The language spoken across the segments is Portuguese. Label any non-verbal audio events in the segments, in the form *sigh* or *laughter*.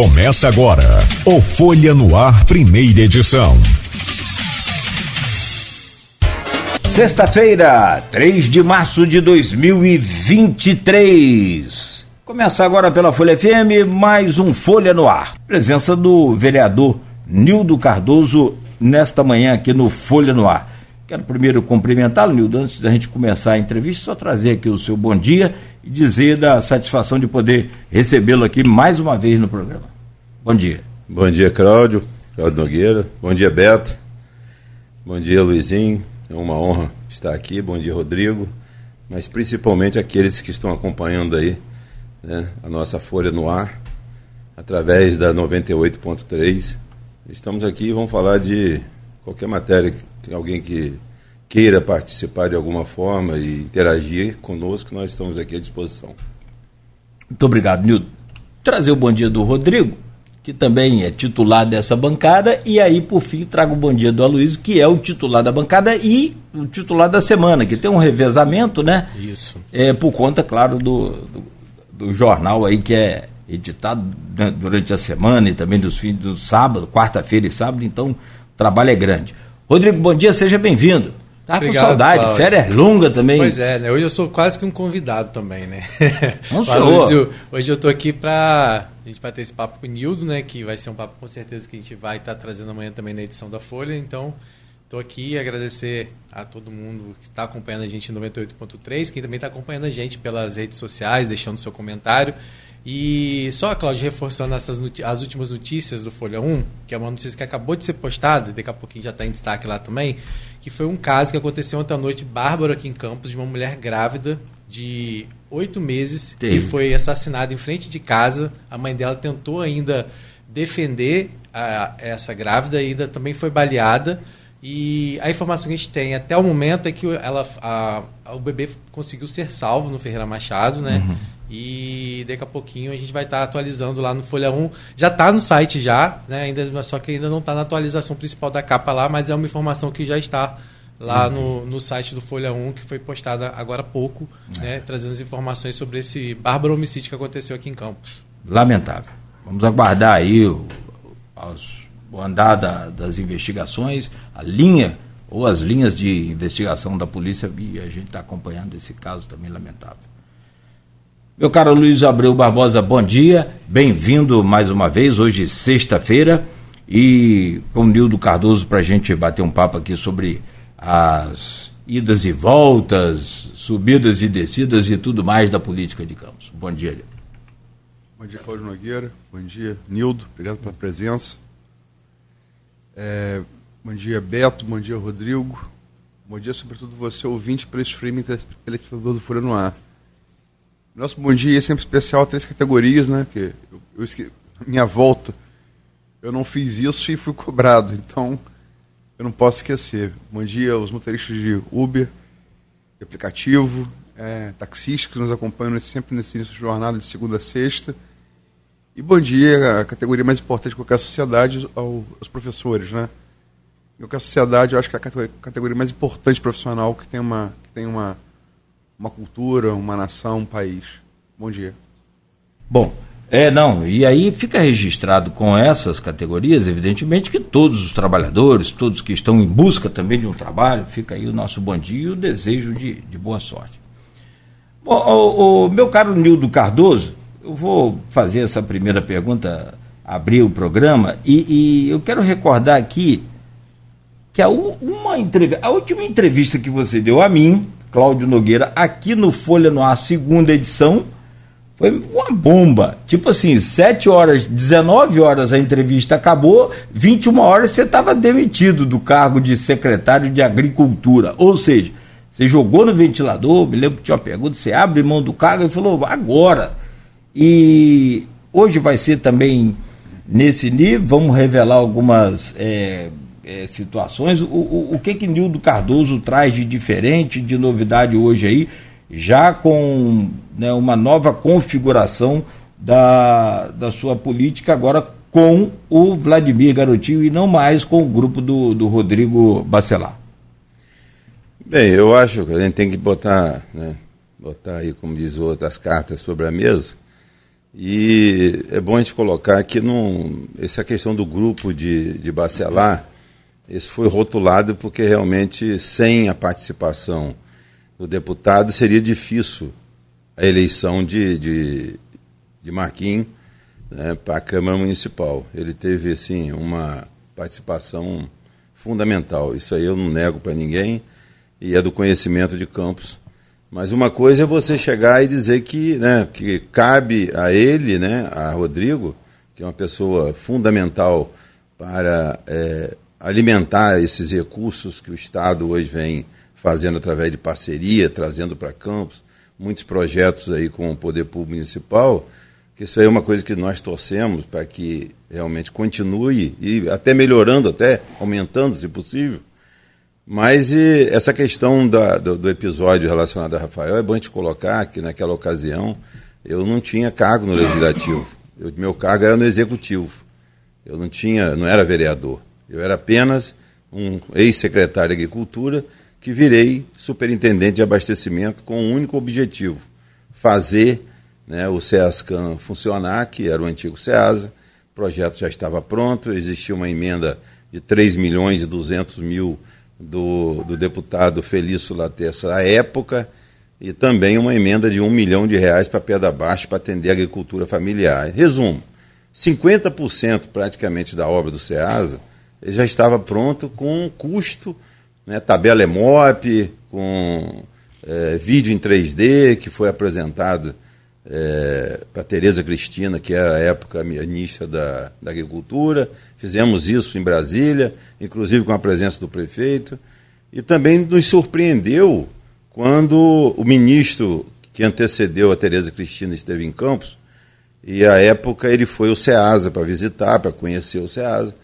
Começa agora o Folha no Ar, primeira edição. Sexta-feira, 3 de março de 2023. Começa agora pela Folha FM, mais um Folha no Ar. Presença do vereador Nildo Cardoso nesta manhã aqui no Folha no Ar. Quero primeiro cumprimentá-lo, Nildo, antes da gente começar a entrevista, só trazer aqui o seu bom dia e dizer da satisfação de poder recebê-lo aqui mais uma vez no programa. Bom dia. Bom dia, Cláudio, Cláudio Nogueira. Bom dia, Beto. Bom dia, Luizinho. É uma honra estar aqui. Bom dia, Rodrigo. Mas principalmente aqueles que estão acompanhando aí né, a nossa Folha no Ar, através da 98.3. Estamos aqui e vamos falar de qualquer matéria tem alguém que queira participar de alguma forma e interagir conosco, nós estamos aqui à disposição. Muito obrigado, Nildo. Trazer o bom dia do Rodrigo, que também é titular dessa bancada, e aí, por fim, trago o bom dia do Aloysio, que é o titular da bancada e o titular da semana, que tem um revezamento, né? Isso. É, por conta, claro, do, do, do jornal aí que é editado né, durante a semana e também dos fins do sábado, quarta-feira e sábado, então o trabalho é grande. Rodrigo, bom dia, seja bem-vindo. Tá com saudade, Cláudio. férias longa também. Pois é, né? Hoje eu sou quase que um convidado também, né? *laughs* Não sou. Hoje eu tô aqui para a gente vai ter esse papo com o Nildo, né? Que vai ser um papo com certeza que a gente vai estar tá trazendo amanhã também na edição da Folha. Então, estou aqui agradecer a todo mundo que está acompanhando a gente em 98.3, quem também está acompanhando a gente pelas redes sociais, deixando seu comentário. E só, Cláudio, reforçando essas as últimas notícias do Folha 1, que é uma notícia que acabou de ser postada, daqui a pouquinho já está em destaque lá também, que foi um caso que aconteceu ontem à noite, bárbaro aqui em Campos, de uma mulher grávida de oito meses, que foi assassinada em frente de casa. A mãe dela tentou ainda defender a, essa grávida, ainda também foi baleada. E a informação que a gente tem até o momento é que ela, a, o bebê conseguiu ser salvo no Ferreira Machado, né? Uhum. E daqui a pouquinho a gente vai estar tá atualizando lá no Folha 1. Já está no site já, né? Ainda, só que ainda não está na atualização principal da capa lá, mas é uma informação que já está lá uhum. no, no site do Folha 1, que foi postada agora há pouco, é. né? Trazendo as informações sobre esse bárbaro homicídio que aconteceu aqui em Campos. Lamentável. Vamos aguardar aí o, o andar da, das investigações, a linha ou as linhas de investigação da polícia e a gente está acompanhando esse caso também lamentável. Meu caro Luiz Abreu Barbosa, bom dia, bem-vindo mais uma vez, hoje sexta-feira, e com o Nildo Cardoso para a gente bater um papo aqui sobre as idas e voltas, subidas e descidas e tudo mais da política de Campos. Bom dia, Nildo. Bom dia, Cláudio Nogueira, bom dia, Nildo, obrigado pela presença. É, bom dia, Beto, bom dia, Rodrigo, bom dia, sobretudo você, ouvinte, pelo streaming, telespectador do Folha no Ar. Nosso bom dia é sempre especial, três categorias, né? Que eu, eu minha volta, eu não fiz isso e fui cobrado, então eu não posso esquecer. Bom dia aos motoristas de Uber, de aplicativo, é, taxistas que nos acompanham sempre nesse jornada de segunda a sexta. E bom dia, a categoria mais importante de qualquer sociedade, aos professores, né? Em qualquer sociedade, eu acho que é a categoria mais importante profissional que tem uma, que tem uma uma cultura, uma nação, um país. Bom dia. Bom, é, não, e aí fica registrado com essas categorias, evidentemente, que todos os trabalhadores, todos que estão em busca também de um trabalho, fica aí o nosso bom dia e o desejo de, de boa sorte. Bom, o, o meu caro Nildo Cardoso, eu vou fazer essa primeira pergunta, abrir o programa, e, e eu quero recordar aqui que a, uma entrevista, a última entrevista que você deu a mim, Cláudio Nogueira, aqui no Folha no Ar, segunda edição, foi uma bomba. Tipo assim, 7 horas, 19 horas a entrevista acabou, 21 horas você estava demitido do cargo de secretário de Agricultura. Ou seja, você jogou no ventilador, me lembro que tinha uma pergunta, você abre mão do cargo e falou, agora. E hoje vai ser também nesse nível, vamos revelar algumas. É, é, situações. O, o, o, que que Nildo Cardoso traz de diferente, de novidade hoje aí, já com né, uma nova configuração da, da sua política agora com o Vladimir Garotinho e não mais com o grupo do, do Rodrigo Bacelar? Bem, eu acho que a gente tem que botar, né, botar aí, como diz outras cartas sobre a mesa E é bom a gente colocar que não, essa questão do grupo de, de Bacelar, isso foi rotulado porque realmente sem a participação do deputado seria difícil a eleição de, de, de Marquinhos né, para a Câmara Municipal. Ele teve assim uma participação fundamental. Isso aí eu não nego para ninguém e é do conhecimento de Campos. Mas uma coisa é você chegar e dizer que, né, que cabe a ele, né, a Rodrigo, que é uma pessoa fundamental para é, alimentar esses recursos que o Estado hoje vem fazendo através de parceria, trazendo para Campos, muitos projetos aí com o Poder Público Municipal, que isso aí é uma coisa que nós torcemos para que realmente continue e até melhorando, até aumentando, se possível. Mas essa questão da, do, do, episódio relacionado a Rafael, é bom gente colocar que naquela ocasião eu não tinha cargo no legislativo. Eu, meu cargo era no executivo. Eu não tinha, não era vereador. Eu era apenas um ex-secretário de Agricultura que virei superintendente de abastecimento com um único objetivo: fazer né, o SEASCAN funcionar, que era o antigo SEASA. O projeto já estava pronto, existia uma emenda de 3 milhões e 200 mil do, do deputado Felício Latessa à época, e também uma emenda de um milhão de reais para Pedra Baixa para atender a agricultura familiar. Resumo, 50% praticamente da obra do SEASA já estava pronto com custo, né, tabela EMOP, com é, vídeo em 3D que foi apresentado é, para Tereza Cristina, que era a época ministra da, da Agricultura. Fizemos isso em Brasília, inclusive com a presença do prefeito. E também nos surpreendeu quando o ministro que antecedeu a Tereza Cristina esteve em Campos, e à época ele foi ao SEASA para visitar, para conhecer o SEASA.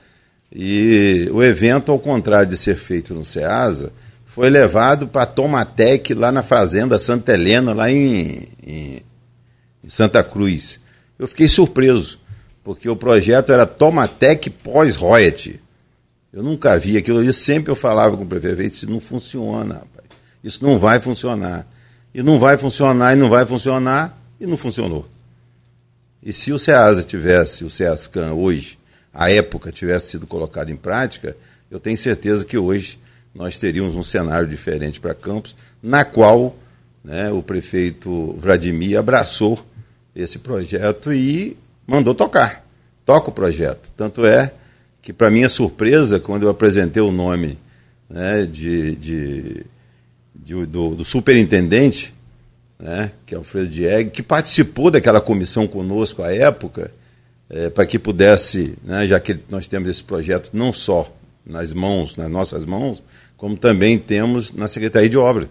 E o evento, ao contrário de ser feito no SEASA, foi levado para Tomatec, lá na Fazenda Santa Helena, lá em, em em Santa Cruz. Eu fiquei surpreso, porque o projeto era Tomatec pós-royalty. Eu nunca vi aquilo ali, sempre eu falava com o prefeito, isso não funciona, rapaz. Isso não vai funcionar. E não vai funcionar, e não vai funcionar, e não funcionou. E se o SEASA tivesse, o SEASCAN hoje, a época tivesse sido colocado em prática, eu tenho certeza que hoje nós teríamos um cenário diferente para Campos, na qual né, o prefeito Vladimir abraçou esse projeto e mandou tocar. Toca o projeto. Tanto é que, para minha surpresa, quando eu apresentei o nome né, de, de, de do, do, superintendente, né, que é Alfredo Dieg, que participou daquela comissão conosco à época, é, para que pudesse, né, já que nós temos esse projeto não só nas mãos, nas nossas mãos, como também temos na Secretaria de Obra,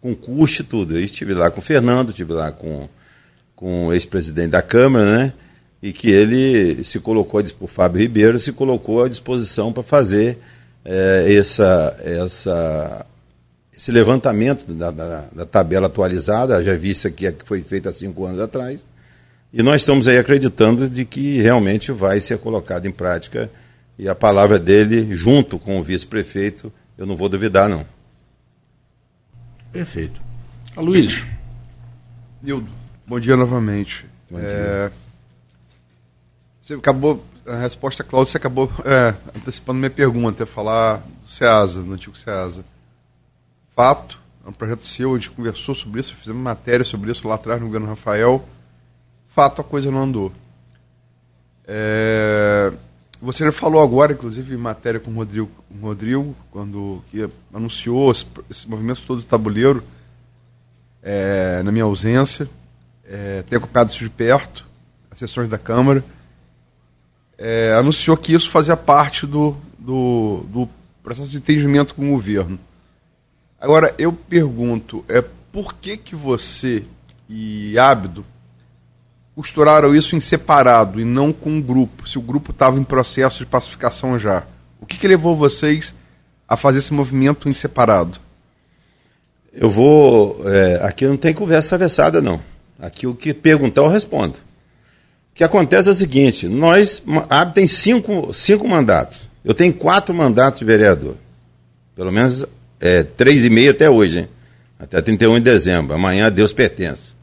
com custo e tudo. Eu estive lá com o Fernando, estive lá com com o ex-presidente da Câmara, né? E que ele se colocou, o Fábio Ribeiro, se colocou à disposição para fazer é, essa, essa, esse levantamento da, da, da, tabela atualizada, já vi isso aqui que foi feita há cinco anos atrás, e nós estamos aí acreditando de que realmente vai ser colocado em prática, e a palavra dele, junto com o vice-prefeito, eu não vou duvidar, não. Perfeito. Luiz. Nildo. Bom dia novamente. Bom dia. É, você acabou, a resposta, Cláudio, você acabou é, antecipando minha pergunta, é falar do SEASA, do antigo SEASA. Fato, é um projeto seu, a gente conversou sobre isso, fizemos matéria sobre isso lá atrás no governo Rafael. Fato, a coisa não andou. É, você já falou agora, inclusive, em matéria com o Rodrigo, com o Rodrigo quando anunciou esse, esse movimento todo do tabuleiro, é, na minha ausência é, tem acompanhado isso de perto, as sessões da Câmara, é, anunciou que isso fazia parte do, do, do, processo de entendimento com o governo. Agora, eu pergunto, é, por que, que você e Ábido costuraram isso em separado e não com um grupo, se o grupo estava em processo de pacificação já? O que, que levou vocês a fazer esse movimento em separado? Eu vou. É, aqui não tem conversa atravessada, não. Aqui o que perguntar eu respondo. O que acontece é o seguinte: nós, a tem cinco, cinco mandatos. Eu tenho quatro mandatos de vereador. Pelo menos é, três e meio até hoje, hein? até 31 de dezembro. Amanhã Deus pertence.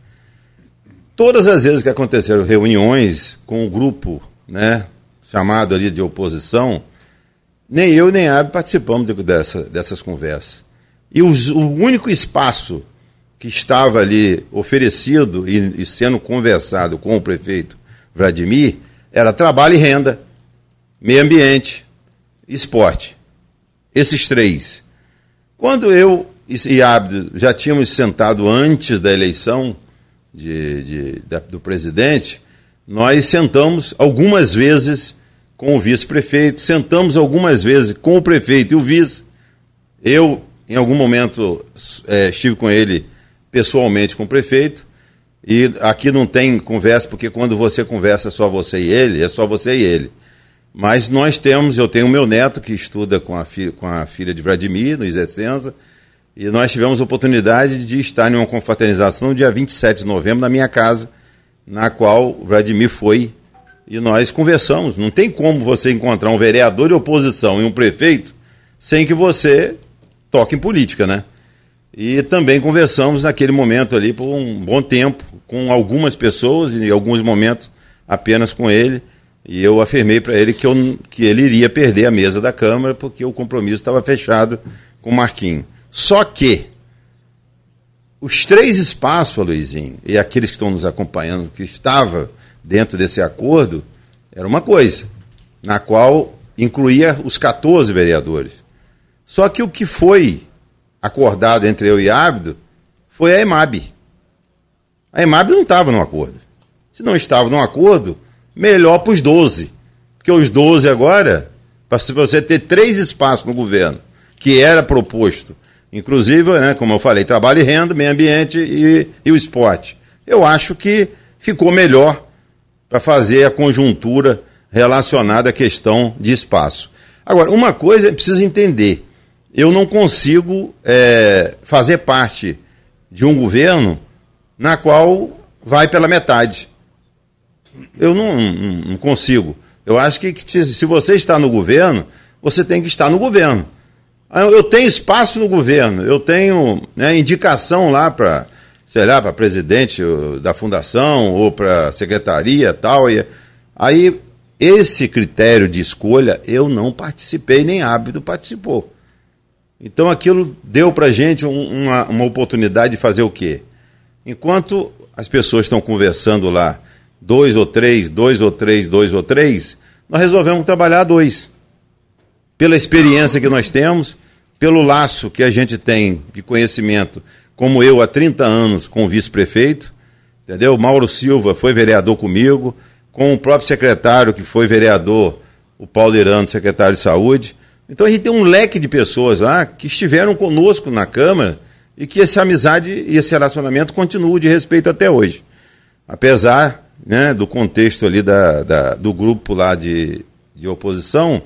todas as vezes que aconteceram reuniões com o grupo, né, chamado ali de oposição, nem eu nem a participamos de, dessa, dessas conversas. E os, o único espaço que estava ali oferecido e, e sendo conversado com o prefeito Vladimir era trabalho e renda, meio ambiente, esporte. Esses três. Quando eu e Abdo já tínhamos sentado antes da eleição de, de, do presidente, nós sentamos algumas vezes com o vice-prefeito, sentamos algumas vezes com o prefeito e o vice. Eu, em algum momento, é, estive com ele pessoalmente com o prefeito. E aqui não tem conversa, porque quando você conversa só você e ele, é só você e ele. Mas nós temos, eu tenho meu neto que estuda com a, fi, com a filha de Vladimir, no Isecenza, e nós tivemos oportunidade de estar em uma confraternização no dia 27 de novembro na minha casa, na qual o Vladimir foi e nós conversamos. Não tem como você encontrar um vereador de oposição e um prefeito sem que você toque em política, né? E também conversamos naquele momento ali por um bom tempo com algumas pessoas e em alguns momentos apenas com ele. E eu afirmei para ele que, eu, que ele iria perder a mesa da Câmara porque o compromisso estava fechado com o Marquinho. Só que os três espaços, Luizinho, e aqueles que estão nos acompanhando, que estava dentro desse acordo, era uma coisa, na qual incluía os 14 vereadores. Só que o que foi acordado entre eu e Ábido foi a EMAB. A EMAB não estava no acordo. Se não estava no acordo, melhor para os 12. Porque os 12 agora, para você ter três espaços no governo, que era proposto, inclusive, né, como eu falei, trabalho e renda, meio ambiente e, e o esporte. Eu acho que ficou melhor para fazer a conjuntura relacionada à questão de espaço. Agora, uma coisa é preciso entender: eu não consigo é, fazer parte de um governo na qual vai pela metade. Eu não, não, não consigo. Eu acho que, que, se você está no governo, você tem que estar no governo. Ah, eu tenho espaço no governo, eu tenho né, indicação lá para, sei lá, para presidente da fundação ou para secretaria tal. E, aí, esse critério de escolha, eu não participei, nem Hábito participou. Então aquilo deu para a gente um, uma, uma oportunidade de fazer o quê? Enquanto as pessoas estão conversando lá, dois ou três, dois ou três, dois ou três, nós resolvemos trabalhar dois. Pela experiência que nós temos, pelo laço que a gente tem de conhecimento, como eu há 30 anos com o vice-prefeito, entendeu? Mauro Silva foi vereador comigo, com o próprio secretário que foi vereador, o Paulo Irano, secretário de saúde. Então a gente tem um leque de pessoas lá que estiveram conosco na Câmara e que essa amizade e esse relacionamento continuam de respeito até hoje. Apesar né, do contexto ali da, da, do grupo lá de, de oposição,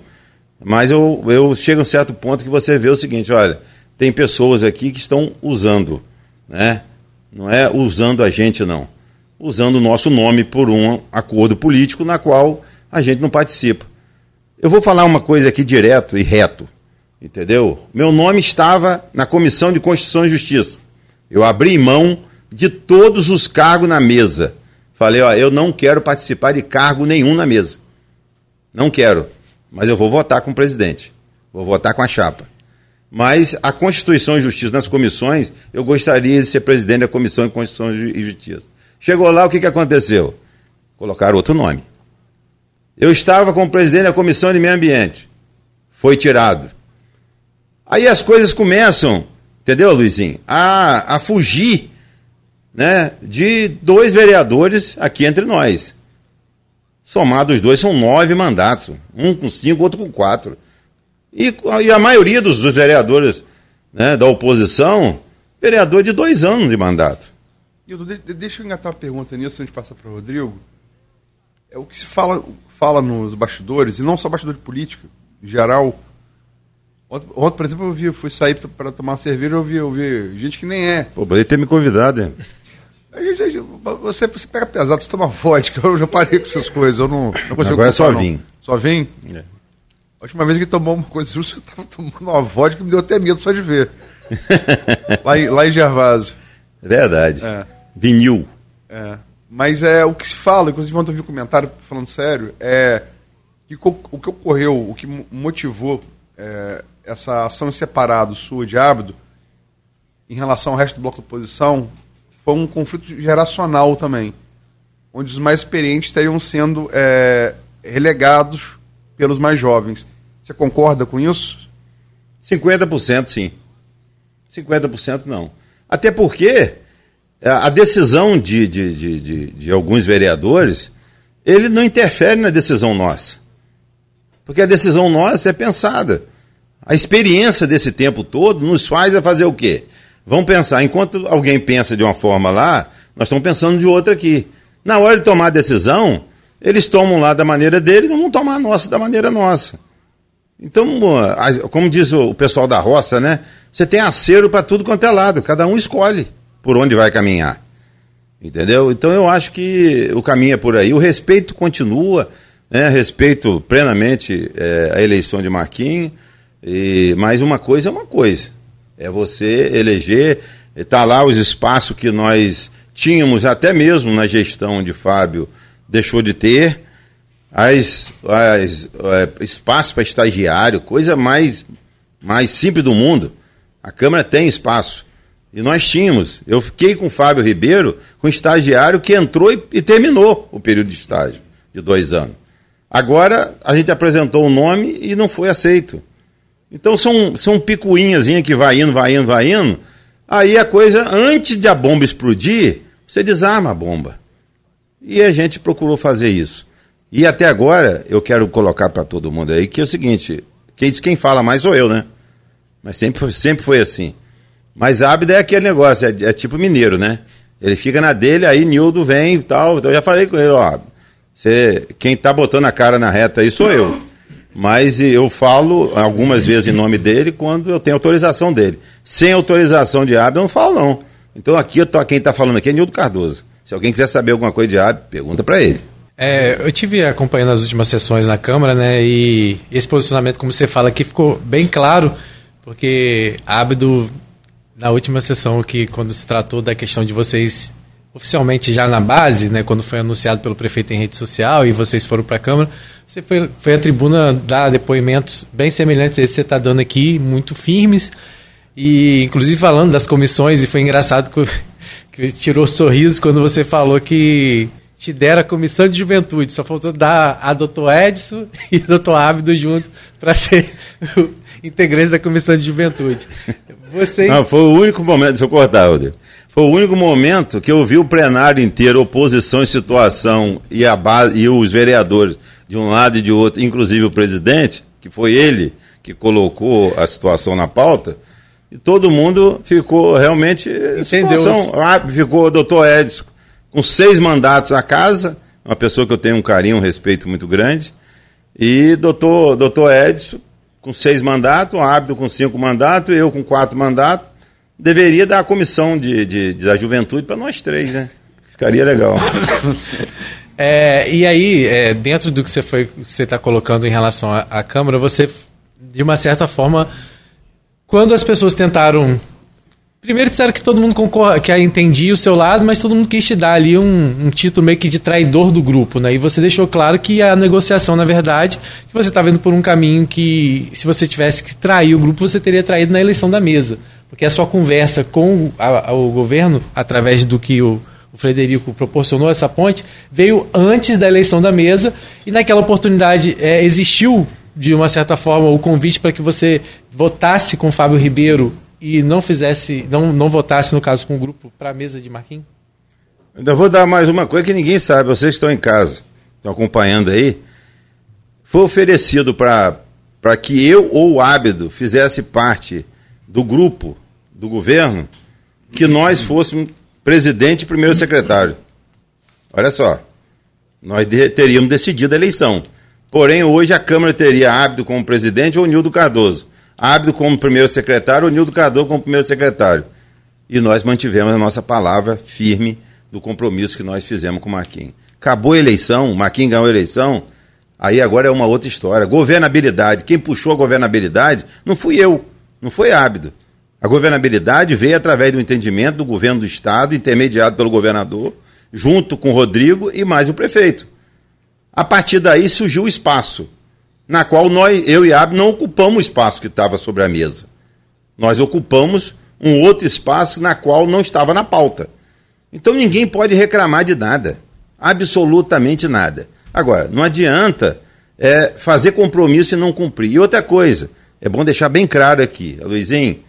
mas eu, eu chego a um certo ponto que você vê o seguinte, olha, tem pessoas aqui que estão usando, né? Não é usando a gente, não. Usando o nosso nome por um acordo político na qual a gente não participa. Eu vou falar uma coisa aqui direto e reto, entendeu? Meu nome estava na Comissão de Constituição e Justiça. Eu abri mão de todos os cargos na mesa. Falei, ó, eu não quero participar de cargo nenhum na mesa. Não quero, mas eu vou votar com o presidente. Vou votar com a chapa. Mas a Constituição e Justiça nas comissões, eu gostaria de ser presidente da Comissão de Constituição e Justiça. Chegou lá, o que, que aconteceu? Colocaram outro nome. Eu estava como presidente da Comissão de Meio Ambiente. Foi tirado. Aí as coisas começam, entendeu, Luizinho? A, a fugir né, de dois vereadores aqui entre nós. Somados os dois, são nove mandatos. Um com cinco, outro com quatro. E, e a maioria dos, dos vereadores né, da oposição, vereador de dois anos de mandato. Deixa eu engatar uma pergunta nisso antes de passar para o Rodrigo. É o que se fala, fala nos bastidores, e não só bastidor de política, em geral. Ontem, ontem por exemplo, eu vi, fui sair para tomar cerveja, eu vi, eu vi gente que nem é. Pô, poderia ter me convidado, hein? Você, você pega pesado, você toma vodka, eu já parei com essas coisas, eu não, não consigo. Agora é só vinho. Só vinho? É. A última vez que tomou uma coisa, você estava tomando uma vodka que me deu até medo só de ver. *laughs* lá, em, lá em Gervásio. Verdade. É. Vinil. É. Mas é o que se fala, inclusive ontem eu vi um comentário falando sério, é que o que ocorreu, o que motivou é, essa ação em separado sua de Ábido em relação ao resto do bloco da oposição foi um conflito geracional também, onde os mais experientes estariam sendo é, relegados pelos mais jovens. Você concorda com isso? 50% sim. 50% não. Até porque a decisão de, de, de, de, de alguns vereadores, ele não interfere na decisão nossa. Porque a decisão nossa é pensada. A experiência desse tempo todo nos faz a fazer o quê? Vamos pensar, enquanto alguém pensa de uma forma lá, nós estamos pensando de outra aqui. Na hora de tomar a decisão, eles tomam lá da maneira dele não vão tomar a nossa da maneira nossa. Então, como diz o pessoal da roça, né? Você tem acero para tudo quanto é lado, cada um escolhe por onde vai caminhar. Entendeu? Então eu acho que o caminho é por aí. O respeito continua, né? respeito plenamente é, a eleição de Marquinhos, e, mas uma coisa é uma coisa. É você eleger, está lá os espaços que nós tínhamos, até mesmo na gestão de Fábio, deixou de ter. As, as é, espaço para estagiário, coisa mais, mais simples do mundo. A Câmara tem espaço. E nós tínhamos. Eu fiquei com o Fábio Ribeiro, com um estagiário que entrou e, e terminou o período de estágio, de dois anos. Agora, a gente apresentou o um nome e não foi aceito. Então, são, são picuinhas que vai indo, vai indo, vai indo. Aí a coisa, antes de a bomba explodir, você desarma a bomba. E a gente procurou fazer isso. E até agora, eu quero colocar para todo mundo aí que é o seguinte: quem diz quem fala mais sou eu, né? Mas sempre sempre foi assim. Mas Ábida é aquele negócio, é, é, tipo mineiro, né? Ele fica na dele, aí Nildo vem e tal. Então eu já falei com ele, ó, você, quem tá botando a cara na reta aí sou eu. Mas eu falo algumas vezes em nome dele quando eu tenho autorização dele. Sem autorização de Ábida eu não falo não. Então aqui tô, quem está falando aqui é Nildo Cardoso. Se alguém quiser saber alguma coisa de Ábida, pergunta para ele. É, eu tive acompanhando as últimas sessões na Câmara, né? E esse posicionamento, como você fala aqui, ficou bem claro, porque Ábido na última sessão que quando se tratou da questão de vocês oficialmente já na base, né, quando foi anunciado pelo prefeito em rede social e vocês foram para a Câmara, você foi, foi à tribuna dar depoimentos bem semelhantes a esse que você está dando aqui, muito firmes, e inclusive falando das comissões, e foi engraçado que, *laughs* que tirou sorriso quando você falou que te deram a comissão de juventude, só faltou dar a doutor Edson *laughs* e doutor Ábido junto para ser *laughs* integrantes da comissão de juventude. Você... Não, foi o único momento, deixa eu cortar, Rodrigo. Foi o único momento que eu vi o plenário inteiro, oposição e situação, e, a base, e os vereadores de um lado e de outro, inclusive o presidente, que foi ele que colocou a situação na pauta, e todo mundo ficou realmente. Entendeu? Ah, ficou o doutor Edson com seis mandatos na casa, uma pessoa que eu tenho um carinho, um respeito muito grande, e doutor, doutor Edson com seis mandatos, o Ábido com cinco mandatos, eu com quatro mandatos. Deveria dar a comissão de, de, de da juventude para nós três, né? Ficaria legal. *laughs* é, e aí, é, dentro do que você foi, você está colocando em relação à, à Câmara, você, de uma certa forma, quando as pessoas tentaram Primeiro disseram que todo mundo concorda, que entendia o seu lado, mas todo mundo quis te dar ali um, um, título meio que de traidor do grupo, né? E você deixou claro que a negociação, na verdade, que você está vendo por um caminho que, se você tivesse que trair o grupo, você teria traído na eleição da mesa. Porque a sua conversa com a, o governo, através do que o, o Frederico proporcionou essa ponte, veio antes da eleição da mesa, e naquela oportunidade é, existiu, de uma certa forma, o convite para que você votasse com Fábio Ribeiro e não fizesse, não, não votasse, no caso, com o grupo para a mesa de Marquinhos? Ainda vou dar mais uma coisa que ninguém sabe, vocês estão em casa, estão acompanhando aí. Foi oferecido para que eu ou o Ábido fizesse parte do grupo do governo que nós fôssemos presidente e primeiro secretário. Olha só, nós teríamos decidido a eleição. Porém, hoje a Câmara teria Ábido como presidente ou Nildo Cardoso. Ábido como primeiro secretário, o Nildo Cardoso como primeiro secretário. E nós mantivemos a nossa palavra firme do compromisso que nós fizemos com o Marquinhos. Acabou a eleição, o Marquinhos ganhou a eleição, aí agora é uma outra história. Governabilidade, quem puxou a governabilidade não fui eu, não foi Ábido. A governabilidade veio através do entendimento do governo do Estado, intermediado pelo governador, junto com o Rodrigo e mais o prefeito. A partir daí surgiu o espaço, na qual nós, eu e a Abel, não ocupamos o espaço que estava sobre a mesa. Nós ocupamos um outro espaço na qual não estava na pauta. Então ninguém pode reclamar de nada, absolutamente nada. Agora, não adianta é, fazer compromisso e não cumprir. E outra coisa, é bom deixar bem claro aqui, Luizinho,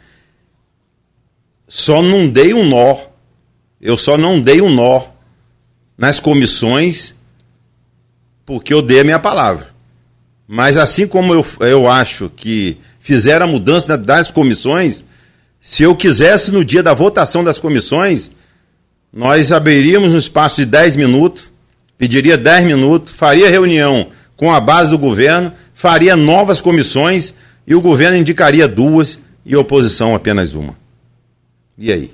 só não dei um nó, eu só não dei um nó nas comissões porque eu dei a minha palavra. Mas assim como eu, eu acho que fizeram a mudança das comissões, se eu quisesse no dia da votação das comissões, nós abriríamos um espaço de 10 minutos, pediria 10 minutos, faria reunião com a base do governo, faria novas comissões e o governo indicaria duas e a oposição apenas uma. E aí?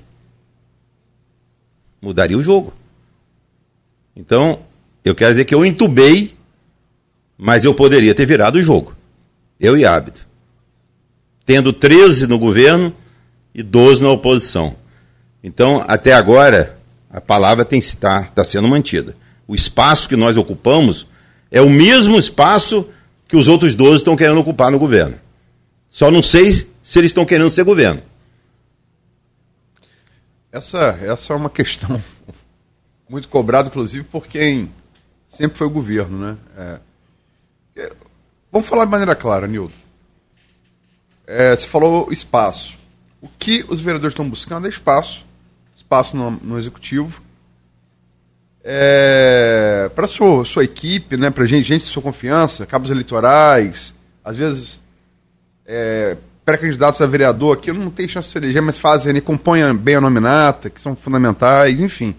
Mudaria o jogo. Então, eu quero dizer que eu entubei, mas eu poderia ter virado o jogo. Eu e Ábido. Tendo 13 no governo e 12 na oposição. Então, até agora, a palavra tem está tá sendo mantida. O espaço que nós ocupamos é o mesmo espaço que os outros 12 estão querendo ocupar no governo. Só não sei se eles estão querendo ser governo. Essa, essa é uma questão *laughs* muito cobrada, inclusive, por quem sempre foi o governo. Né? É, vamos falar de maneira clara, Nildo. É, você falou espaço. O que os vereadores estão buscando é espaço espaço no, no executivo. É, para sua, sua equipe, né, para gente, gente de sua confiança, cabos eleitorais, às vezes é, pré-candidatos a vereador que não tem chance de se eleger, mas fazem, né, compõem bem a nominata, que são fundamentais, enfim.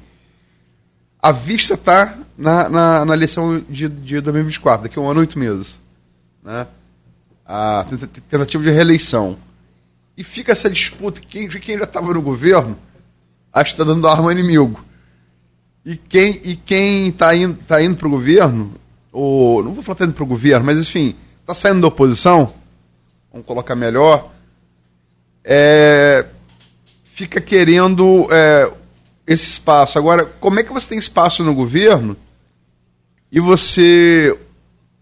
A vista está na, na, na, eleição de, de 2024, daqui a um ano oito meses. Né? A tentativa de reeleição. E fica essa disputa, quem, quem já estava no governo acho que está dando arma ao inimigo. E quem e quem está indo tá indo para o governo, ou não vou falar tá indo para o governo, mas enfim, está saindo da oposição, vamos colocar melhor, é, fica querendo é, esse espaço. Agora, como é que você tem espaço no governo e você,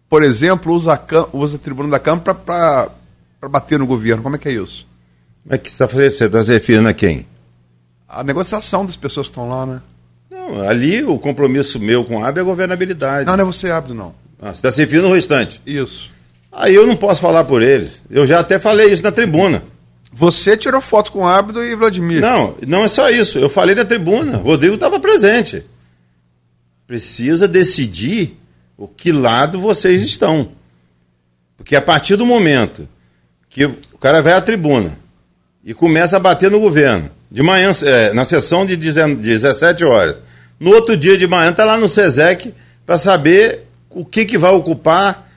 por exemplo, usa a, usa a tribuna da Câmara para bater no governo? Como é que é isso? Como é que você está tá se referindo a quem? a negociação das pessoas que estão lá, né? Não, ali o compromisso meu com a AB é a governabilidade. Não, não é você, Abdo, não. Ah, você está se referindo no restante. Isso. Aí eu não posso falar por eles. Eu já até falei isso na tribuna. Você tirou foto com o Abdo e Vladimir. Não, não é só isso. Eu falei na tribuna. O Rodrigo estava presente. Precisa decidir o que lado vocês estão. Porque a partir do momento que o cara vai à tribuna e começa a bater no governo, de manhã, é, na sessão de 17 horas. No outro dia de manhã está lá no SESEC para saber o que, que vai ocupar,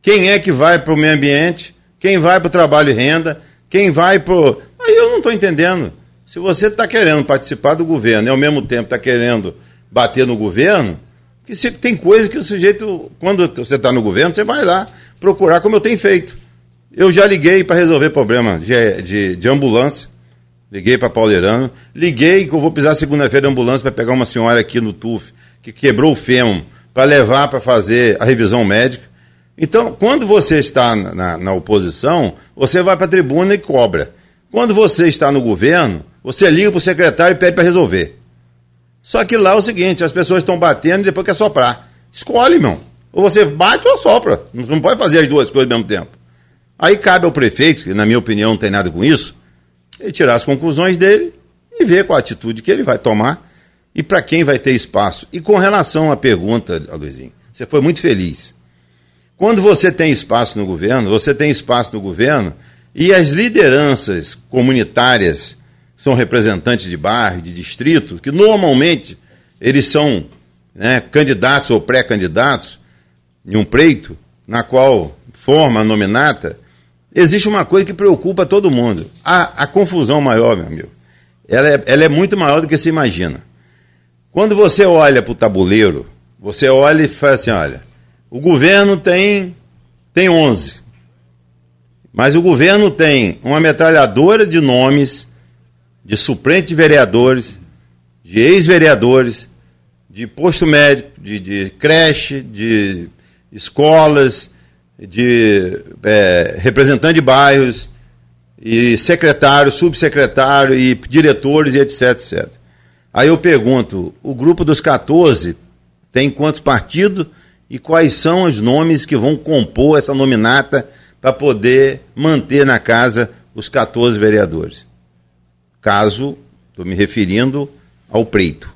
quem é que vai para o meio ambiente, quem vai para o trabalho e renda, quem vai para. Aí eu não estou entendendo. Se você está querendo participar do governo e ao mesmo tempo está querendo bater no governo, que se, tem coisa que o sujeito, quando você está no governo, você vai lá procurar como eu tenho feito. Eu já liguei para resolver problema de, de, de ambulância Liguei para Pauleirano. Liguei que eu vou pisar segunda-feira de ambulância para pegar uma senhora aqui no TUF que quebrou o fêmur para levar para fazer a revisão médica. Então, quando você está na, na, na oposição, você vai para a tribuna e cobra. Quando você está no governo, você liga para o secretário e pede para resolver. Só que lá é o seguinte, as pessoas estão batendo e depois quer soprar. Escolhe, irmão. Ou você bate ou sopra. Não pode fazer as duas coisas ao mesmo tempo. Aí cabe ao prefeito, que na minha opinião não tem nada com isso, ele tirar as conclusões dele e ver qual a atitude que ele vai tomar e para quem vai ter espaço. E com relação à pergunta, Luizinho, você foi muito feliz. Quando você tem espaço no governo, você tem espaço no governo e as lideranças comunitárias são representantes de bairro, de distrito, que normalmente eles são né, candidatos ou pré-candidatos em um preito, na qual forma a nominata, existe uma coisa que preocupa todo mundo. A, a confusão maior, meu amigo, ela é, ela é muito maior do que se imagina. Quando você olha para o tabuleiro, você olha e fala assim, olha, o governo tem, tem 11. Mas o governo tem uma metralhadora de nomes de suplente de vereadores, de ex-vereadores, de posto médico, de, de creche, de escolas, de é, representante de bairros, e secretário, subsecretário, e diretores, e etc, etc. Aí eu pergunto, o grupo dos 14 tem quantos partidos e quais são os nomes que vão compor essa nominata para poder manter na casa os 14 vereadores? Caso, estou me referindo ao preito.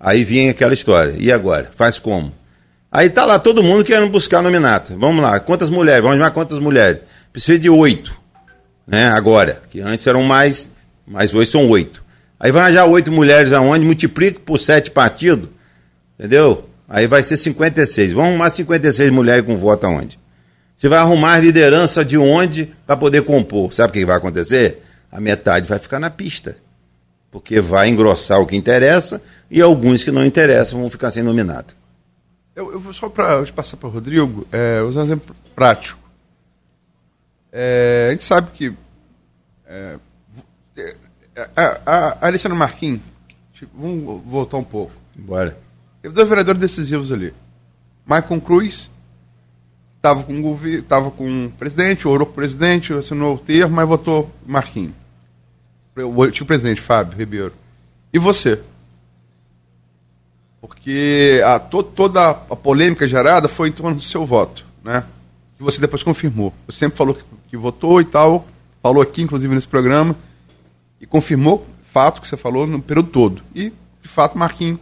Aí vinha aquela história. E agora? Faz como? Aí tá lá todo mundo querendo buscar nominata. Vamos lá, quantas mulheres? Vamos chamar quantas mulheres? Precisa de oito. Né? Agora, que antes eram mais, mas hoje são oito. Aí vai arranjar oito mulheres aonde? Multiplica por sete partidos. Entendeu? Aí vai ser 56. Vamos arrumar 56 mulheres com voto aonde? Você vai arrumar liderança de onde para poder compor. Sabe o que vai acontecer? A metade vai ficar na pista. Porque vai engrossar o que interessa e alguns que não interessam vão ficar sem nominado. Eu, eu vou só para passar para o Rodrigo, é, usar um exemplo prático. É, a gente sabe que é, é a, a, a Alessandra Marquinhos, tipo, vamos voltar um pouco. Bora. Teve dois vereadores decisivos ali. Maicon Cruz estava com, com o presidente, orou com o presidente, assinou o termo, mas votou Marquinhos. O antigo presidente, Fábio Ribeiro. E você? Porque a, to, toda a polêmica gerada foi em torno do seu voto, né? Que você depois confirmou. Você sempre falou que, que votou e tal, falou aqui, inclusive, nesse programa, e confirmou fato que você falou no período todo. E, de fato, Marquinhos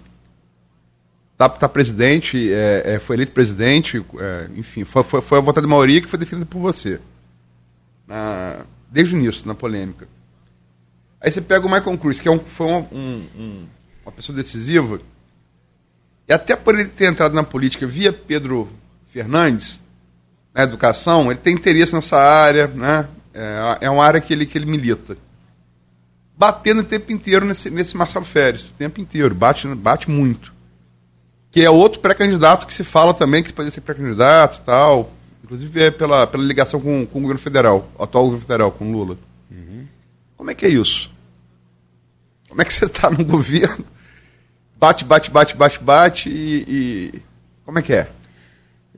tá, tá presidente, é, é, foi eleito presidente, é, enfim, foi, foi, foi, a vontade de maioria que foi definida por você. Na, desde o início, na polêmica. Aí você pega o Michael Cruz, que é um, foi um, um, uma pessoa decisiva, e até por ele ter entrado na política via Pedro Fernandes, na educação, ele tem interesse nessa área, né? É, é uma área que ele, que ele milita. Batendo o tempo inteiro nesse, nesse Marcelo Férez, o tempo inteiro, bate, bate muito. Que é outro pré-candidato que se fala também que pode ser pré-candidato e tal. Inclusive é pela, pela ligação com, com o governo federal, o atual governo federal, com Lula. Uhum. Como é que é isso? Como é que *laughs* você está no governo bate, bate, bate, bate, bate e, e... como é que é?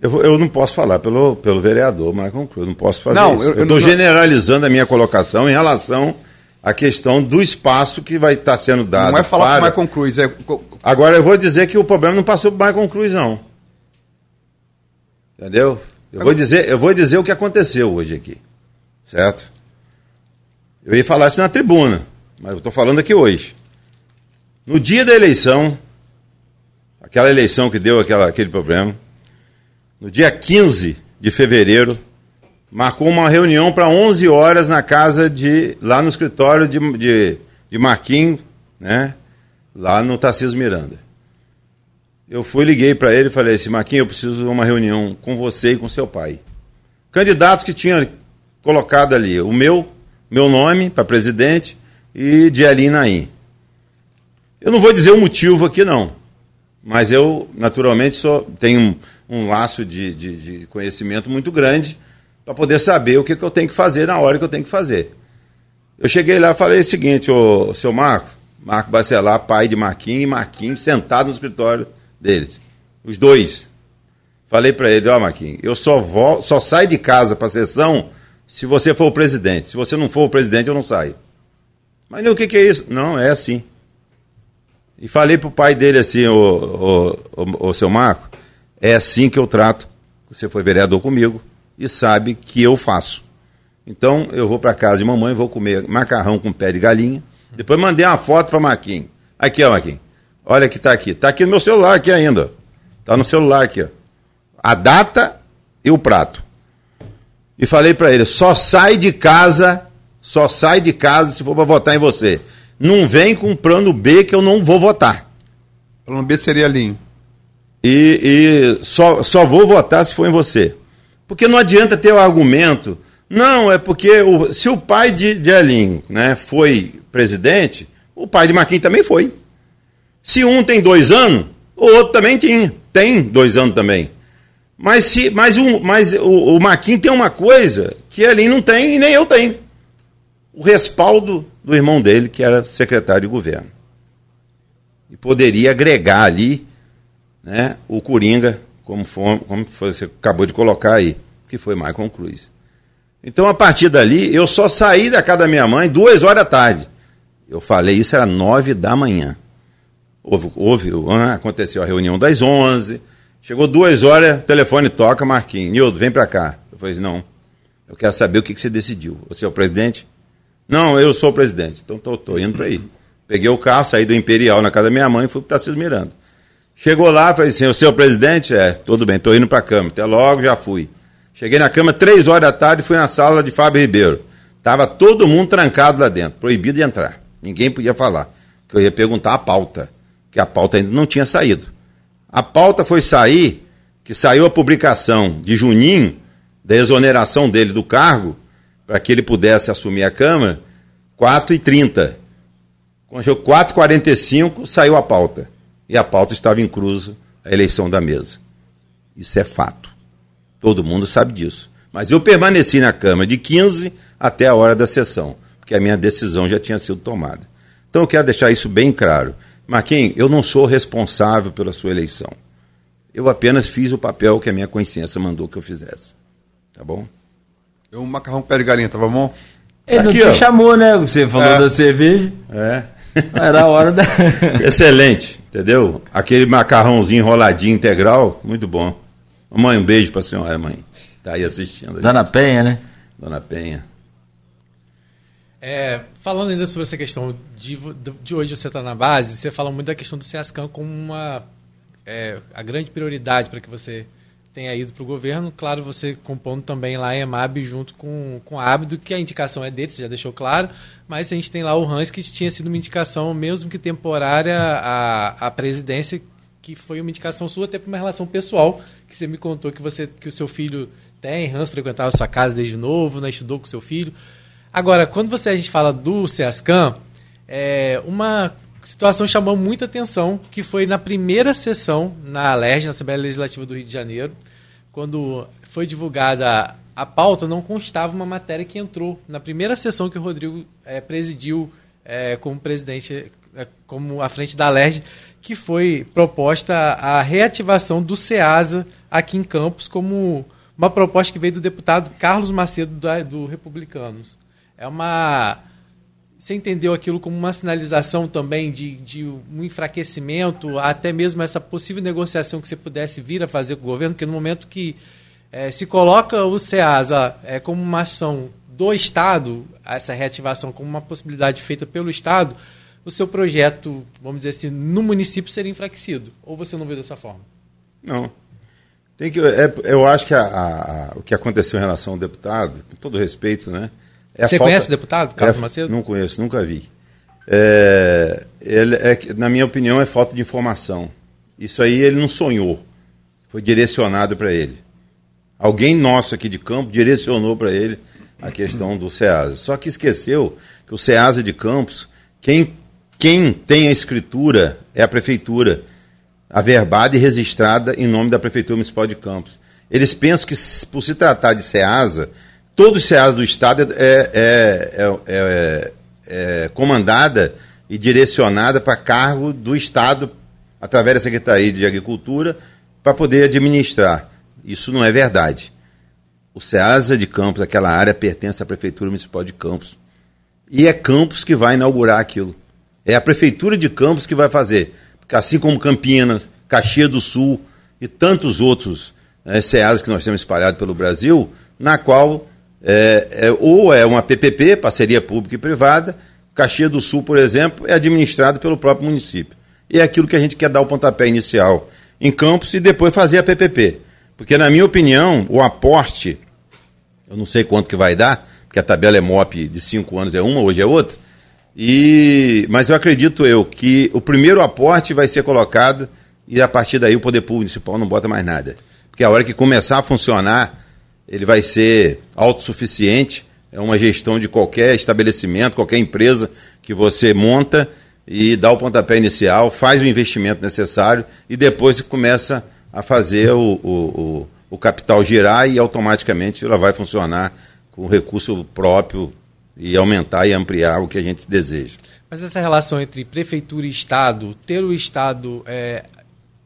Eu, eu, não posso falar pelo, pelo vereador Michael Cruz, não posso fazer não, isso. Eu estou generalizando a minha colocação em relação à questão do espaço que vai estar sendo dado. Não é falar para... com o Michael Cruz, é... Agora eu vou dizer que o problema não passou para o Michael Cruz, não. Entendeu? Eu vou, dizer, eu vou dizer o que aconteceu hoje aqui. Certo? Eu ia falar isso na tribuna, mas eu estou falando aqui hoje. No dia da eleição, aquela eleição que deu aquela, aquele problema, no dia 15 de fevereiro, marcou uma reunião para 11 horas na casa de. lá no escritório de, de, de né? Lá no Tarcísio Miranda. Eu fui, liguei para ele e falei assim: Marquinhos, eu preciso de uma reunião com você e com seu pai. Candidatos que tinham colocado ali o meu, meu nome para presidente e de Ali Naim. Eu não vou dizer o motivo aqui, não. Mas eu, naturalmente, só tenho um, um laço de, de, de, conhecimento muito grande para poder saber o que, que eu tenho que fazer na hora que eu tenho que fazer. Eu cheguei lá e falei o seguinte, ô seu Marco, Marco Bacelar, pai de Marquinhos, e Marquinhos sentado no escritório deles. Os dois. Falei para ele, ó oh, Marquinhos, eu só, vou, só saio de casa para sessão se você for o presidente. Se você não for o presidente, eu não saio. Mas o que, que é isso? Não, é assim. E falei pro pai dele assim, o, o, o, o seu Marco, é assim que eu trato. Você foi vereador comigo e sabe que eu faço. Então eu vou para casa de mamãe, vou comer macarrão com pé de galinha. Depois mandei uma foto para Marquinhos. Aqui, ó, Marquinhos. Olha que tá aqui. Tá aqui no meu celular aqui ainda. Tá no celular aqui, ó. A data e o prato. E falei para ele, só sai de casa, só sai de casa se for para votar em você não vem com plano B que eu não vou votar. Plano B seria linho. E, e só, só vou votar se for em você. Porque não adianta ter o argumento. Não, é porque o, se o pai de, de Elinho né, foi presidente, o pai de Marquinhos também foi. Se um tem dois anos, o outro também tinha. Tem dois anos também. Mas, se, mas, um, mas o, o Marquinhos tem uma coisa que Elinho não tem e nem eu tenho. O respaldo do irmão dele, que era secretário de governo. E poderia agregar ali né, o Coringa, como, for, como você acabou de colocar aí, que foi Michael Cruz. Então, a partir dali, eu só saí da casa da minha mãe duas horas da tarde. Eu falei, isso era nove da manhã. Houve, houve aconteceu a reunião das onze, chegou duas horas, telefone toca, Marquinhos, Nildo, vem para cá. Eu falei, não, eu quero saber o que, que você decidiu. Você é o presidente? Não, eu sou o presidente, então tô indo para aí. Peguei o carro, saí do Imperial na casa da minha mãe e fui para Tarcísio Miranda. Chegou lá, falei assim, o presidente? É, tudo bem, tô indo para a Câmara. Até logo, já fui. Cheguei na Câmara três horas da tarde fui na sala de Fábio Ribeiro. Tava todo mundo trancado lá dentro, proibido de entrar. Ninguém podia falar. Que eu ia perguntar a pauta, que a pauta ainda não tinha saído. A pauta foi sair, que saiu a publicação de Juninho, da exoneração dele do cargo, para que ele pudesse assumir a Câmara, 4h30. Quando chegou 4h45, saiu a pauta. E a pauta estava em cruz a eleição da mesa. Isso é fato. Todo mundo sabe disso. Mas eu permaneci na Câmara de 15 até a hora da sessão, porque a minha decisão já tinha sido tomada. Então eu quero deixar isso bem claro. Marquinhos, eu não sou responsável pela sua eleição. Eu apenas fiz o papel que a minha consciência mandou que eu fizesse. Tá bom? Um macarrão com pé de galinha, tava bom? Ele não te ó. chamou, né? Você falou é. da cerveja. É. *laughs* Era a hora da. *laughs* Excelente, entendeu? Aquele macarrãozinho enroladinho integral, muito bom. Mãe, um beijo para a senhora, mãe. Está aí assistindo. Dona gente. Penha, né? Dona Penha. É, falando ainda sobre essa questão de, de hoje você está na base, você fala muito da questão do CESCAM como uma é, a grande prioridade para que você tenha ido para o governo. Claro, você compondo também lá a EMAB junto com, com a Abdo, que a indicação é dele, você já deixou claro, mas a gente tem lá o Hans, que tinha sido uma indicação, mesmo que temporária, à, à presidência, que foi uma indicação sua até para uma relação pessoal, que você me contou que você que o seu filho tem, Hans frequentava a sua casa desde novo, né, estudou com seu filho. Agora, quando você a gente fala do CESCAM, é, uma situação chamou muita atenção, que foi na primeira sessão na ALERJ, na Assembleia Legislativa do Rio de Janeiro, quando foi divulgada a pauta, não constava uma matéria que entrou na primeira sessão que o Rodrigo é, presidiu é, como presidente, é, como à frente da ALERJ, que foi proposta a reativação do SEASA aqui em Campos como uma proposta que veio do deputado Carlos Macedo do, do Republicanos. É uma. Você entendeu aquilo como uma sinalização também de, de um enfraquecimento, até mesmo essa possível negociação que você pudesse vir a fazer com o governo, porque no momento que é, se coloca o SEASA é, como uma ação do Estado, essa reativação como uma possibilidade feita pelo Estado, o seu projeto, vamos dizer assim, no município seria enfraquecido? Ou você não vê dessa forma? Não. Tem que, é, eu acho que a, a, o que aconteceu em relação ao deputado, com todo respeito, né? É você falta, conhece o deputado, Carlos é, Macedo? Não conheço, nunca vi. É, ele, é, na minha opinião, é falta de informação. Isso aí ele não sonhou. Foi direcionado para ele. Alguém nosso aqui de campo direcionou para ele a questão do SEASA. Só que esqueceu que o SEASA de Campos, quem quem tem a escritura é a prefeitura, averbada e registrada em nome da Prefeitura Municipal de Campos. Eles pensam que, por se tratar de SEASA, todo o SEASA do Estado é, é, é, é comandada e direcionada para cargo do Estado, através da Secretaria de Agricultura, para poder administrar. Isso não é verdade. O SEASA de Campos, aquela área, pertence à Prefeitura Municipal de Campos. E é Campos que vai inaugurar aquilo. É a Prefeitura de Campos que vai fazer. Porque assim como Campinas, Caxias do Sul e tantos outros né, SEAs que nós temos espalhados pelo Brasil, na qual é, é, ou é uma PPP, parceria pública e privada, Caxias do Sul, por exemplo, é administrado pelo próprio município. E é aquilo que a gente quer dar o pontapé inicial em Campos e depois fazer a PPP. Porque, na minha opinião, o aporte, eu não sei quanto que vai dar, porque a tabela é MOP de cinco anos é uma, hoje é outra, e, mas eu acredito eu que o primeiro aporte vai ser colocado e a partir daí o poder público municipal não bota mais nada. Porque a hora que começar a funcionar, ele vai ser autossuficiente, é uma gestão de qualquer estabelecimento, qualquer empresa que você monta e dá o pontapé inicial, faz o investimento necessário e depois começa a fazer o, o, o, o capital girar e automaticamente ela vai funcionar com recurso próprio e aumentar e ampliar o que a gente deseja. Mas essa relação entre prefeitura e Estado, ter o Estado é,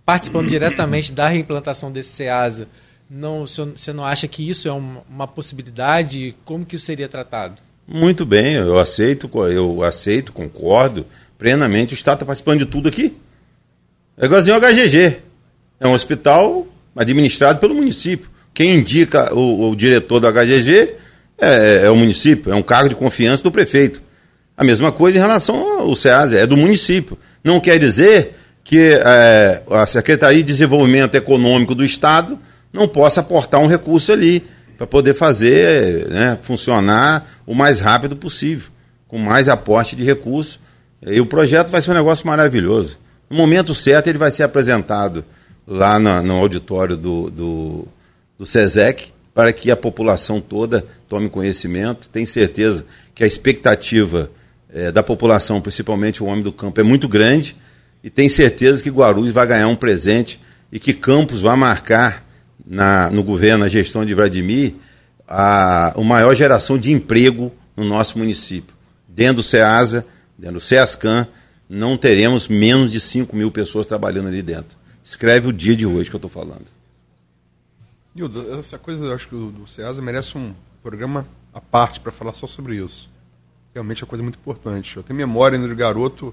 participando diretamente da reimplantação desse SEASA, não, você não acha que isso é uma, possibilidade? Como que isso seria tratado? Muito bem, eu aceito, eu aceito, concordo plenamente. O Estado está participando de tudo aqui. É igualzinho ao HGG. É um hospital administrado pelo município. Quem indica o, o diretor do HGG é, é, o município, é um cargo de confiança do prefeito. A mesma coisa em relação ao SEASA, é do município. Não quer dizer que é, a Secretaria de Desenvolvimento Econômico do Estado não possa aportar um recurso ali para poder fazer né, funcionar o mais rápido possível, com mais aporte de recursos. E o projeto vai ser um negócio maravilhoso. No momento certo, ele vai ser apresentado lá no, no auditório do, do, do SESEC, para que a população toda tome conhecimento. Tenho certeza que a expectativa é, da população, principalmente o homem do campo, é muito grande. E tenho certeza que Guarulhos vai ganhar um presente e que Campos vai marcar na, no governo, na gestão de Vladimir, a, a maior geração de emprego no nosso município. Dentro do SEASA, dentro do SEASCAN, não teremos menos de 5 mil pessoas trabalhando ali dentro. Escreve o dia de hoje que eu estou falando. Nildo, essa coisa, eu acho que o do SEASA merece um programa à parte para falar só sobre isso. Realmente é uma coisa muito importante. Eu tenho memória ainda de garoto,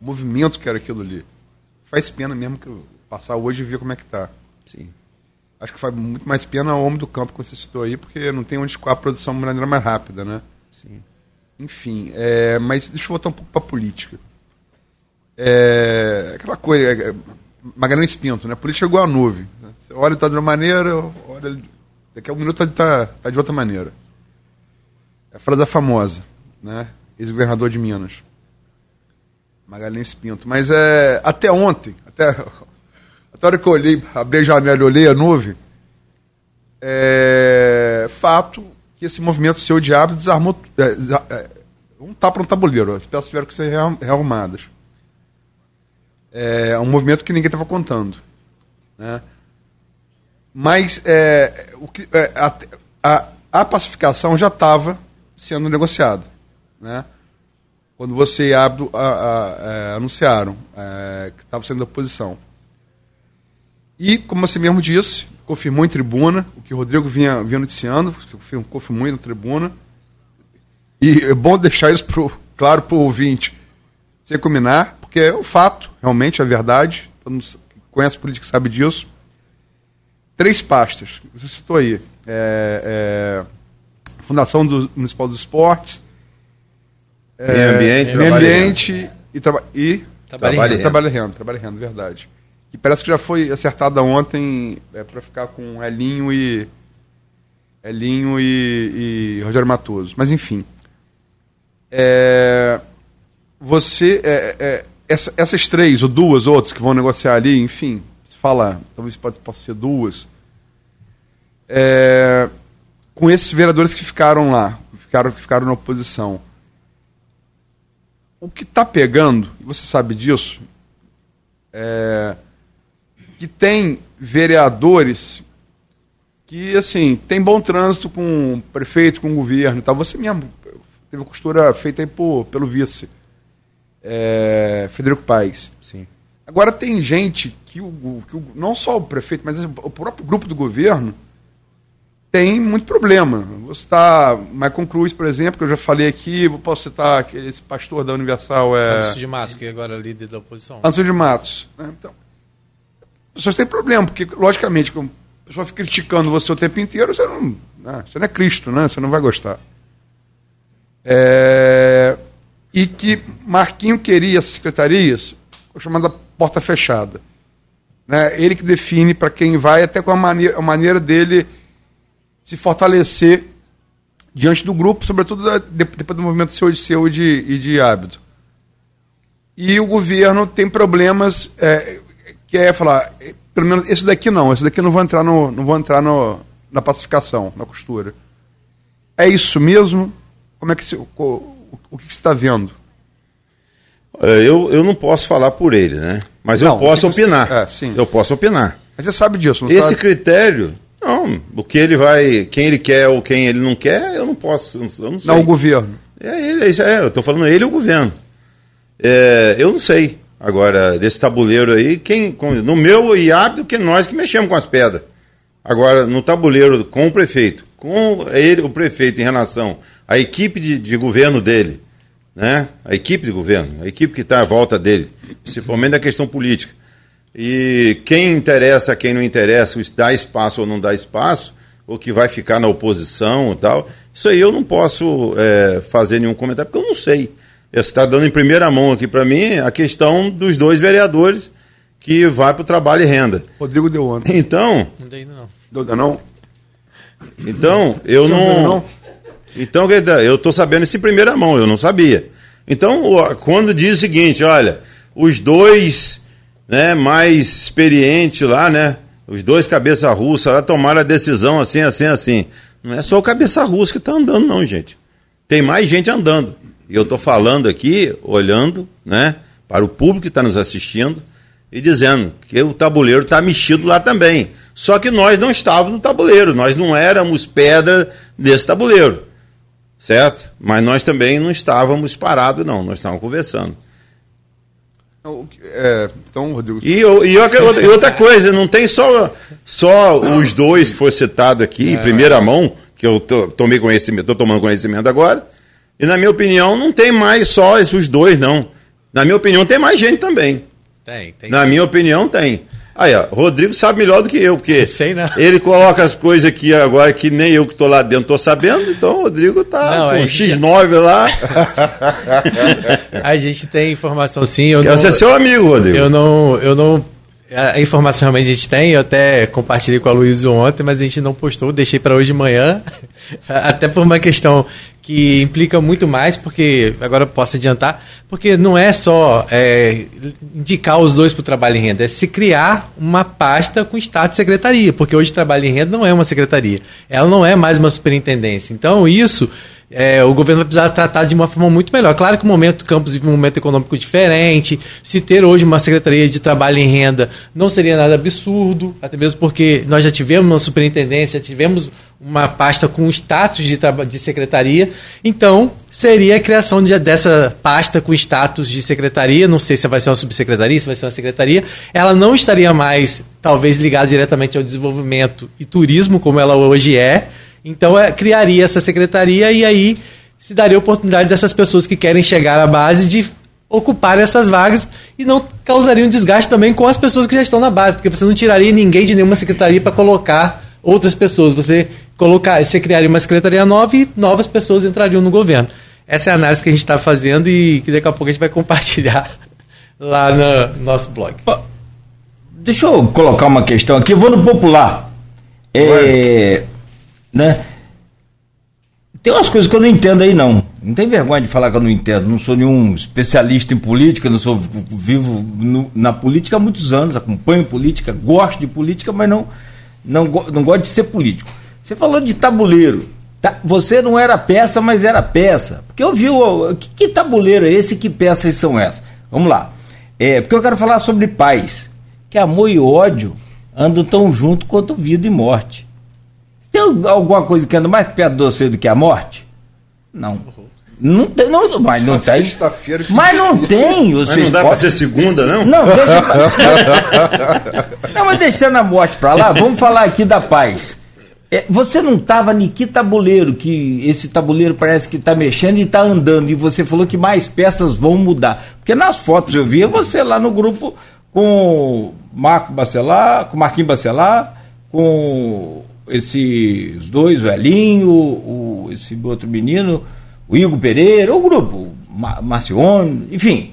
o movimento que era aquilo ali. Faz pena mesmo que eu passar hoje e ver como é que está. Sim. Acho que faz muito mais pena o homem do campo que você citou aí, porque não tem onde a produção de maneira mais rápida, né? Sim. Enfim, é, mas deixa eu voltar um pouco para a política. É, aquela coisa, é, Magalhães Pinto, né? Política é igual a nuvem. Né? Você olha está de uma maneira, olha, daqui a um minuto está tá, tá de outra maneira. É a frase famosa, né? Ex-governador de Minas. Magalhães Pinto. Mas é, até ontem, até até a hora que eu olhei, abri a janela e olhei a nuvem, é fato que esse movimento seu diabo desarmou. É, é, um tapa no tabuleiro, as peças tiveram que ser rearrumadas. É um movimento que ninguém estava contando. Né? Mas é, o que, é, a, a, a, pacificação já estava sendo negociada. Né? Quando você e Abdo a, a, é, anunciaram é, que estava sendo oposição. E, como você mesmo disse, confirmou em tribuna, o que o Rodrigo vinha, vinha noticiando, confirmou em tribuna. E é bom deixar isso pro, claro para o ouvinte, sem combinar, porque é o fato, realmente, é verdade, todo mundo conhece política sabe disso. Três pastas, você citou aí. É, é, Fundação do Municipal dos Esportes, é, meio ambiente, meio ambiente e, traba e trabalho, e renda. Trabalho e renda, trabalho e renda, verdade que parece que já foi acertada ontem é, para ficar com Elinho e Elinho e, e Rogério Matoso. Mas enfim, é, você é, é, essa, essas três ou duas outras que vão negociar ali, enfim, se fala, talvez pode, possa ser duas, é, com esses vereadores que ficaram lá, ficaram, que ficaram na oposição. O que está pegando, e você sabe disso, é, que tem vereadores que, assim, tem bom trânsito com o prefeito, com o governo tal. Você mesmo teve a costura feita aí por, pelo vice, é, Federico Paes. Sim. Agora tem gente que, o, que o, não só o prefeito, mas o próprio grupo do governo tem muito problema. Vou citar Michael Cruz, por exemplo, que eu já falei aqui, vou posso citar aquele, esse pastor da Universal. É... Anderson de Matos, que agora é líder da oposição. Anderson de Matos. Né? Então, pessoas têm problema, porque, logicamente, como a pessoa fica criticando você o tempo inteiro, você não, né, você não é Cristo, né? Você não vai gostar. É, e que Marquinho queria as secretarias, chamada porta fechada. Né? Ele que define para quem vai, até com a maneira, a maneira dele se fortalecer diante do grupo, sobretudo da, depois do movimento seu de seu e de, de hábito. E o governo tem problemas. É, que é falar, pelo menos esse daqui não, esse daqui não vou entrar no, não vou entrar no, na pacificação, na costura. É isso mesmo? Como é que se, o, o que você está vendo? Eu, eu não posso falar por ele, né? Mas não, eu posso opinar. Você... É, eu posso opinar. Mas você sabe disso, não Esse sabe? critério, não. O que ele vai, quem ele quer ou quem ele não quer, eu não posso. Eu não, sei. não o governo. É ele, é, é eu estou falando ele e o governo. É, eu não sei. Agora, desse tabuleiro aí, quem, no meu IAB, que nós que mexemos com as pedras. Agora, no tabuleiro com o prefeito, com ele, o prefeito, em relação à equipe de, de governo dele, né? a equipe de governo, a equipe que está à volta dele, principalmente da questão política. E quem interessa, quem não interessa, dá espaço ou não dá espaço, ou que vai ficar na oposição e tal, isso aí eu não posso é, fazer nenhum comentário, porque eu não sei. Você está dando em primeira mão aqui para mim a questão dos dois vereadores que vai para o trabalho e renda. Rodrigo deu ontem. Então. Não dei ainda não. Deu não? Então, eu não. não não? Então, eu estou sabendo isso em primeira mão, eu não sabia. Então, quando diz o seguinte, olha, os dois né, mais experientes lá, né? Os dois cabeça russa lá tomaram a decisão assim, assim, assim. Não é só o cabeça russa que está andando, não, gente. Tem mais gente andando. E eu estou falando aqui, olhando, né, para o público que está nos assistindo e dizendo que o tabuleiro está mexido lá também. Só que nós não estávamos no tabuleiro, nós não éramos pedra desse tabuleiro, certo? Mas nós também não estávamos parados, não, nós estávamos conversando. É, então, Rodrigo, E, eu- e outra- e outra coisa, não tem só, só os dois que foi citado aqui em primeira mão, que eu to- tomei conhecimento, estou tomando conhecimento agora. E na minha opinião, não tem mais só esses dois, não. Na minha opinião, tem mais gente também. Tem, tem. Na minha opinião, tem. Aí, ó, Rodrigo sabe melhor do que eu, porque *laughs* Sei não. ele coloca as coisas aqui agora que nem eu que estou lá dentro estou sabendo, então o Rodrigo tá Não, com gente- X9 lá. *laughs* A gente tem informação sim. Eu Quero não, ser seu amigo, Rodrigo. eu não, eu não. A informação realmente a gente tem, eu até compartilhei com a Luísa ontem, mas a gente não postou, deixei para hoje de manhã, *laughs* até por uma questão que implica muito mais, porque agora posso adiantar, porque não é só é, indicar os dois para o trabalho em renda, é se criar uma pasta com status de secretaria, porque hoje trabalho em renda não é uma secretaria, ela não é mais uma superintendência. Então isso é, o governo vai precisar tratar de uma forma muito melhor. Claro que o momento Campos vive um momento econômico diferente. Se ter hoje uma secretaria de trabalho em renda não seria nada absurdo, até mesmo porque nós já tivemos uma superintendência, tivemos uma pasta com status de, de secretaria. Então, seria a criação de- dessa pasta com status de secretaria. Não sei se vai ser uma subsecretaria, se vai ser uma secretaria. Ela não estaria mais, talvez, ligada diretamente ao desenvolvimento e turismo, como ela hoje é. Então é, criaria essa secretaria e aí se daria oportunidade dessas pessoas que querem chegar à base de ocupar essas vagas e não causaria um desgaste também com as pessoas que já estão na base, porque você não tiraria ninguém de nenhuma secretaria para colocar outras pessoas. Você colocar, você criaria uma secretaria nova e novas pessoas entrariam no governo. Essa é a análise que a gente está fazendo e que daqui a pouco a gente vai compartilhar *laughs* lá no nosso blog. Deixa eu colocar uma questão aqui, eu vou no popular. É, né? Tem umas coisas que eu não entendo aí, não. Não tem vergonha de falar que eu não entendo. Não sou nenhum especialista em política, não sou vivo no- na política há muitos anos, acompanho política, gosto de política, mas não, não, não gosto de ser político. Você falou de tabuleiro. Tá, você não era peça, mas era peça. Porque eu vi o. Que, que tabuleiro é esse? Que peças são essas? Vamos lá. É, porque eu quero falar sobre paz. Que amor e ódio andam tão junto quanto vida e morte. Tem alguma coisa que anda mais perto de você do que a morte? Não. Não tem, não, mas não tem. Sexta-feira Mas não tem. Mas Vocês não dá para podem- ser segunda, não? não, deixa. *laughs* não, mas deixando a morte pra lá, vamos falar aqui da paz. É, você não estava em que tabuleiro, que esse tabuleiro parece que está mexendo e está andando, e você falou que mais peças vão mudar. Porque nas fotos eu via você lá no grupo com Marco Bacelar, com Marquinhos Bacelar, com esses dois, o Elinho, o, esse outro menino, o Igor Pereira, o grupo, o Ma- Marcione, enfim.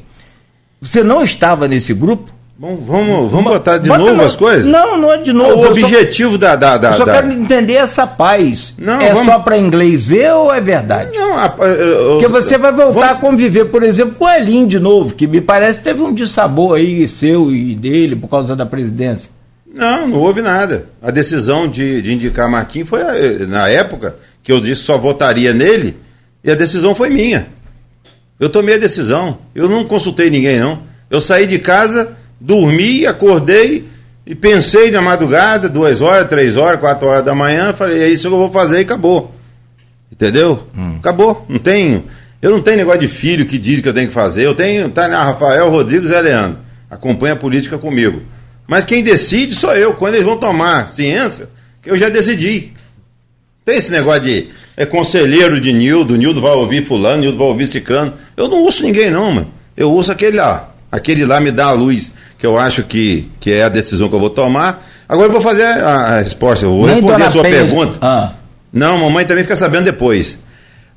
Você não estava nesse grupo? Bom, vamos, vamos botar de Bota novo no- as coisas? Não, não é de novo. O eu só- objetivo da. da, da, eu só da- quero entender essa paz. Não, é vamos- só para inglês ver ou é verdade? Não, a- eu- Porque você vai voltar vamos- a conviver, por exemplo, com o Elinho de novo, que me parece que teve um dissabor aí seu e dele por causa da presidência. Não, não houve nada. A decisão de, de indicar Marquinhos foi eh, na época que eu disse que só votaria nele, e a decisão foi minha. Eu tomei a decisão. Eu não consultei ninguém, não. Eu saí de casa, dormi, acordei e pensei na madrugada, duas horas, três horas, quatro horas da manhã, falei, é isso que eu vou fazer e acabou. Entendeu? Acabou. Não tem. Eu não tenho negócio de filho que diz que eu tenho que fazer. Eu tenho, tá na Rafael, Rodrigues e Leandro. Acompanha a política comigo. Mas quem decide sou eu. Quando eles vão tomar ciência, que eu já decidi. Tem esse negócio de é conselheiro de Nildo, Nildo vai ouvir fulano, Nildo vai ouvir ciclano. Eu não ouço ninguém não, mano. Eu ouço aquele lá. Aquele lá me dá a luz que eu acho que, que é a decisão que eu vou tomar. Agora eu vou fazer a, a resposta, eu vou Nem responder a sua Penha- pergunta. Ah. Não, mamãe também fica sabendo depois.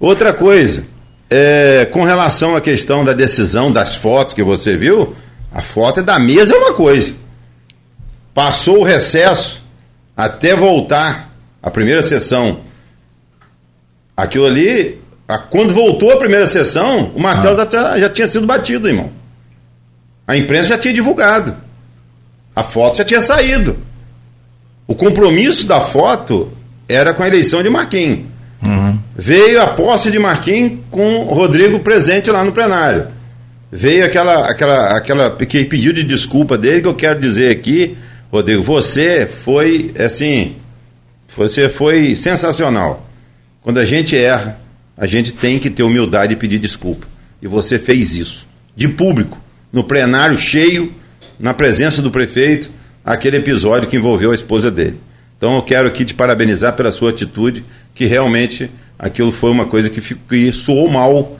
Outra coisa, é, com relação à questão da decisão das fotos que você viu, a foto é da mesa é uma coisa. Passou o recesso até voltar a primeira sessão. Aquilo ali, a- quando voltou a primeira sessão, o martelo já, tinha- já tinha sido batido, irmão. A imprensa já tinha divulgado. A foto já tinha saído. O compromisso da foto era com a eleição de Marquinhos. Veio a posse de Marquinhos com o Rodrigo presente lá no plenário. Veio aquela, aquela, aquela aquele pedido de desculpa dele que eu quero dizer aqui, Rodrigo, você foi assim, você foi sensacional. Quando a gente erra, a gente tem que ter humildade e pedir desculpa. E você fez isso, de público, no plenário cheio, na presença do prefeito, aquele episódio que envolveu a esposa dele. Então eu quero aqui te parabenizar pela sua atitude, que realmente aquilo foi uma coisa que, ficou, que soou mal,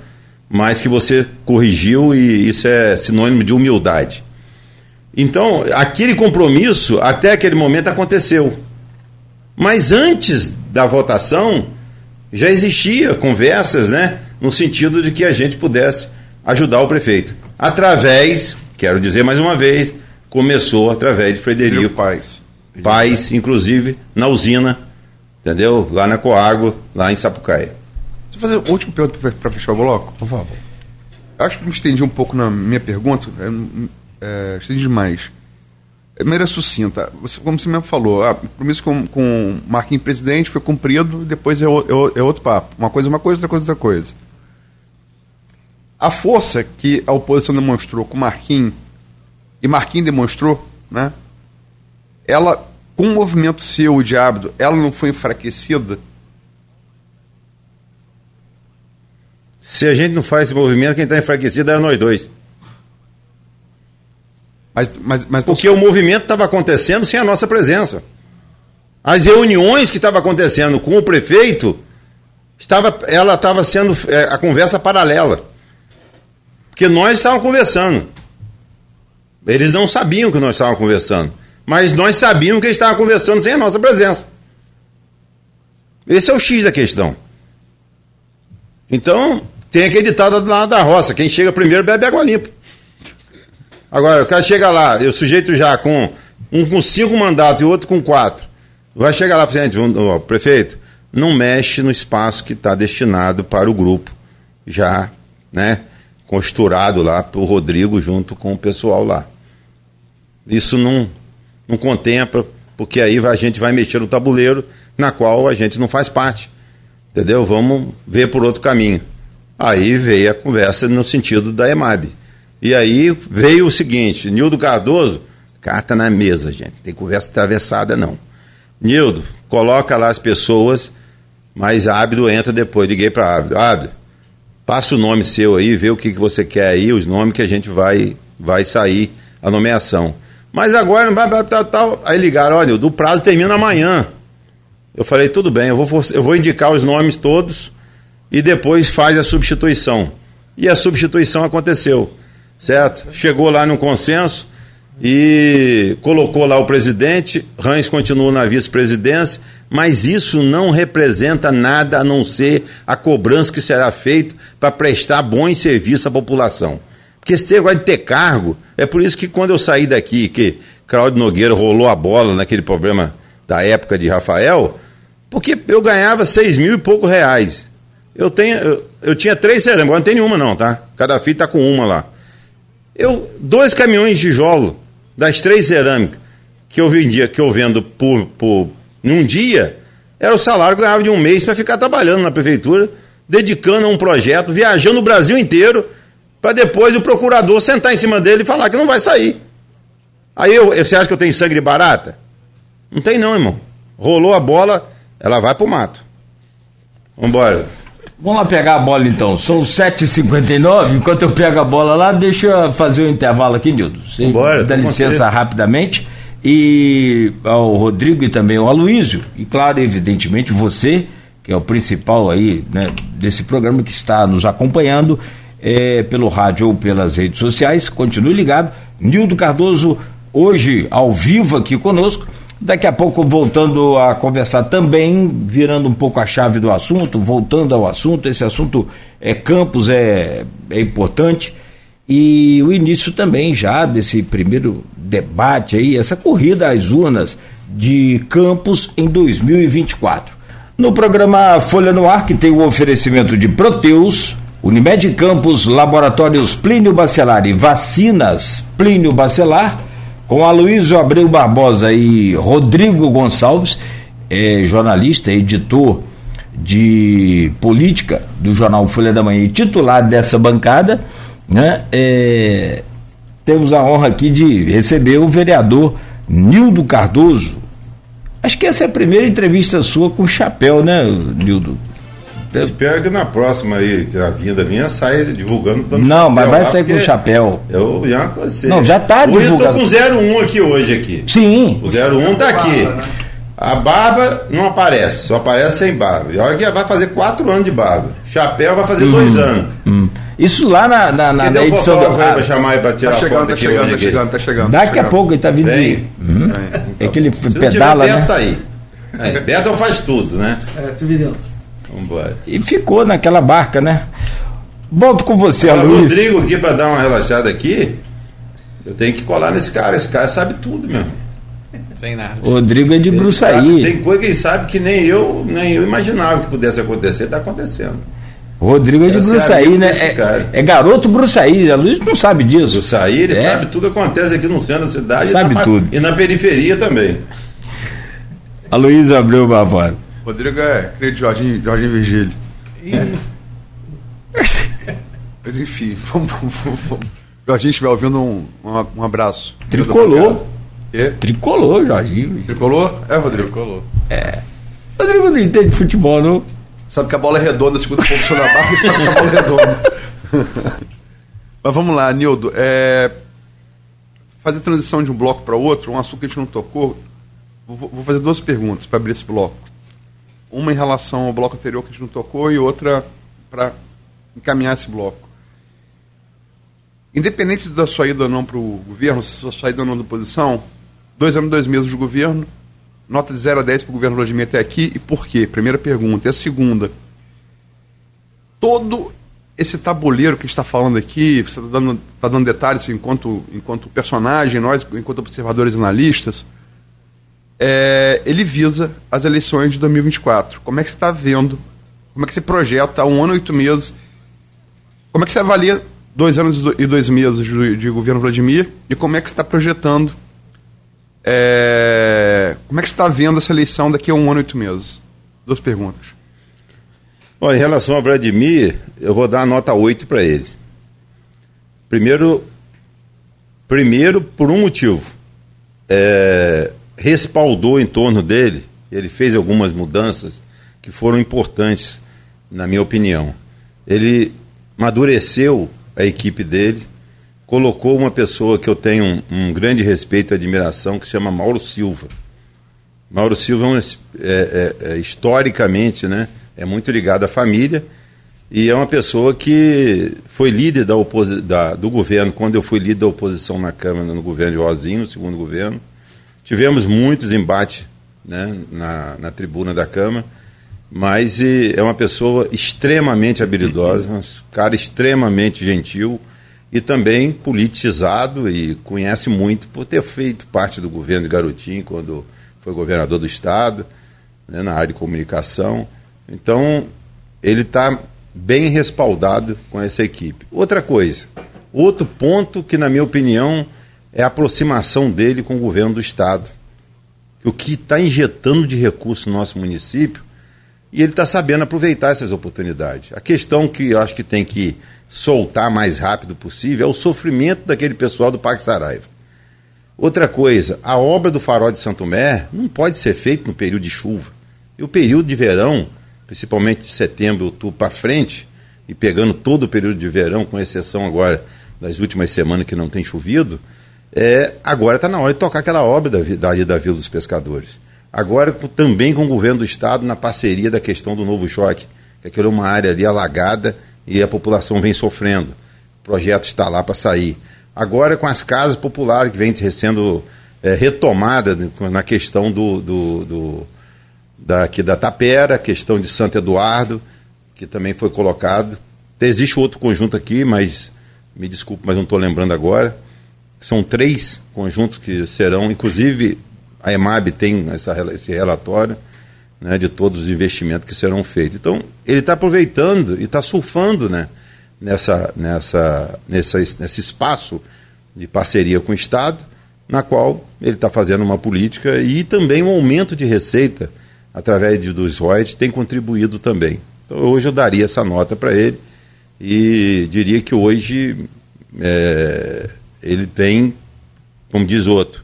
mas que você corrigiu e isso é sinônimo de humildade. Então, aquele compromisso, até aquele momento, aconteceu. Mas antes da votação, já existia conversas, né? No sentido de que a gente pudesse ajudar o prefeito. Através, quero dizer mais uma vez, começou através de Frederico Paz. Paz, inclusive na usina, entendeu? Lá na Coágua, lá em Sapucaia. Deixa eu fazer uma última pergunta para fechar o bloco. Por favor. Acho que me estendi um pouco na minha pergunta, é, é, estendi demais. É, Primeiro é sucinta. Você, como você mesmo falou, ah, o compromisso com, com o Marquinhos presidente foi cumprido, depois é, o- é o- é outro papo. Uma coisa é uma coisa, outra coisa é outra coisa. A força que a oposição demonstrou com Marquinhos, e Marquinhos demonstrou, né? Ela, com o movimento seu de hábito, ela não foi enfraquecida? Se a gente não faz esse movimento, quem está enfraquecido era nós dois. Mas, mas, mas Porque o movimento estava acontecendo sem a nossa presença. As reuniões que estavam acontecendo com o prefeito, estava, ela estava sendo é, a conversa paralela. Porque nós estávamos conversando. Eles não sabiam que nós estávamos conversando. Mas nós sabíamos que eles estavam conversando sem a nossa presença. Esse é o X da questão. Então, tem aquele ditado lá da roça: quem chega primeiro bebe água limpa. Agora, o cara chega lá, o sujeito já com um com cinco mandatos e outro com quatro. Vai chegar lá gente, ó, prefeito, não mexe no espaço que está destinado para o grupo, já, né, costurado lá para o Rodrigo junto com o pessoal lá. Isso não, não contempla, porque aí a gente vai mexer no tabuleiro na qual a gente não faz parte. Entendeu? Vamos ver por outro caminho. Aí veio a conversa no sentido da EMAB. E aí veio o seguinte: Nildo Cardoso, carta na mesa, gente. Tem conversa atravessada, não. Nildo, coloca lá as pessoas, mas Ábido entra depois. Liguei para Ábido. Ábido, passa o nome seu aí, vê o que, que você quer aí, os nomes que a gente vai, vai sair a nomeação. Mas agora, tal, tal. aí ligaram: olha, o prazo termina amanhã. Eu falei, tudo bem, eu vou, eu vou indicar os nomes todos e depois faz a substituição. E a substituição aconteceu, certo? Chegou lá no consenso e colocou lá o presidente, Rães continua na vice-presidência, mas isso não representa nada a não ser a cobrança que será feita para prestar bons serviços à população. Porque esse negócio de ter cargo, é por isso que quando eu saí daqui, que Claudio Nogueira rolou a bola naquele problema da época de Rafael, porque eu ganhava seis mil e pouco reais. Eu, tenho, eu, eu tinha três cerâmicas, agora não tem nenhuma não, tá? Cada filho tá com uma lá. Eu, dois caminhões de tijolo das três cerâmicas que eu vendia, que eu vendo por, por num dia, era o salário que eu ganhava de um mês para ficar trabalhando na prefeitura, dedicando a um projeto, viajando o Brasil inteiro, para depois o procurador sentar em cima dele e falar que não vai sair. Aí eu, você acha que eu tenho sangue de barata? Não tem não, irmão. Rolou a bola, ela vai pro mato. Vambora. Vamos lá pegar a bola então. São 7h59. Enquanto eu pego a bola lá, deixa eu fazer o um intervalo aqui, Nildo. Você Bora, dá licença rapidamente. E ao Rodrigo e também ao Aloísio. E claro, evidentemente, você, que é o principal aí né, desse programa que está nos acompanhando é, pelo rádio ou pelas redes sociais. Continue ligado. Nildo Cardoso, hoje ao vivo aqui conosco. Daqui a pouco voltando a conversar também, virando um pouco a chave do assunto, voltando ao assunto, esse assunto é campus, é, é importante. E o início também já desse primeiro debate aí, essa corrida às urnas de campus em 2024. No programa Folha no Ar, que tem o oferecimento de Proteus, Unimed Campos, Laboratórios Plínio Bacelar e Vacinas Plínio Bacelar, com Aloysio Abreu Barbosa e Rodrigo Gonçalves, é, jornalista, editor de política do jornal Folha da Manhã e titular dessa bancada, né? É, temos a honra aqui de receber o vereador Nildo Cardoso. Acho que essa é a primeira entrevista sua com chapéu, né, Nildo? Eu espero que na próxima aí, a vinda minha, saia divulgando. Não, mas vai lá, sair com porque chapéu. Eu já conheci. Não, já tá Hoje divulgado. eu tô com 01 aqui hoje aqui. Sim. O 01 tá aqui. A barba não aparece, só aparece sem barba. E a hora que vai fazer quatro anos de barba. Chapéu vai fazer dois anos. Hum. Isso lá na, na, na, na edição do. pra chamar pra tirar Tá a chegando, foto tá chegando, tá chegando, tá chegando. Daqui tá a chegando. pouco ele tá vindo. Vem. de- Uhum. É que ele Se não pedala, tiver, Beto tá né? aí. É, Beto faz tudo, né? É, Cividão. Vambora. E ficou naquela barca, né? Volto com você, Agora, Luiz. Rodrigo aqui pra dar uma relaxada aqui. Eu tenho que colar nesse cara. Esse cara sabe tudo mesmo. Sem nada. Rodrigo é de Tem Gruçaí. coisa que ele sabe que nem eu, nem eu imaginava que pudesse acontecer, está acontecendo. Rodrigo é de Essa é né? É, cara. é garoto Gruçaí. A Luiz não sabe disso. O sair, ele É. sabe tudo que acontece aqui no centro da cidade Sabe e na, tudo. e na periferia também. A Luiz Abreu Bavaro. Rodrigo é creio de Jorginho, Jorginho Virgílio. Mas enfim, *laughs* vamos, vamos, vamos. Jorginho estiver ouvindo um, um, um abraço. Tricolor. E? Tricolor, Jorginho. Tricolor? É, Rodrigo. Colou. Rodrigo não entende de futebol, não. Sabe que a bola é redonda, segundo o professor da barra, sabe que a bola é redonda. *laughs* Mas vamos lá, Nildo. É... Fazer transição de um bloco para outro, um assunto que a gente não tocou. Vou fazer duas perguntas para abrir esse bloco. Uma em relação ao bloco anterior que a gente não tocou e outra para encaminhar esse bloco. Independente da sua ida ou não para o governo, se sua saída ou não da oposição, dois anos, dois meses de governo, nota de 0 a 10 para o governo Vladimir até aqui e por quê? Primeira pergunta. E a segunda, todo esse tabuleiro que está falando aqui, você está dando, tá dando detalhes enquanto, enquanto personagem, nós, enquanto observadores e analistas, é, ele visa as eleições de 2024. Como é que você está vendo? Como é que você projeta um ano e oito meses? Como é que você avalia dois anos e dois meses de, de governo Vladimir? E como é que você está projetando? É, como é que você está vendo essa eleição daqui a um ano e oito meses? Duas perguntas. Olha, em relação ao Vladimir, eu vou dar a nota 8 para ele. Primeiro, primeiro por um motivo. É, respaldou em torno dele, ele fez algumas mudanças que foram importantes, na minha opinião. Ele amadureceu a equipe dele, colocou uma pessoa que eu tenho um, um grande respeito e admiração, que se chama Mauro Silva. Mauro Silva, é um, é, é, é, historicamente, né, é muito ligado à família e é uma pessoa que foi líder da da, do governo, quando eu fui líder da oposição na Câmara, no governo de Rosinho, no segundo governo. Tivemos muitos embates né, na, na tribuna da Câmara, mas e, é uma pessoa extremamente habilidosa, um cara extremamente gentil e também politizado e conhece muito por ter feito parte do governo de Garotinho quando foi governador do estado, né, na área de comunicação. Então, ele está bem respaldado com essa equipe. Outra coisa, outro ponto que, na minha opinião, é a aproximação dele com o governo do estado. O que está injetando de recurso no nosso município e ele está sabendo aproveitar essas oportunidades. A questão que eu acho que tem que soltar mais rápido possível é o sofrimento daquele pessoal do Parque Saraiva. Outra coisa, a obra do Farol de Santo Mé não pode ser feita no período de chuva. E o período de verão, principalmente de setembro, outubro para frente, e pegando todo o período de verão, com exceção agora das últimas semanas que não tem chovido, é, agora está na hora de tocar aquela obra da, da, da Vila dos Pescadores. Agora também com o governo do Estado na parceria da questão do novo choque, que aquilo é uma área ali alagada e a população vem sofrendo. O projeto está lá para sair. Agora com as casas populares que vem sendo é, retomada na questão do, do, do daqui da Tapera, questão de Santo Eduardo, que também foi colocado. Existe outro conjunto aqui, mas me desculpe, mas não estou lembrando agora. São três conjuntos que serão, inclusive a EMAB tem essa, esse relatório né, de todos os investimentos que serão feitos. Então, ele está aproveitando e está surfando né, nessa, nessa, nessa, nesse espaço de parceria com o Estado, na qual ele está fazendo uma política e também um aumento de receita através de, dos royalties tem contribuído também. Então, hoje eu daria essa nota para ele e diria que hoje é, ele tem, como diz outro,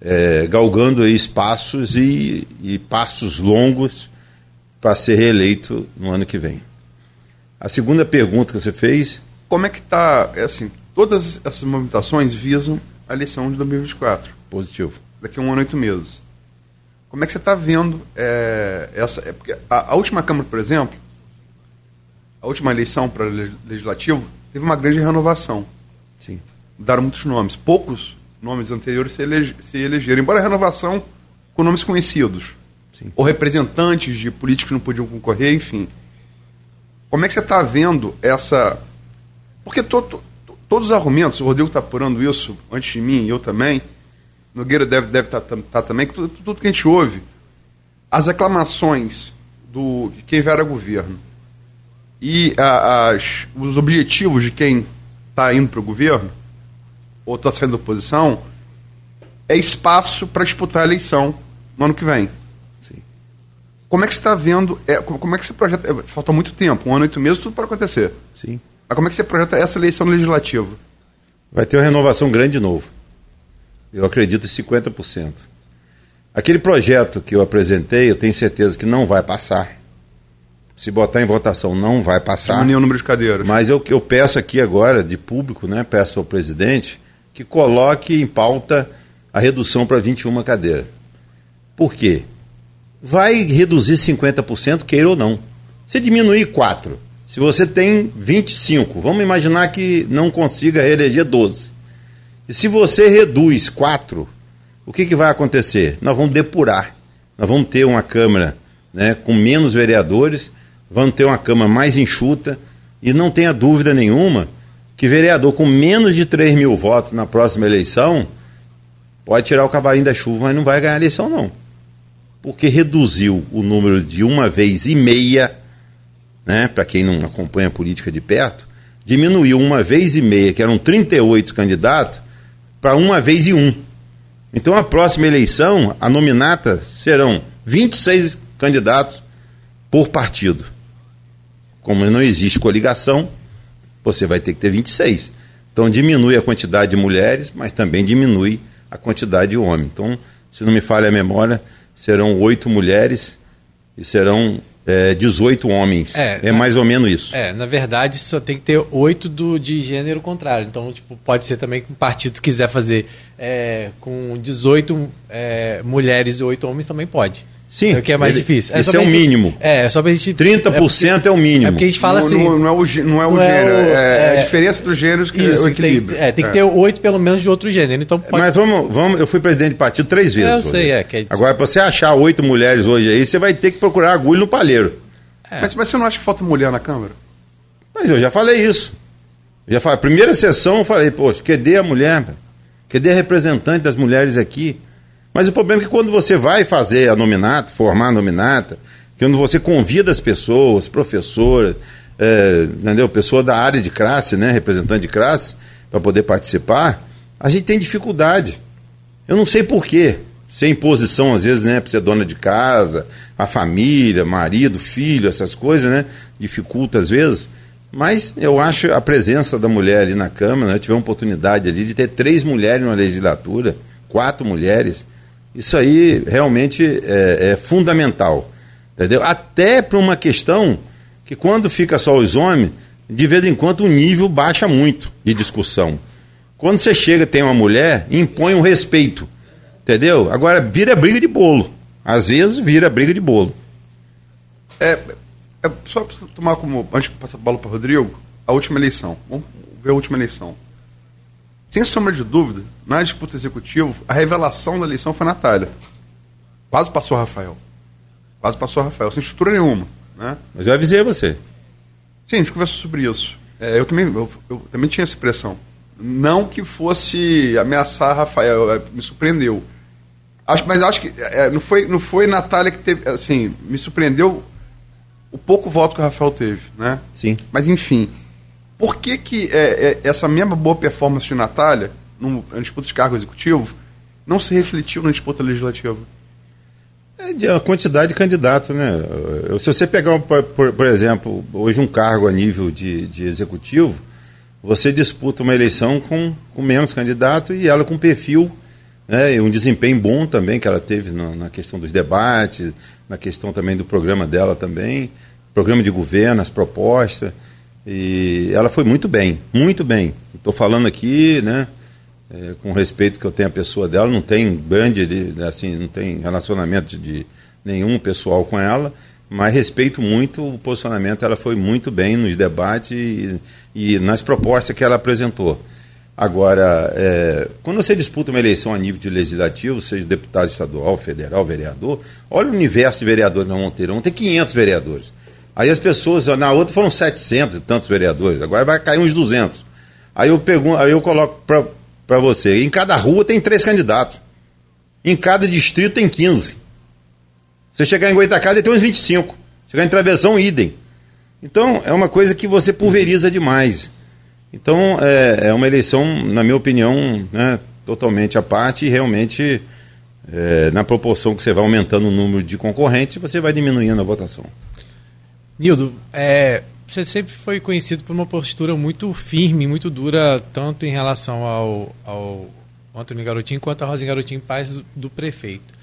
é, galgando espaços e, e passos longos para ser reeleito no ano que vem. A segunda pergunta que você fez. Como é que está, é assim, todas essas movimentações visam a eleição de 2024. Positivo. Daqui a um ano e oito meses. Como é que você está vendo é, essa. É, porque a, a, última Câmara, por exemplo, a última eleição para legislativo, teve uma grande renovação. Sim. Mudaram muitos nomes. Poucos nomes anteriores se, elege, se elegeram, embora a renovação com nomes conhecidos. Sim. Ou representantes de políticos que não podiam concorrer, enfim. Como é que você está vendo essa. Porque to, to, todos os argumentos, o Rodrigo está apurando isso antes de mim, e eu também. Nogueira deve estar deve tá, tá, tá também, tudo, tudo que a gente ouve. As reclamações do, de quem vier a governo e a, as, os objetivos de quem está indo para o governo ou está saindo da oposição, é espaço para disputar a eleição no ano que vem. Sim. Como é que você está vendo? É, como é que você projeta? É, falta muito tempo, um ano e oito meses, tudo pode acontecer. Sim. Mas como é que você projeta essa eleição legislativa? Vai ter uma renovação grande de novo. Eu acredito em 50%. Aquele projeto que eu apresentei, eu tenho certeza que não vai passar. Se botar em votação, não vai passar. Diminuir o número de cadeiras. Mas eu, eu peço aqui agora, de público, né, peço ao presidente que coloque em pauta a redução para 21 cadeiras. Por quê? Vai reduzir 50%, queira ou não. Se diminuir 4, se você tem 25, vamos imaginar que não consiga reeleger 12. E se você reduz 4, o que, que vai acontecer? Nós vamos depurar. Nós vamos ter uma Câmara né, com menos vereadores, vamos ter uma Câmara mais enxuta, e não tenha dúvida nenhuma que vereador com menos de 3 mil votos na próxima eleição pode tirar o cavalinho da chuva, mas não vai ganhar a eleição, não. Porque reduziu o número de uma vez e meia, né, para quem não acompanha a política de perto, diminuiu uma vez e meia, que eram 38 candidatos, para uma vez e um. Então, a próxima eleição, a nominata serão 26 candidatos por partido. Como não existe coligação, você vai ter que ter 26. Então diminui a quantidade de mulheres, mas também diminui a quantidade de homens. Então, se não me falha a memória, serão oito mulheres e serão é, 18 homens. É, é mais ou menos isso. É, na verdade, só tem que ter oito do, de gênero contrário. Então, tipo, pode ser também que um partido quiser fazer é, com 18 é, mulheres e oito homens, também pode. Sim. É o que é mais ele, difícil. É, é o mínimo. É, só pra gente. 30% é, porque, é o mínimo. É porque a gente fala não, assim. Não, não, é o, não é o não gênero, é, o, é, a diferença dos gêneros que isso, é o equilíbrio. Tem, é, tem que ter oito pelo menos de outro gênero. Então pode... Mas vamos, vamos. Eu fui presidente de partido três vezes. eu sei, é. Que Agora, pra você achar oito mulheres hoje aí, você vai ter que procurar agulha no palheiro. Mas, mas você não acha que falta mulher na Câmara? Mas eu já falei isso. já falei, primeira sessão eu falei, poxa, cadê a mulher? Cadê a representante das mulheres aqui? Mas o problema é que quando você vai fazer a nominata, formar a nominata, quando você convida as pessoas, professora, é, entendeu? pessoa da área de classe, né, representante de classe, para poder participar, a gente tem dificuldade. Eu não sei porquê. Sem imposição, às vezes, né, para ser dona de casa, a família, marido, filho, essas coisas, né, dificulta às vezes. Mas eu acho a presença da mulher ali na Câmara, né, tive a oportunidade ali de ter três mulheres na legislatura, quatro mulheres, isso aí realmente é, é fundamental. Entendeu? Até para uma questão que quando fica só os homens, de vez em quando o nível baixa muito de discussão. Quando você chega tem uma mulher, impõe um respeito. Entendeu? Agora vira briga de bolo. Às vezes vira briga de bolo. É, é só para tomar como. Antes de passar a bola para Rodrigo, a última eleição. Vamos ver a última eleição. Sem sombra de dúvida, na disputa executiva, a revelação da eleição foi a Natália. Quase passou o Rafael. Quase passou o Rafael, sem estrutura nenhuma. Né? Mas eu avisei você. Sim, a gente conversou sobre isso. É, eu, também, eu, eu, também tinha essa impressão. Não que fosse ameaçar Rafael, é, me surpreendeu. Acho, mas acho que é, não, foi, não foi Natália que teve. Assim, me surpreendeu o pouco voto que o Rafael teve. Né? Sim. Mas enfim. Por que, que é, é, essa mesma boa performance de Natália, no, na disputa de cargo executivo, não se refletiu na disputa legislativa? É a quantidade de candidatos, né? Se você pegar, por, por exemplo, hoje um cargo a nível de, de executivo, você disputa uma eleição com, com menos candidatos e ela com perfil né, e um desempenho bom também que ela teve na, na, questão dos debates, na questão também do programa dela também, programa de governo, as propostas. E ela foi muito bem, muito bem. Estou falando aqui, né? é, com respeito que eu tenho à pessoa dela, não tem grande, assim, não tem relacionamento de nenhum pessoal com ela, mas respeito muito o posicionamento, ela foi muito bem nos debates e, e nas propostas que ela apresentou. Agora, é, quando você disputa uma eleição a nível de legislativo, seja deputado estadual, federal, vereador, olha o universo de vereadores na Monteiro, vão ter 500 vereadores. Aí as pessoas, na outra foram 700 e tantos vereadores, agora vai cair uns 200. Aí eu, pergunto, aí eu coloco para você. Em cada rua tem três candidatos. Em cada distrito tem 15. Você chegar em Goitacada tem uns 25. Chegar em Travessão, idem. Então, é uma coisa que você pulveriza demais. Então, é, é uma eleição, na minha opinião, né, totalmente à parte e realmente, é, na proporção que você vai aumentando o número de concorrentes, você vai diminuindo a votação. Nildo, é, você sempre foi conhecido por uma postura muito firme, muito dura, tanto em relação ao, ao Antônio Garotinho quanto a Rosinha Garotinho, pais do, do, prefeito.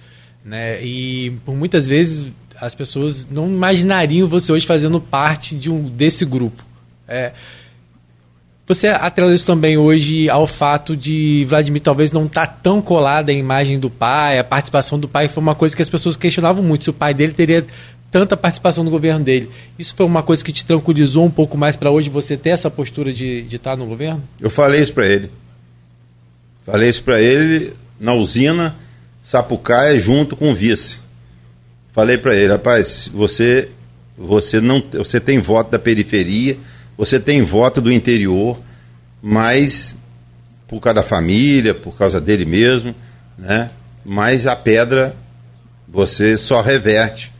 Né? E por muitas vezes as pessoas não imaginariam você hoje fazendo parte de um, desse grupo. É, você atrela isso também hoje ao fato de Vladimir talvez não estar tá tão colado à imagem do pai, a participação do pai foi uma coisa que as pessoas questionavam muito, se o pai dele teria tanta participação no governo dele. Isso foi uma coisa que te tranquilizou um pouco mais para hoje você ter essa postura de, de estar tá no governo? Eu falei isso para ele. Falei isso para ele na usina Sapucaia junto com o vice. Falei para ele, rapaz, você você não você tem voto da periferia, você tem voto do interior, mas por causa da família, por causa dele mesmo, né? Mas a pedra você só reverte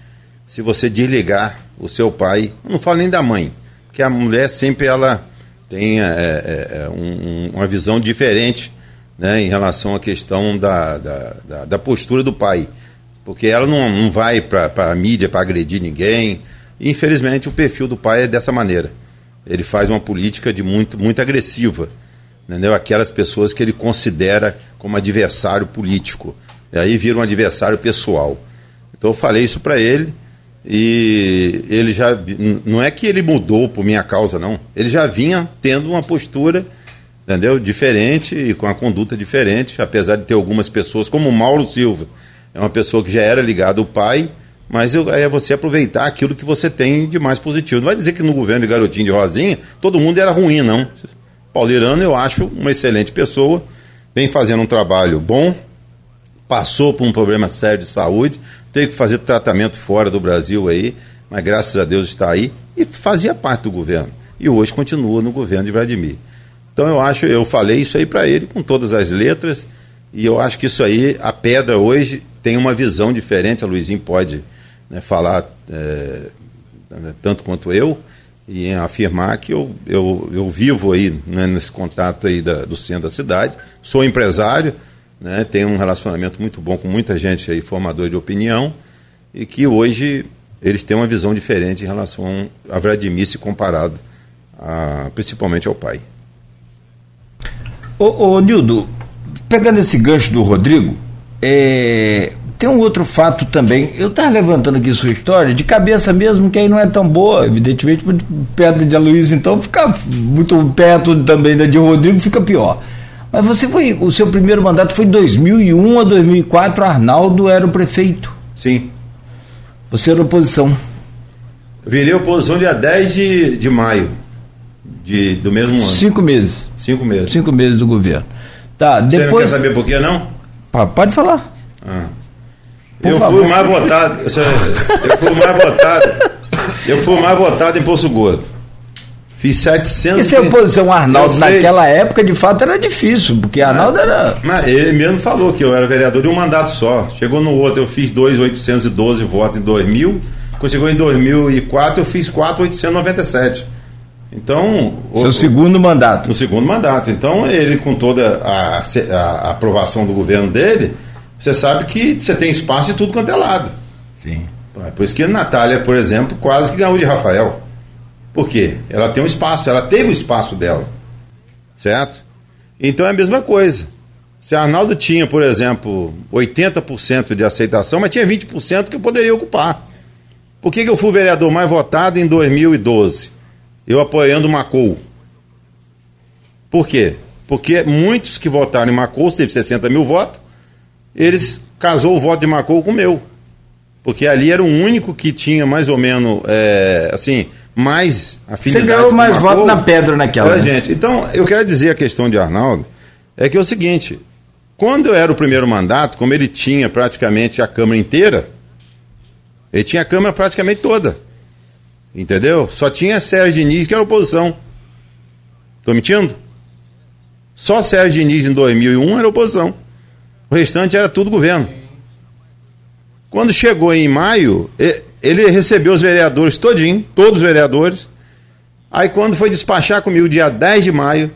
se você desligar o seu pai, não falo nem da mãe, porque a mulher sempre ela tem é, é, é um, uma visão diferente né, em relação à questão da, da, da, da postura do pai. Porque ela não, não vai para a mídia para agredir ninguém. E, infelizmente, o perfil do pai é dessa maneira. Ele faz uma política de muito, muito agressiva. Entendeu? Aquelas pessoas que ele considera como adversário político. E aí vira um adversário pessoal. Então eu falei isso para ele e ele já. Não é que ele mudou por minha causa, não. Ele já vinha tendo uma postura, entendeu? Diferente e com a conduta diferente, apesar de ter algumas pessoas, como o Mauro Silva. É uma pessoa que já era ligada ao pai, mas eu, é você aproveitar aquilo que você tem de mais positivo. Não vai dizer que no governo de Garotinho de Rosinha todo mundo era ruim, não. Paulo Irano eu acho uma excelente pessoa, vem fazendo um trabalho bom, passou por um problema sério de saúde, teve que fazer tratamento fora do Brasil aí, mas graças a Deus está aí e fazia parte do governo. E hoje continua no governo de Vladimir. Então eu acho, eu falei isso aí para ele com todas as letras, e eu acho que isso aí, a pedra hoje tem uma visão diferente, a Luizinho pode né, falar é, tanto quanto eu, e afirmar que eu, eu, eu vivo aí né, nesse contato aí da, do centro da cidade, sou empresário, né, tem um relacionamento muito bom com muita gente aí, formador de opinião, e que hoje eles têm uma visão diferente em relação a Vladimir se comparado a, principalmente ao pai. Ô, ô Nildo, pegando esse gancho do Rodrigo, é, tem um outro fato também. Eu estava levantando aqui sua história, de cabeça mesmo, que aí não é tão boa, evidentemente, perto de Aloysio, então fica muito perto também da de Rodrigo, fica pior. Mas você foi, o seu primeiro mandato foi 2001 a 2004, Arnaldo era o prefeito. Sim. Você era oposição. Virei oposição dia 10 de, de maio de, do mesmo ano. Cinco meses. Cinco meses. Cinco meses do governo. Tá, depois. Você não quer saber por quê, não? Pode falar. Ah. Eu fui mais votado. Eu fui mais votado. Eu fui mais votado em Poço Gordo. Fiz 700. E se a oposição Arnaldo naquela época, de fato, era difícil, porque Arnaldo era. Mas ele mesmo falou que eu era vereador de um mandato só. Chegou no outro, eu fiz 2,812 votos em 2000. Quando chegou em 2004, eu fiz 4,897. Então. Seu o, segundo mandato. No segundo mandato. Então, ele, com toda a, a, aprovação do governo dele, você sabe que você tem espaço de tudo quanto é lado. Sim. É por isso que a Natália, por exemplo, quase que ganhou de Rafael. Por quê? Ela tem um espaço, ela teve o espaço dela. Certo? Então é a mesma coisa. Se Arnaldo tinha, por exemplo, 80% de aceitação, mas tinha 20% que eu poderia ocupar. Por que, que eu fui vereador mais votado em 2012? Eu apoiando Macou. Por quê? Porque muitos que votaram em Macou, teve 60 mil votos, eles casou o voto de Macou com o meu. Porque ali era o único que tinha mais ou menos, é, assim, mais afinidade. Você ganhou mais voto na pedra naquela. Né? gente. Então, eu quero dizer a questão de Arnaldo, é que é o seguinte, quando eu era o primeiro mandato, como ele tinha praticamente a Câmara inteira, ele tinha a Câmara praticamente toda. Entendeu? Só tinha Sérgio Diniz que era oposição. Estou mentindo? Só Sérgio Diniz em 2001 era oposição. O restante era tudo governo. Quando chegou em maio, ele recebeu os vereadores todinho, todos os vereadores. Aí quando foi despachar comigo dia 10 de maio,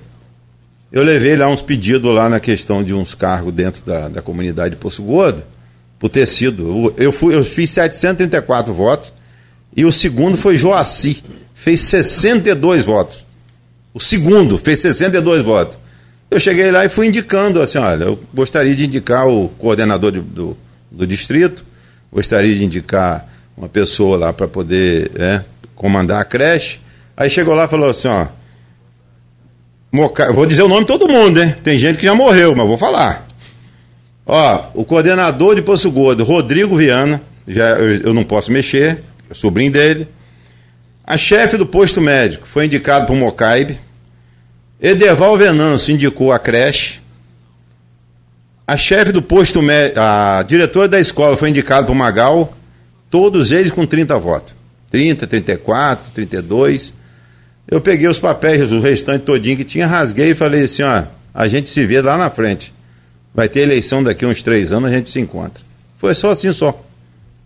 eu levei lá uns pedidos lá na questão de uns cargos dentro da, da comunidade de Poço Gordo, por ter sido. Eu, fui, eu fiz 734 votos e o segundo foi Joaci, fez 62 votos. O segundo fez 62 votos. Eu cheguei lá e fui indicando assim, olha, eu gostaria de indicar o coordenador de, do, do distrito, gostaria de indicar uma pessoa lá para poder é, comandar a creche. Aí chegou lá e falou assim, ó, Moca... vou dizer o nome de todo mundo, hein? Tem gente que já morreu, mas vou falar. Ó, o coordenador de Poço Gordo, Rodrigo Viana, já eu, eu não posso mexer, é sobrinho dele. A chefe do posto médico foi indicado para o Mocaibe. Ederval Venâncio indicou a creche. A chefe do posto, a diretora da escola foi indicada para o Magal, todos eles com 30 votos. 30, 34, 32. Eu peguei os papéis, o restante todinho que tinha, rasguei e falei assim, ó, a gente se vê lá na frente. Vai ter eleição daqui uns três anos, a gente se encontra. Foi só assim só.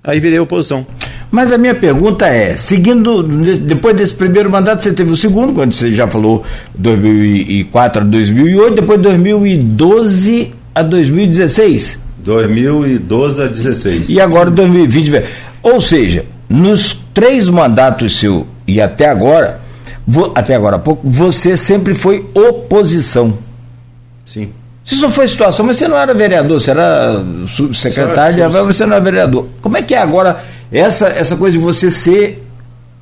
Aí virei oposição. Mas a minha pergunta é, seguindo, depois desse primeiro mandato, você teve o segundo, quando você já falou 2004 a 2008, depois 2012 a 2016? 2012 a 16. E agora 2020. Ou seja, nos três mandatos seu e até agora, até agora há pouco, você sempre foi oposição. Sim. Você só foi situação, mas você não era vereador, você era subsecretário, mas você não era vereador. Como é que é agora essa, essa coisa de você ser.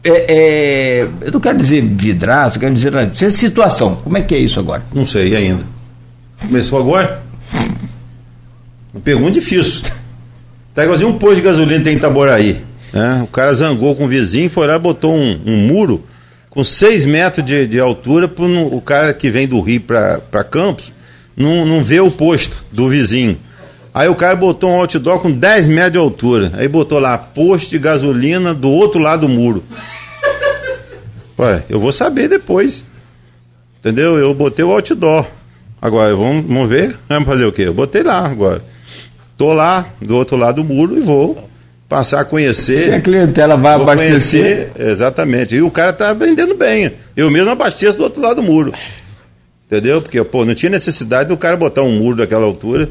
É, é, eu não quero dizer vidraço, eu quero dizer. Ser situação. Como é que é isso agora? Não sei ainda. Começou agora? Uma pergunta difícil. Tá igualzinho um posto de gasolina tem em Itaboraí. Né? O cara zangou com o vizinho, foi lá botou um, um muro com 6 metros de, de altura para o cara que vem do Rio para Campos não, não vê o posto do vizinho. Aí o cara botou um outdoor com 10 metros de altura. Aí botou lá, posto de gasolina do outro lado do muro. Ué, eu vou saber depois. Entendeu? Eu botei o outdoor. Agora, vamos, vamos ver? Vamos fazer o quê? Eu botei lá agora. Tô lá, do outro lado do muro, e vou passar a conhecer. Se a clientela vai abastecer. Conhecer, exatamente. E o cara tá vendendo bem. Eu mesmo abasteço do outro lado do muro. Entendeu? Porque, pô, não tinha necessidade do cara botar um muro daquela altura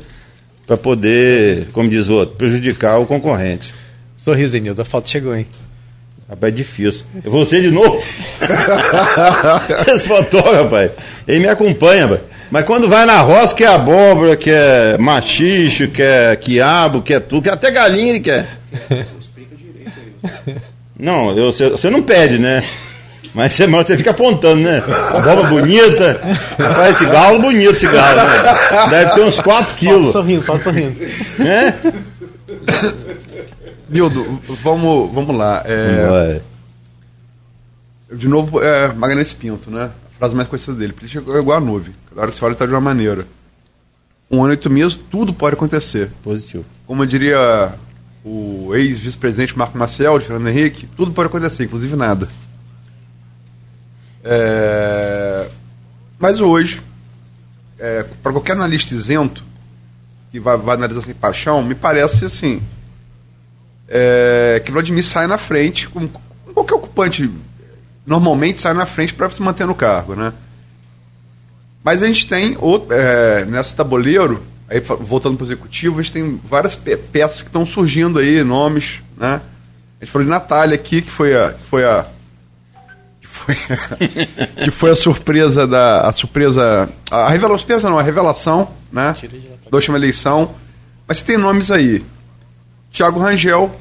para poder, como diz o outro, prejudicar o concorrente. Sorriso, Denildo, a foto chegou, hein? Rapaz, é difícil. Você de novo? *laughs* Esse fotógrafo, rapaz, ele me acompanha, rapaz. Mas quando vai na roça, quer abóbora, quer machicho, quer quiabo, quer tudo, quer até galinha ele quer. Não, você, você não pede, né? Mas você, mas você fica apontando, né? Abóbora bonita. Rapaz, esse galo bonito, esse galo. Né? Deve ter uns 4 quilos. sorrindo, pode sorrindo. Né? Nildo, vamos, vamos lá. É, de novo, é Magalhães Pinto, né? Frase mais conhecida dele. Ele chegou igual a nuvem. Cada hora que você olha, está de uma maneira. Um ano e oito meses, tudo pode acontecer. Positivo. Como diria o ex-vice-presidente Marco Maciel, de Fernando Henrique, tudo pode acontecer, inclusive nada. É, Mas hoje, para qualquer analista isento, que vai, vai analisar sem paixão, me parece assim, é, que Vladimir sai na frente, como como qualquer ocupante normalmente sai na frente para se manter no cargo, né? Mas a gente tem, outro, é, nesse tabuleiro, aí voltando para o executivo, a gente tem várias pe- peças que estão surgindo aí, nomes, né? A gente falou de Natália aqui, que foi a. Que foi a que foi, *laughs* que foi a surpresa da. A surpresa. A revelação, surpresa não, a revelação, né? Da última eleição. Mas tem nomes aí. Tiago Rangel,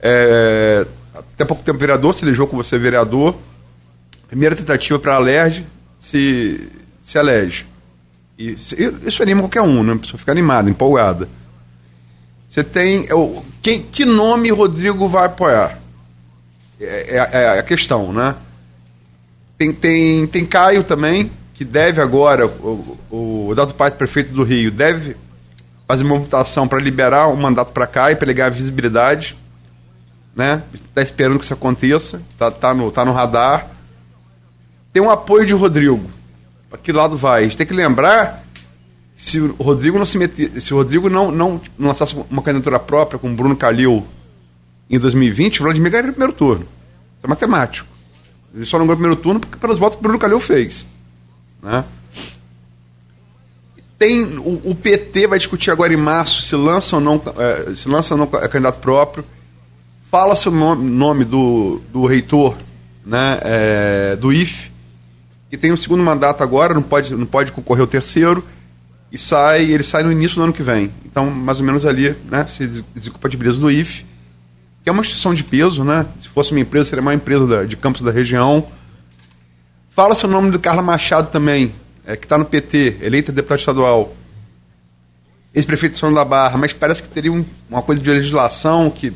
é, até pouco tempo vereador, se elegeu com você vereador. Primeira tentativa para a Alerj, se, se elege. E isso anima qualquer um, né? A pessoa fica animada, empolgada. Você tem. é, Quem, que nome Rodrigo vai apoiar? É, é- é a questão, né? Tem, tem, tem Caio também, que deve agora, o, o, o Dado Paz, prefeito do Rio, deve fazer uma votação para liberar o mandato para Caio, para ele ganhar visibilidade. Né? Está esperando que isso aconteça, tá, tá, no, tá no radar. Tem um apoio de Rodrigo. Para que lado vai? A gente tem que lembrar se o Rodrigo não se meter, se o Rodrigo não, não, não lançasse uma candidatura própria com Bruno Calil em 2020, o Vladimir ganharia o primeiro turno. Isso é matemático. Ele só não ganhou o primeiro turno porque pelos votos que o Bruno Calil fez. Né? Tem, o, o PT vai discutir agora em março se lança ou não, eh, se lança ou não eh, candidato próprio. Fala-se o nome, nome do, do reitor né, eh, do IFE, que tem um segundo mandato agora, não pode, não pode concorrer ao terceiro, e sai, ele sai no início do ano que vem. Então, mais ou menos ali, né, se des- desincompatibiliza do IFE, que é uma instituição de peso, né? Se fosse uma empresa, seria uma empresa da- de campos da região. Fala-se o nome do Carla Machado também, é, que está no PT, eleita deputado estadual. Ex-prefeito de São da Barra, mas parece que teria um- uma coisa de legislação que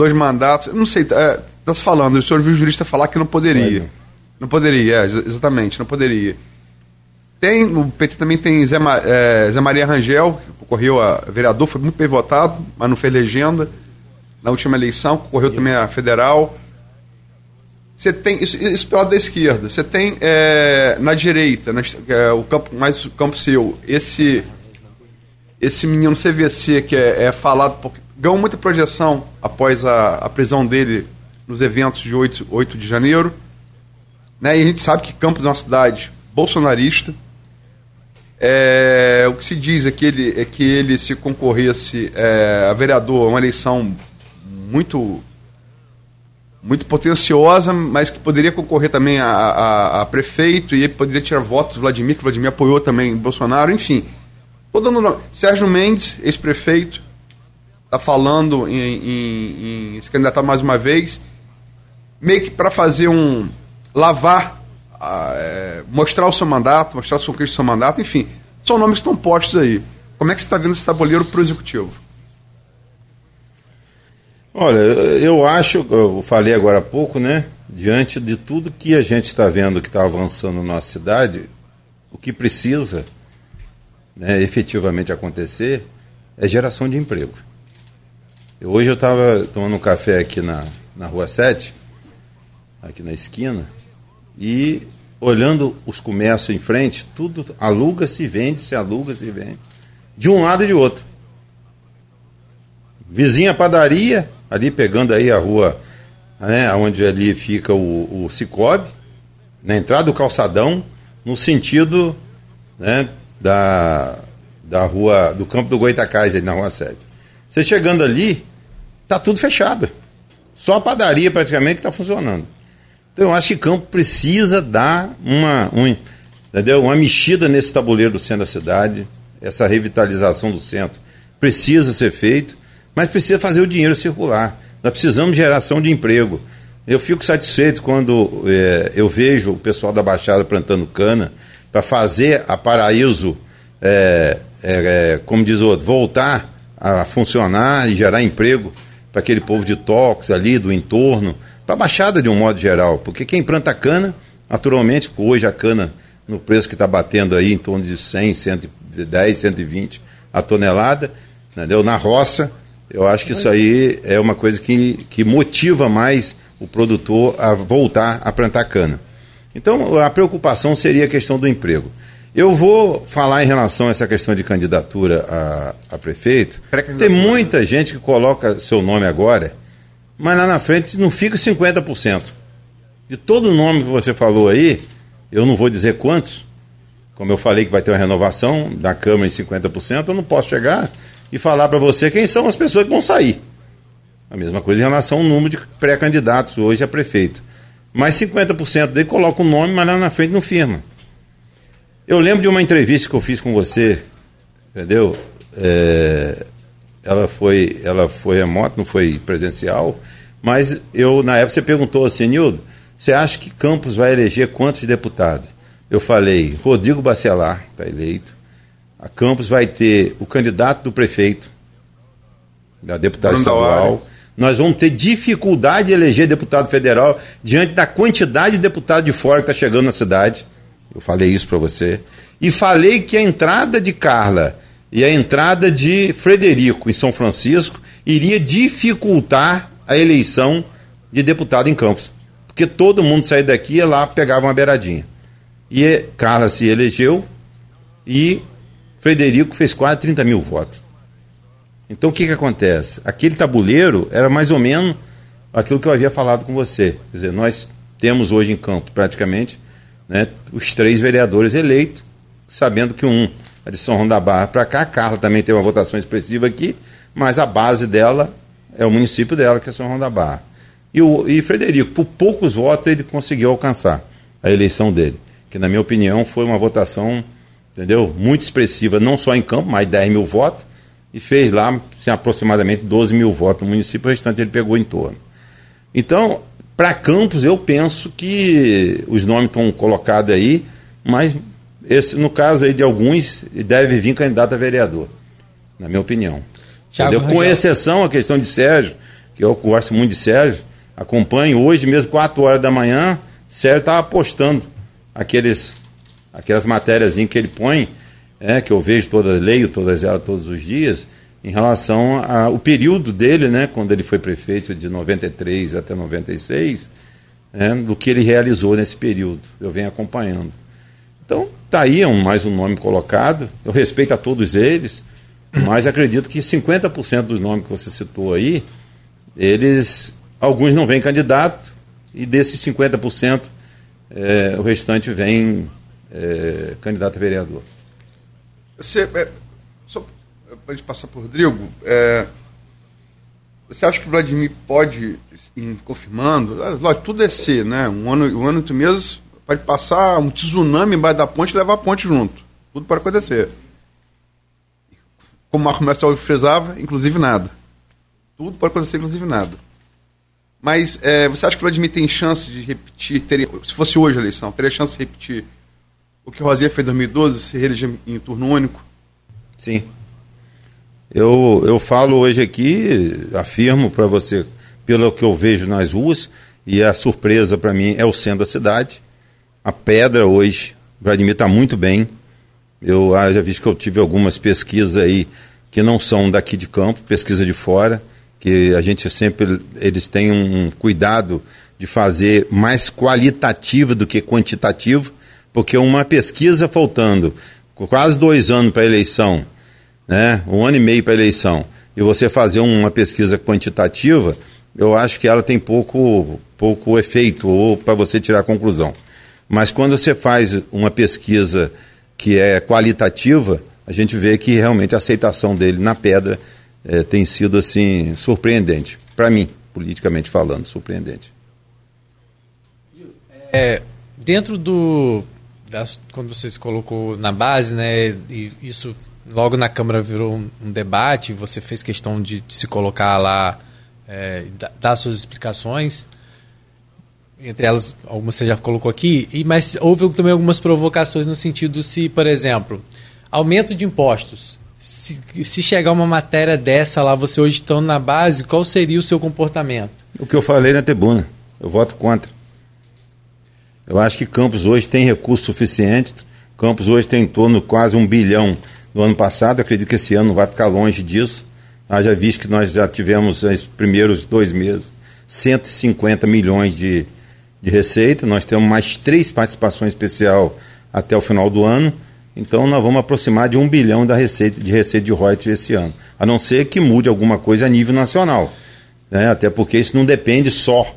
dois mandatos. Não sei, está se falando. O senhor viu o jurista falar que não poderia. Pode. Não poderia, é, ex- exatamente, não poderia. Tem, o PT também tem Zé, é, Zé Maria Rangel, que concorreu a vereador, foi muito bem votado, mas não fez legenda na última eleição, concorreu também a federal. Você tem, isso, isso pelo lado da esquerda, você tem é, na direita, na, é, o campo, mais o campo seu, esse esse menino CVC que é, é falado, porque ganhou muita projeção após a, a prisão dele nos eventos de 8, 8 de janeiro. Né? E a gente sabe que Campos é uma cidade bolsonarista. É, o que se diz é que ele, é que ele se concorresse é, a vereador, uma eleição muito muito potenciosa, mas que poderia concorrer também a, a- a prefeito e poderia tirar votos do Vladimir, que o Vladimir apoiou também Bolsonaro, enfim. Dando nome. Sérgio Mendes, ex-prefeito, está falando em, em- em se candidatar mais uma vez, meio que para fazer um. lavar, ah, é, mostrar o seu mandato, mostrar o seu conquista do seu mandato, enfim. São nomes que estão postos aí. Como é que você está vendo esse tabuleiro para o executivo? Olha, eu acho, eu falei agora há pouco, né? Diante de tudo que a gente está vendo que está avançando na nossa cidade, o que precisa né, efetivamente acontecer é geração de emprego. Hoje eu estava tomando um café aqui na, na Rua 7, aqui na esquina, e olhando os comércios em frente, tudo aluga-se, vende, se aluga, se vende, de um lado e de outro. Vizinha padaria, ali pegando aí a rua, né, onde ali fica o, o Cicobi, na entrada do calçadão, no sentido né, da, da rua, do campo do Goitacás, ali na rua 7. Você chegando ali, tá tudo fechado. Só a padaria praticamente que está funcionando. Então eu acho que Campo precisa dar uma. Um, entendeu? Uma mexida nesse tabuleiro do centro da cidade, essa revitalização do centro precisa ser feito, mas precisa fazer o dinheiro circular. Nós precisamos de geração de emprego. Eu fico satisfeito quando é, eu vejo o pessoal da Baixada plantando cana para fazer a Paraíso, é, é, como diz o outro, voltar a funcionar e gerar emprego para aquele povo de toques ali, do entorno, para a Baixada de um modo geral. Porque quem planta cana, naturalmente, hoje a cana, no preço que está batendo aí, em torno de 100, 110, 120 a tonelada, entendeu? na roça, eu acho que isso aí é uma coisa que, que motiva mais o produtor a voltar a plantar cana. Então, a preocupação seria a questão do emprego. Eu vou falar em relação a essa questão de candidatura a, a prefeito. Tem muita gente que coloca seu nome agora, mas lá na frente não fica 50%. De todo o nome que você falou aí, eu não vou dizer quantos, como eu falei que vai ter uma renovação da Câmara em 50%, eu não posso chegar e falar para você quem são as pessoas que vão sair. A mesma coisa em relação ao número de pré-candidatos hoje a prefeito. Mas 50% dele coloca o nome, mas lá na frente não firma. Eu lembro de uma entrevista que eu fiz com você, entendeu? É, ela foi ela foi remota, não foi presencial, mas eu na época você perguntou assim, Nildo, você acha que Campos vai eleger quantos deputados? Eu falei, Rodrigo Bacelar está eleito. A Campos vai ter o candidato do prefeito, da deputada estadual. Nós vamos ter dificuldade de eleger deputado federal diante da quantidade de deputados de fora que está chegando na cidade. Eu falei isso para você. E falei que a entrada de Carla e a entrada de Frederico em São Francisco iria dificultar a eleição de deputado em Campos. Porque todo mundo saía daqui e lá pegava uma beiradinha. E Carla se elegeu e Frederico fez quase 30 mil votos. Então o que, que acontece? Aquele tabuleiro era mais ou menos aquilo que eu havia falado com você. Quer dizer, nós temos hoje em campo praticamente né, os três vereadores eleitos, sabendo que um é de São João da Barra para cá, a Carla também tem uma votação expressiva aqui, mas a base dela é o município dela, que é São João da Barra. E, o, e Frederico, por poucos votos, ele conseguiu alcançar a eleição dele, que na minha opinião foi uma votação, entendeu, muito expressiva, não só em campo, mais 10 mil votos, e fez lá assim, aproximadamente 12 mil votos no município, o restante ele pegou em torno. Então, para Campos, eu penso que os nomes estão colocados aí, mas esse, no caso aí de alguns, deve vir candidato a vereador, na minha opinião. Com exceção a questão de Sérgio, que eu gosto muito de Sérgio, acompanho hoje mesmo, 4 horas da manhã, Sérgio estava postando aqueles, aquelas matérias que ele põe é, que eu vejo todas, leio todas elas todos os dias, em relação ao período dele, né, quando ele foi prefeito de 93 até 96, é, do que ele realizou nesse período. Eu venho acompanhando. Então, está aí um, mais um nome colocado. Eu respeito a todos eles, mas acredito que 50% dos nomes que você citou aí, eles, alguns não vêm candidato, e desses 50%, é, o restante vem é, candidato a vereador. Você, para gente passar por Rodrigo, é, você acha que o Vladimir pode, ir confirmando, é, lógico, tudo é ser, né? Um ano, um ano e oito meses pode passar um tsunami embaixo da ponte e levar a ponte junto. Tudo pode acontecer. Como o Marco Marcelo frisava, inclusive nada. Tudo pode acontecer, inclusive nada. Mas é, você acha que o Vladimir tem chance de repetir, se fosse hoje a eleição, teria chance de repetir o que Rosinha fez em 2012, se reeleger em turno único? Sim. Eu, eu falo hoje aqui, afirmo para você, pelo que eu vejo nas ruas, e a surpresa para mim é o centro da cidade. A pedra hoje, Vladimir está muito bem. Eu ah, já vi que eu tive algumas pesquisas aí que não são daqui de campo, pesquisa de fora, que a gente sempre, eles têm um cuidado de fazer mais qualitativo do que quantitativo porque uma pesquisa faltando quase dois anos para a eleição, né, um ano e meio para a eleição, e você fazer uma pesquisa quantitativa, eu acho que ela tem pouco, pouco efeito ou para você tirar a conclusão. Mas quando você faz uma pesquisa que é qualitativa, a gente vê que realmente a aceitação dele na pedra é, tem sido assim surpreendente, para mim, politicamente falando, surpreendente. É, dentro do das, quando você se colocou na base, né, e isso logo na Câmara virou um, um debate, você fez questão de, de se colocar lá, é, dar suas explicações, entre elas, algumas você já colocou aqui, e, mas houve também algumas provocações no sentido se, por exemplo, aumento de impostos. Se, se chegar uma matéria dessa lá, você hoje estando na base, qual seria o seu comportamento? O que eu falei na tribuna, eu voto contra. Eu acho que Campos hoje tem recurso suficiente. Campos hoje tem em torno de quase um bilhão no ano passado. Acredito que esse ano vai ficar longe disso. Haja visto que nós já tivemos nos primeiros dois meses 150 milhões de, de receita. Nós temos mais três participações especial até o final do ano. Então nós vamos aproximar de um bilhão da receita de receita de royalties esse ano. A não ser que mude alguma coisa a nível nacional. Né? Até porque isso não depende só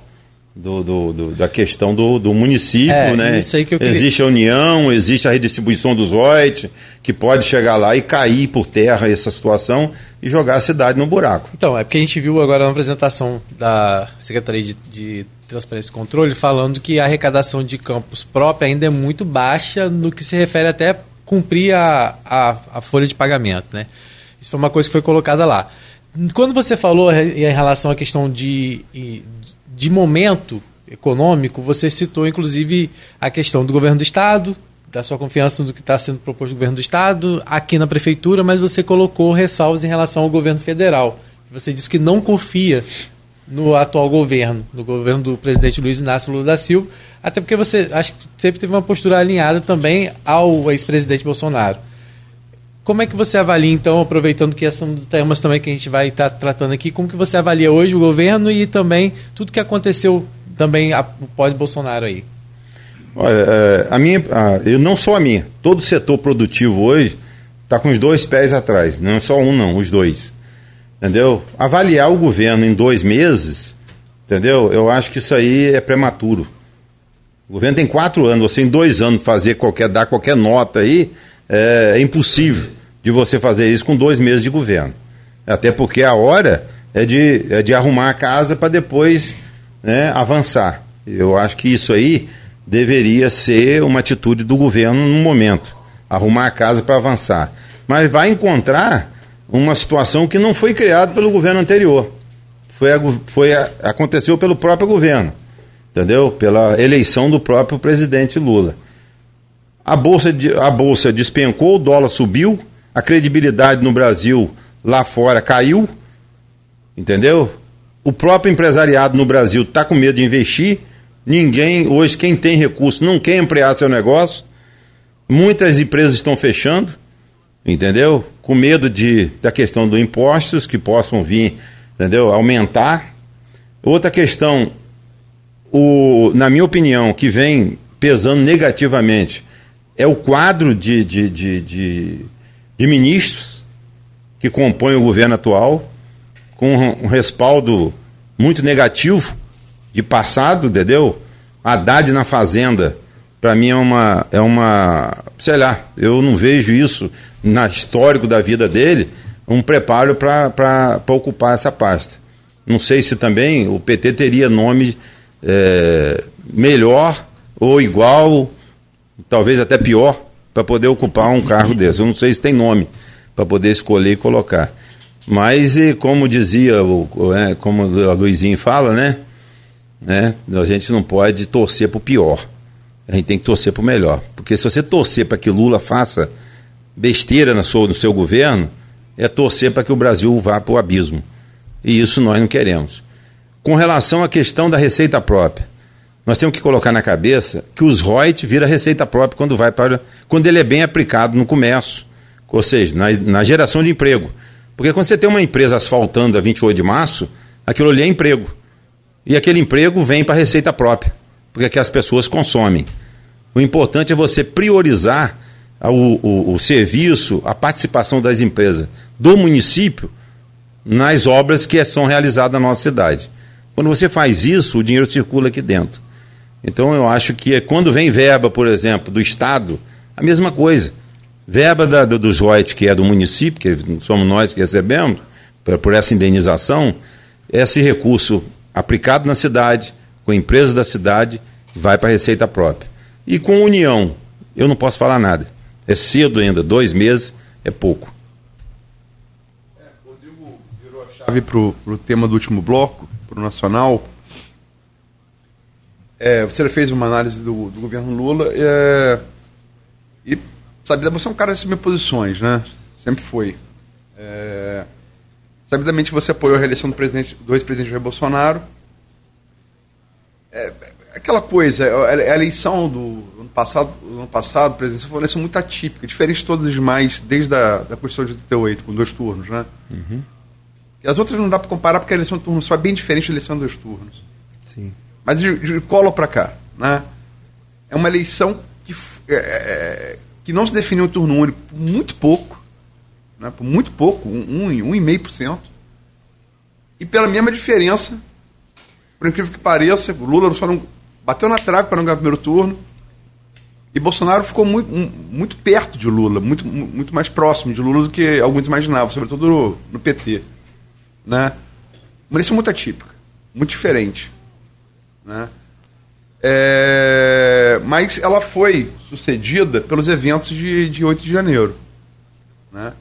do, do, do, da questão do, do município, é, né? Queria... Existe a união, existe a redistribuição dos royalties, que pode chegar lá e cair por terra essa situação e jogar a cidade no buraco. Então, é porque a gente viu agora na apresentação da Secretaria de, de Transparência e Controle falando que a arrecadação de campos própria ainda é muito baixa no que se refere até cumprir a, a, a folha de pagamento, né? Isso foi uma coisa que foi colocada lá. Quando você falou em relação à questão de, de momento econômico, você citou inclusive a questão do governo do Estado, da sua confiança no que está sendo proposto do governo do Estado, aqui na Prefeitura, mas você colocou ressalvas em relação ao governo federal. Você disse que não confia no atual governo, no governo do presidente Luiz Inácio Lula da Silva, até porque você acho que sempre teve uma postura alinhada também ao ex-presidente Bolsonaro. Como é que você avalia, então, aproveitando que são temas também que a gente vai estar tá tratando aqui, como que você avalia hoje o governo e também tudo que aconteceu também pós-Bolsonaro aí? Olha, é, a minha, a, eu não só a minha, todo o setor produtivo hoje está com os dois pés atrás, não é só um não, os dois, entendeu? Avaliar o governo em dois meses, entendeu? Eu acho que isso aí é prematuro. O governo tem quatro anos, você em dois anos fazer qualquer, dar qualquer nota aí, é, é impossível de você fazer isso com dois meses de governo. Até porque a hora é de, é de arrumar a casa para depois né, avançar. Eu acho que isso aí deveria ser uma atitude do governo no momento. Arrumar a casa para avançar. Mas vai encontrar uma situação que não foi criada pelo governo anterior. Foi, foi, aconteceu pelo próprio governo. Entendeu? Pela eleição do próprio presidente Lula. A bolsa, a bolsa despencou, o dólar subiu, a credibilidade no Brasil lá fora caiu, entendeu? O próprio empresariado no Brasil está com medo de investir. Ninguém, hoje, quem tem recurso não quer empregar seu negócio. Muitas empresas estão fechando, entendeu? Com medo de, da questão dos impostos que possam vir, entendeu? Aumentar. Outra questão, o, na minha opinião, que vem pesando negativamente é o quadro de, de, de, de, de ministros que compõem o governo atual, com um respaldo muito negativo de passado, entendeu? Haddad na Fazenda, para mim é uma, é uma. Sei lá, eu não vejo isso na histórico da vida dele, um preparo para ocupar essa pasta. Não sei se também o PT teria nome é, melhor ou igual talvez até pior, para poder ocupar um carro desse. Eu não sei se tem nome para poder escolher e colocar. Mas, como dizia, o, é, como a Luizinho fala, né? né? A gente não pode torcer para o pior. A gente tem que torcer para o melhor. Porque se você torcer para que Lula faça besteira no seu, no seu governo, é torcer para que o Brasil vá para o abismo. E isso nós não queremos. Com relação à questão da receita própria, nós temos que colocar na cabeça que os royalties vira receita própria quando vai para quando ele é bem aplicado no comércio, ou seja, na, na geração de emprego. Porque quando você tem uma empresa asfaltando a 28 de março, aquilo ali é emprego. E aquele emprego vem para receita própria, porque é que as pessoas consomem. O importante é você priorizar o, o, o serviço, a participação das empresas do município nas obras que são realizadas na nossa cidade. Quando você faz isso, o dinheiro circula aqui dentro. Então eu acho que quando vem verba, por exemplo, do Estado, a mesma coisa. Verba da, do, dos royalties, que é do município, que somos nós que recebemos, por, por essa indenização, esse recurso aplicado na cidade, com empresas da cidade, vai para a receita própria. E com união eu não posso falar nada. É cedo ainda, dois meses é pouco. É, Rodrigo virou a chave para o tema do último bloco, para o Nacional. É, você fez uma análise do, do governo Lula é, e, sabe, você é um cara de assumir posições, né? Sempre foi. É, sabidamente você apoiou a reeleição do, presidente, do ex-presidente Jair Bolsonaro. É, aquela coisa, é, a eleição do ano passado, do ano passado, presidente, foi uma eleição muito atípica, diferente de todas as demais, desde a da Constituição de 88, com dois turnos, né? Uhum. E as outras não dá para comparar porque a eleição de turno só é bem diferente da eleição de dois turnos. Sim. Mas de, de colo para cá, né? É uma eleição que, é, é, que não se definiu em turno único por muito pouco, né? por muito pouco, um, um, um e meio por cento, e pela mesma diferença, por incrível que pareça, o Lula só não bateu na trave para não ganhar o primeiro turno, e Bolsonaro ficou muito, muito perto de Lula, muito, muito mais próximo de Lula do que alguns imaginavam, sobretudo no, no PT. Né? Uma eleição muito atípica, muito diferente. Né? É, mas ela foi sucedida pelos eventos de, de 8 de janeiro. Né?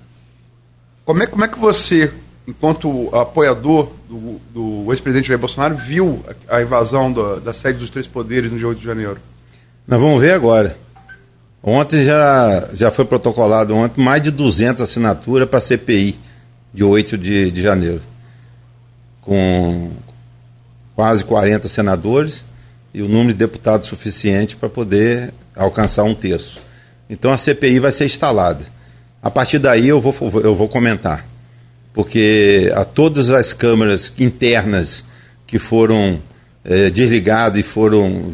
Como, é, como é que você, enquanto apoiador do, do ex-presidente Jair Bolsonaro, viu a, a invasão do, da sede dos três poderes no dia 8 de janeiro? Nós vamos ver agora. Ontem já, já foi protocolado ontem mais de 200 assinaturas para a CPI de 8 de, de janeiro. Com, quase 40 senadores e o número de deputados suficiente para poder alcançar um terço. Então a CPI vai ser instalada. A partir daí eu vou, eu vou comentar, porque a todas as câmaras internas que foram é, desligadas e foram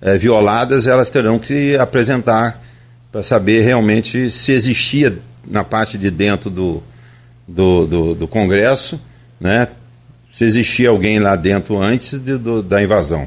é, violadas, elas terão que se apresentar para saber realmente se existia na parte de dentro do, do, do, do Congresso, né, se existia alguém lá dentro antes de, do, da invasão.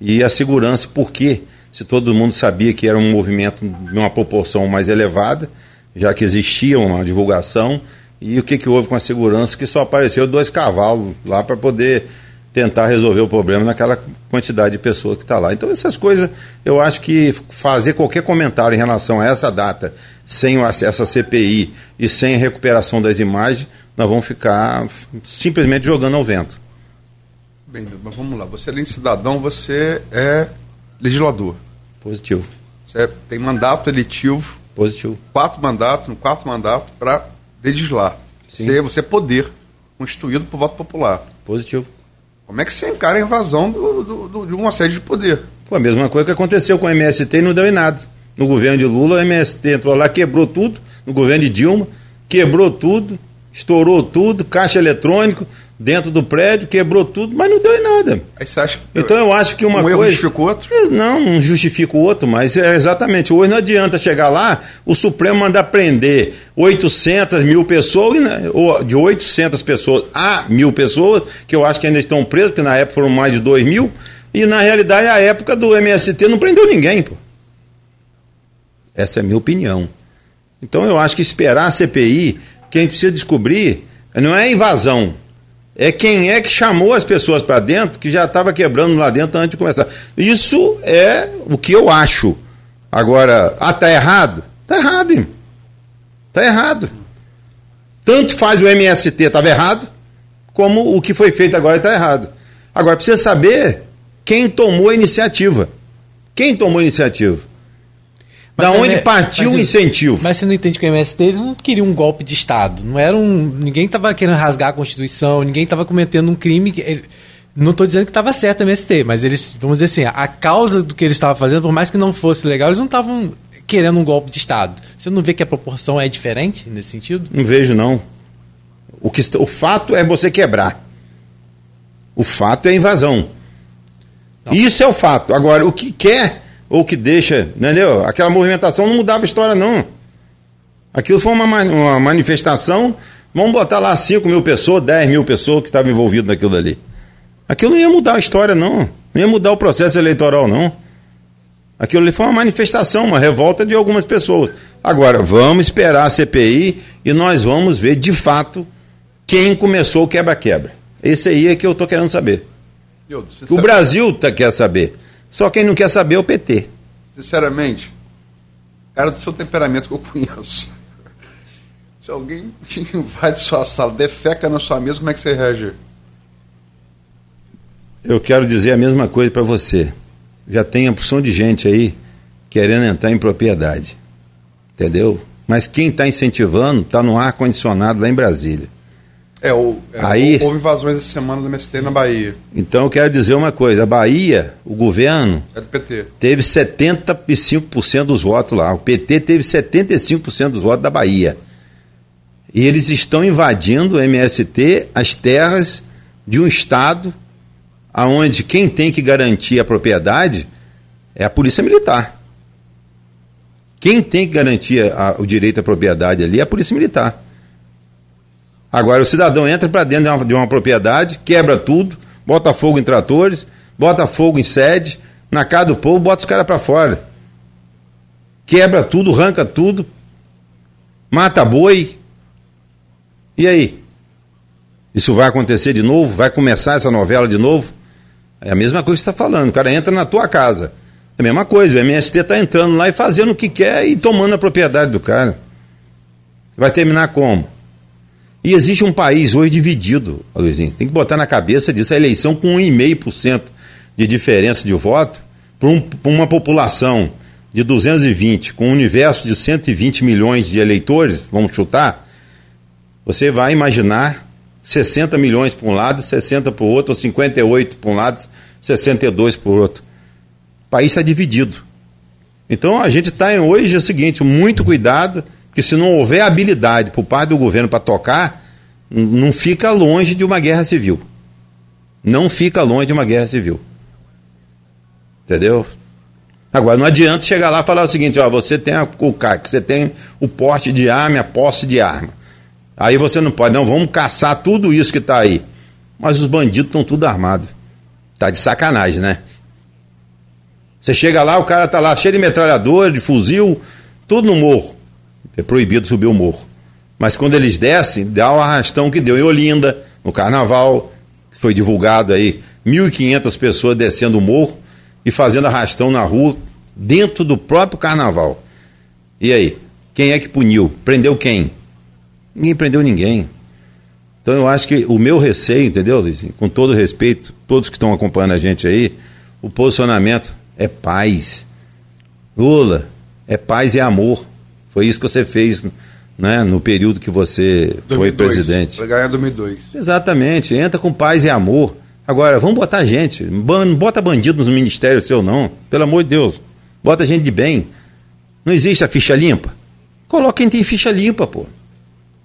E a segurança, por quê? Se todo mundo sabia que era um movimento de uma proporção mais elevada, já que existia uma divulgação, e o que, que houve com a segurança? Que só apareceu dois cavalos lá para poder tentar resolver o problema naquela quantidade de pessoas que está lá. Então, essas coisas, eu acho que fazer qualquer comentário em relação a essa data, sem à CPI e sem a recuperação das imagens, nós vamos ficar simplesmente jogando ao vento. Bem, mas vamos lá. Você, além de cidadão, você é legislador. Positivo. Você tem mandato eletivo. Positivo. Quatro mandatos, no quarto mandato, para legislar. Você, você é poder constituído por voto popular. Positivo. Como é que você encara a invasão do, do, do, de uma sede de poder? Pô, a mesma coisa que aconteceu com o MST e não deu em nada. No governo de Lula, o MST entrou lá, quebrou tudo. No governo de Dilma, quebrou tudo estourou tudo, caixa eletrônico dentro do prédio, quebrou tudo, mas não deu em nada. Aí você acha que então eu acho que uma um coisa justifica o outro? Não, não justifica o outro, mas é exatamente. Hoje não adianta chegar lá, o Supremo mandar prender 800 mil pessoas, ou de 800 pessoas a mil pessoas, que eu acho que ainda estão presos, porque na época foram mais de 2 mil, e na realidade a época do MST não prendeu ninguém, pô. Essa é a minha opinião. Então eu acho que esperar a CPI quem precisa descobrir não é invasão, é quem é que chamou as pessoas para dentro que já estava quebrando lá dentro antes de começar. Isso é o que eu acho. Agora, ah, tá errado? Tá errado, irmão. Tá errado. Tanto faz o MST, estava errado, como o que foi feito agora está errado. Agora, precisa saber quem tomou a iniciativa. Quem tomou a iniciativa? Da onde é, partiu o incentivo? Mas você não entende que o MST eles não queriam um golpe de Estado. Não era um. Ninguém estava querendo rasgar a Constituição, ninguém estava cometendo um crime. Que, não estou dizendo que estava certo o MST, mas eles, vamos dizer assim, a causa do que eles estavam fazendo, por mais que não fosse legal, eles não estavam querendo um golpe de Estado. Você não vê que a proporção é diferente nesse sentido? Não vejo, não. O, que, o fato é você quebrar. O fato é a invasão. Não. Isso é o fato. Agora, o que quer ou que deixa, entendeu? Aquela movimentação não mudava a história, não. Aquilo foi uma, uma manifestação, vamos botar lá 5 mil pessoas, 10 mil pessoas que estavam envolvidas naquilo dali. Aquilo não ia mudar a história, não. Não ia mudar o processo eleitoral, não. Aquilo ali foi uma manifestação, uma revolta de algumas pessoas. Agora, vamos esperar a CPI e nós vamos ver de fato quem começou o quebra-quebra. Esse aí é que eu estou querendo saber. o Brasil tá, quer saber. Só quem não quer saber é o PT. Sinceramente, cara do seu temperamento que eu conheço. Se alguém invade sua sala, defeca na sua mesa, como é que você reage? Eu quero dizer a mesma coisa para você. Já tem a porção de gente aí querendo entrar em propriedade. Entendeu? Mas quem está incentivando está no ar condicionado lá em Brasília. É, o, é, Aí- houve invasões essa semana do MST na Bahia. Então eu quero dizer uma coisa: a Bahia, o governo, É do PT. teve 75% dos votos lá. O PT teve 75% dos votos da Bahia. E eles estão invadindo o MST, as terras de um estado aonde quem tem que garantir a propriedade é a Polícia Militar. Quem tem que garantir a- o direito à propriedade ali é a Polícia Militar. Agora o cidadão entra para dentro de uma, de uma propriedade, quebra tudo, bota fogo em tratores, bota fogo em sede, na casa do povo, bota os caras para fora. Quebra tudo, arranca tudo, mata boi. E aí? Isso vai acontecer de novo? Vai começar essa novela de novo? É a mesma coisa que você está falando. O cara entra na tua casa. É a mesma coisa. O MST está entrando lá e fazendo o que quer e tomando a propriedade do cara. Vai terminar como? E existe um país hoje dividido, Luizinho. Tem que botar na cabeça disso. A eleição com 1,5% de diferença de voto para um, uma população de 220, com um universo de 120 milhões de eleitores, vamos chutar, você vai imaginar 60 milhões para um lado, 60 para o outro, ou 58 para um lado, 62 para o outro. O país está dividido. Então a gente está hoje é o seguinte, muito cuidado, que se não houver habilidade por parte do governo para tocar, não fica longe de uma guerra civil. Não fica longe de uma guerra civil. Entendeu? Agora, não adianta chegar lá e falar o seguinte, ó, você tem a, o CAC, você tem o porte de arma, a posse de arma. Aí você não pode, não, vamos caçar tudo isso que está aí. Mas os bandidos estão tudo armados. Tá de sacanagem, né? Você chega lá, o cara tá lá cheio de metralhador, de fuzil, tudo no morro. É proibido subir o morro. Mas quando eles descem, dá o arrastão que deu em Olinda, no carnaval, que foi divulgado aí, 1.500 pessoas descendo o morro e fazendo arrastão na rua, dentro do próprio carnaval. E aí? Quem é que puniu? Prendeu quem? Ninguém prendeu ninguém. Então eu acho que o meu receio, entendeu? Com todo respeito, todos que estão acompanhando a gente aí, o posicionamento é paz. Lula, é paz e amor. Foi isso que você fez né, no período que você foi 2002. presidente. Vai ganhar 2002. Exatamente, entra com paz e amor. Agora, vamos botar gente. Ban- Bota bandido no ministério seu, não. Pelo amor de Deus. Bota gente de bem. Não existe a ficha limpa? Coloca quem tem ficha limpa, pô.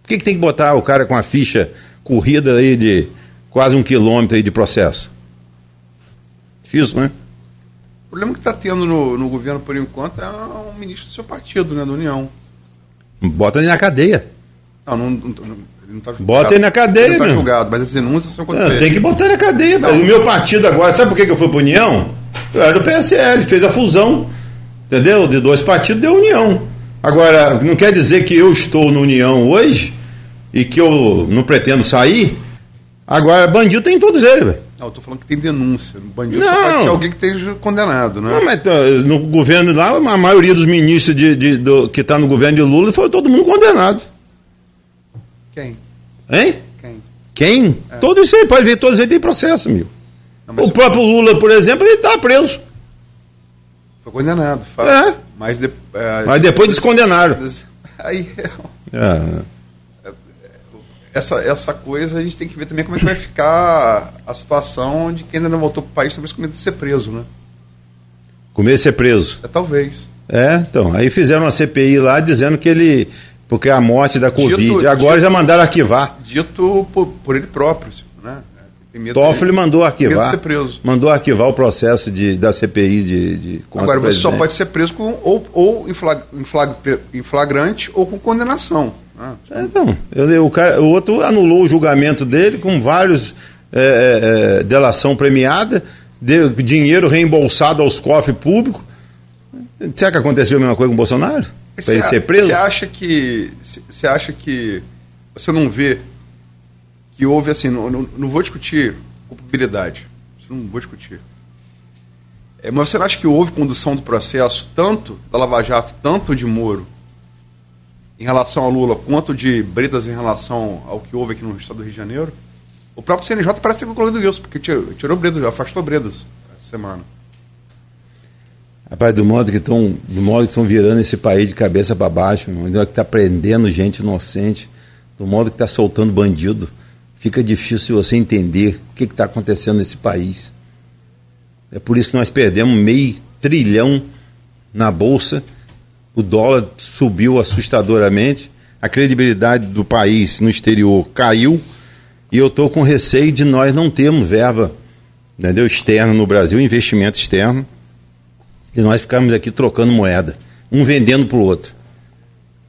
Por que, que tem que botar o cara com a ficha corrida aí de quase um quilômetro aí de processo? Difícil, né? O problema que está tendo no, no governo, por enquanto, é um ministro do seu partido, né, da União. Bota ele na cadeia. Não, não, não, não- ele não está julgado. Bota ele na cadeia, Ele não meu. julgado, mas as denúncias são contra Ah, ele. tem que botar na cadeia. Não. O meu partido agora, sabe por que que eu fui para União? Eu era do PSL, fez a fusão, entendeu? De dois partidos deu União. Agora, não quer dizer que eu estou no União hoje e que eu não pretendo sair. Agora, bandido tem todos eles, velho. Não, eu estou falando que tem denúncia. Bandido Não. só pode ser alguém que esteja condenado, né? Não, mas tá, no governo lá, a maioria dos ministros de, de- do- que está no governo de Lula foi todo mundo condenado. Quem? Hein? Quem? Quem? Todos isso aí, pode ver, todos eles têm processo, meu. Não, O próprio Lula, por exemplo, ele está preso. foi condenado. fato. É. Mas, de, é, Mas depois descondenaram. Aí, *laughs* É. essa, essa coisa a gente tem que ver também como é que vai ficar a situação de quem ainda não voltou para o país, talvez com medo de ser preso, né? Com medo de ser preso. É, talvez. É, então. Aí fizeram uma CPI lá dizendo que ele. Porque a morte da Covid. Dito- Agora dito- já mandaram arquivar. Dito por, por ele próprio, né? Tem medo Toffoli de- mandou medo de arquivar. ser preso. Mandou arquivar o processo de, da CPI de. de Agora, você só pode ser preso com, ou, ou em, flag, em, flag, em flagrante ou com condenação. É, Então, eu- o, cara, o outro anulou o julgamento dele com vários é, é, é, delação premiada, deu dinheiro reembolsado aos cofres públicos. Será que aconteceu a mesma coisa com o Bolsonaro? Para ele ser preso? Você acha que. Você acha que. Você não vê que houve assim. Não, não, não vou discutir culpabilidade. Não vou discutir. É, mas você não acha que houve condução do processo, tanto da Lava Jato, tanto de Moro, em relação a Lula, quanto de Bretas em relação ao que houve aqui no estado do Rio de Janeiro? O próprio CNJ parece ter concluído isso, porque tirou, tirou Bretas, afastou Bretas essa semana. Rapaz, do modo que estão, do modo que estão virando esse país de cabeça para baixo, do modo que está prendendo gente inocente, do modo que está soltando bandido, fica difícil você entender o que está acontecendo nesse país. É por isso que nós perdemos meio trilhão na bolsa, o dólar subiu assustadoramente, a credibilidade do país no exterior caiu e eu estou com receio de nós não termos verba entendeu? externa no Brasil, investimento externo e nós ficamos aqui trocando moeda, um vendendo para o outro.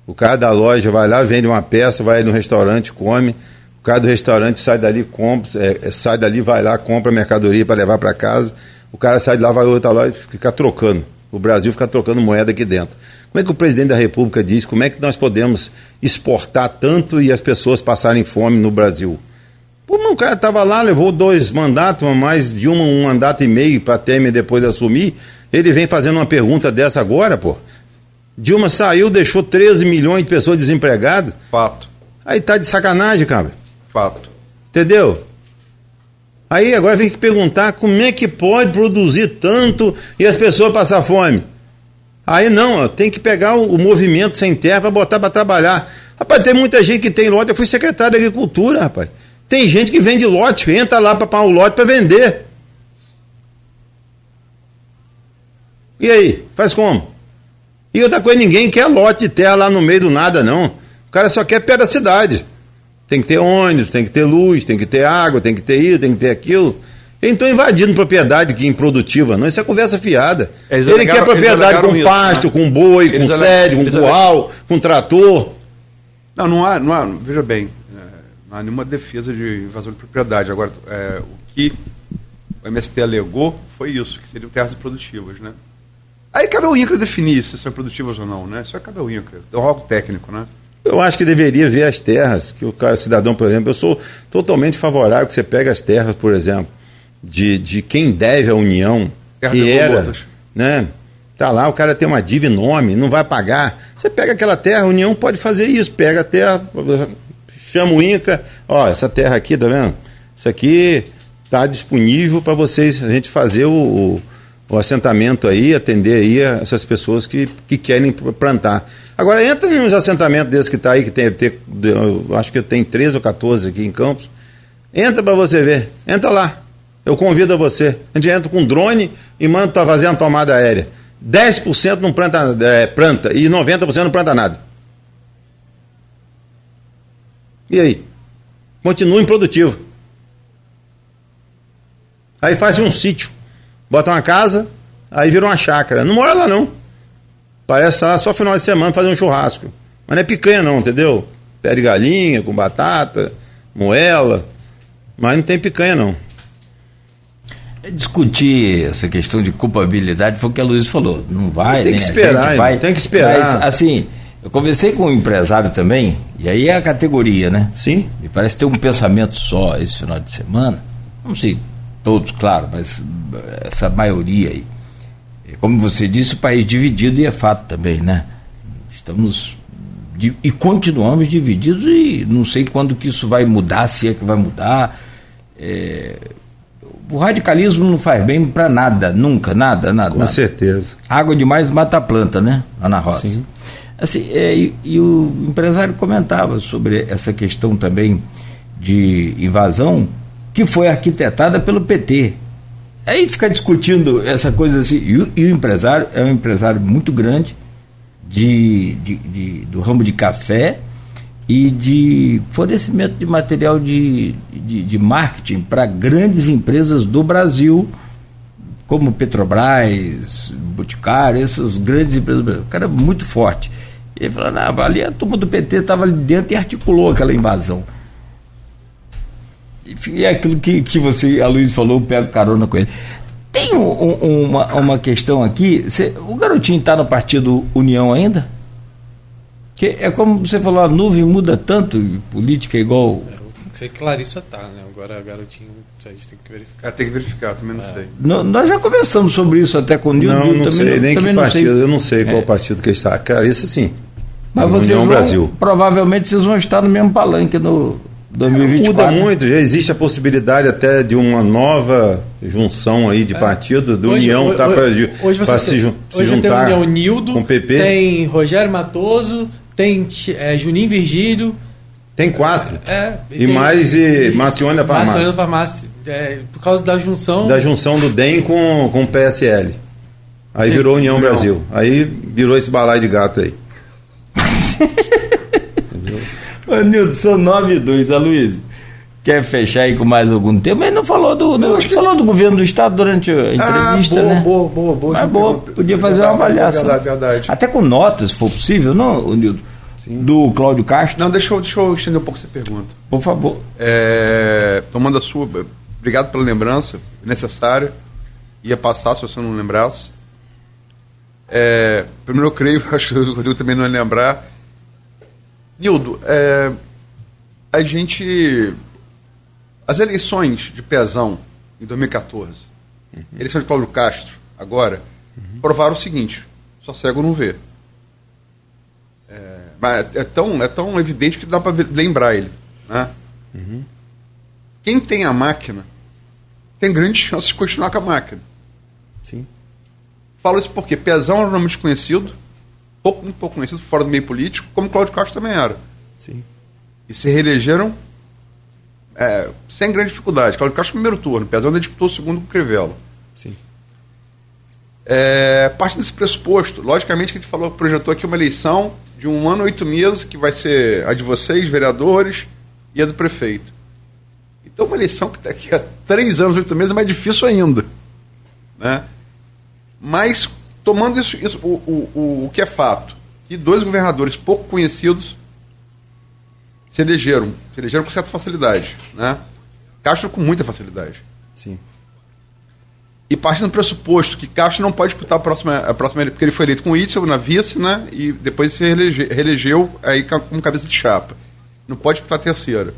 O cara da loja vai lá, vende uma peça, vai no restaurante, come. O cara do restaurante sai dali, compra, é, é sai dali, vai lá, compra mercadoria para levar para casa. O cara sai de lá, vai outra loja fica trocando. O Brasil fica trocando moeda aqui dentro. Como é que o presidente da República diz? Como é que nós podemos exportar tanto e as pessoas passarem fome no Brasil? Pô, o cara estava lá, levou dois mandatos, mais de uma, um mandato e meio para Temer depois assumir. Ele vem fazendo uma pergunta dessa agora, pô. Dilma saiu, deixou 13 milhões de pessoas desempregadas. Fato. Aí tá de sacanagem, cara. Fato. Entendeu? Aí agora vem que perguntar como é que pode produzir tanto e as pessoas passar fome. Aí não, ó, tem que pegar o, o movimento sem terra para botar para trabalhar. Rapaz, tem muita gente que tem lote. Eu fui secretário de Agricultura, rapaz. Tem gente que vende lote, entra lá para pagar o lote para vender. E aí? Faz como? E outra coisa, ninguém quer lote de terra lá no meio do nada, não. O cara só quer perto da cidade. Tem que ter ônibus, tem que ter luz, tem que ter água, tem que ter isso, tem que ter aquilo. Estão invadindo propriedade que é improdutiva, não. Isso é conversa fiada. Eles Ele alegaram, quer propriedade com pasto, com boi, eles com sede, com curral, com trator. Não, não há, não há veja bem, é, não há nenhuma defesa de invasão de propriedade. Agora, é, o que o MST alegou foi isso, que seriam terras improdutivas, né? Aí cabe ao INCRA definir se são produtivas ou não, né? Isso cabe ao INCRA, é um algo técnico, né? Eu acho que deveria ver as terras, que o cara, cidadão, por exemplo, eu sou totalmente favorável que você pegue as terras, por exemplo, de, de quem deve à União, Terra que era, né? Tá lá, o cara tem uma dívida enorme, não vai pagar. Você pega aquela terra, a União pode fazer isso, pega a terra, chama o INCRA, ó, essa terra aqui, tá vendo? Isso aqui está disponível para vocês, a gente fazer o, o o assentamento aí, atender aí essas pessoas que, que querem plantar. Agora, entra nos assentamentos desses que está aí, que tem, tem, acho que tem 13 ou 14 aqui em Campos. Entra para você ver. Entra lá. Eu convido a você. A gente entra com drone e manda tá fazendo tomada aérea. 10% não planta, é, planta e 90% não planta nada. E aí? Continua improdutivo. Aí faz um sítio bota uma casa, aí vira uma chácara. Não mora lá não. Parece lá só final de semana fazer um churrasco. Mas não é picanha não, entendeu? Pé de galinha, com batata, moela. Mas não tem picanha não. Discutir essa questão de culpabilidade foi o que a Luiz falou. Não vai, tem que esperar, vai, tem que esperar. Mas, assim, eu conversei com um empresário também, e aí é a categoria, né? Sim. Me parece ter um pensamento só esse final de semana. Não sei, todos, claro, mas essa maioria aí. Como você disse, o país dividido e é fato também, né? Estamos e continuamos divididos e não sei quando que isso vai mudar, se é que vai mudar. É, o radicalismo não faz bem para nada, nunca, nada, nada. Com nada. certeza. Água demais mata a planta, né? Ana Rosa. Sim. Assim, é, e, e, o empresário comentava sobre essa questão também de invasão que foi arquitetada pelo PT. Aí fica discutindo essa coisa assim. E o, e o empresário é um empresário muito grande de, de, de, do ramo de café e de fornecimento de material de, de, de marketing para grandes empresas do Brasil, como Petrobras, Boticário, essas grandes empresas do Brasil. O cara é muito forte. E ele falou, não, ali a turma do PT estava ali dentro e articulou aquela invasão. E é aquilo que, que você, a Luiz falou, pego carona com ele. Tem um, um, uma, uma questão aqui. Cê, o garotinho está no partido União ainda? Que é como você falou, a nuvem muda tanto, política é igual sei que Clarissa tá, né? Agora a garotinho, a gente tem que verificar. Ah, tem que verificar, também não sei. Nó- Nós já conversamos sobre isso até com o Nildo. Não, não também sei nem que não sei. partido, eu não sei qual É. partido que está. Cara, isso sim. Mas vocês União vão, Brasil. provavelmente vocês vão estar no mesmo palanque no 2024. Muda muito, já existe a possibilidade até de uma nova junção aí de partido, do Hoje- União hoje- tá para hoje você se, tem- jun- se hoje tem juntar União Nildo, com o PP. tem Rogério Matoso, tem é, Juninho Virgílio, Tem quatro. é, E mais e Marcione da Farmácia. Marcione da Farmácia. É, por causa da junção. Da junção do DEM com, com o PSL. Aí Sim, virou União União. Brasil. Aí virou esse balaio de gato aí. *laughs* Ô, Nildo, são 9 e 2. A Luiz, quer fechar aí com mais algum tema? Ele não falou do, do- falou do governo do Estado durante a entrevista, ah, boa, né? boa, boa, boa. Mas boa, podia fazer uma avaliação. Verdade, verdade. Até com notas, se for possível, não, Nildo? Do Cláudio Castro, Não, deixa eu, deixa eu estender um pouco essa pergunta. por favor. É, tomando a sua, obrigado pela lembrança, necessária. Ia passar se você não lembrasse. É, primeiro, eu creio, *laughs* acho que o Rodrigo também não ia lembrar. Nildo, é, a gente. As eleições de Pezão em 2014, eleição de Cláudio Castro, agora, provaram o seguinte: só cego não vê. É, mas é tão, é tão evidente que dá para lembrar ele. Né? Quem tem a máquina tem grandes chances de continuar com a máquina. Sim. Falo isso porque Pezão era um nome desconhecido, pouco, muito pouco conhecido fora do meio político, como Cláudio Castro também era. Sim. E se reelegeram é, sem grande dificuldade. Cláudio Castro primeiro turno, Pezão disputou o segundo com o Crivella. Sim. É, partindo desse pressuposto, logicamente que a gente falou, projetou aqui uma eleição de um ano e oito meses, que vai ser a de vocês, vereadores, e a do prefeito. Então, uma eleição que está aqui há três anos, oito meses, é mais difícil ainda. Né? Mas, tomando isso, isso o, o, o, o que é fato, que dois governadores pouco conhecidos se elegeram, se elegeram com certa facilidade. Né? Castro com muita facilidade. Sim. E partindo do pressuposto que Castro não pode disputar a próxima, a próxima porque ele foi eleito com o Itzel na vice, né? E depois se reelege, reelegeu aí como cabeça de chapa. Não pode disputar a terceira.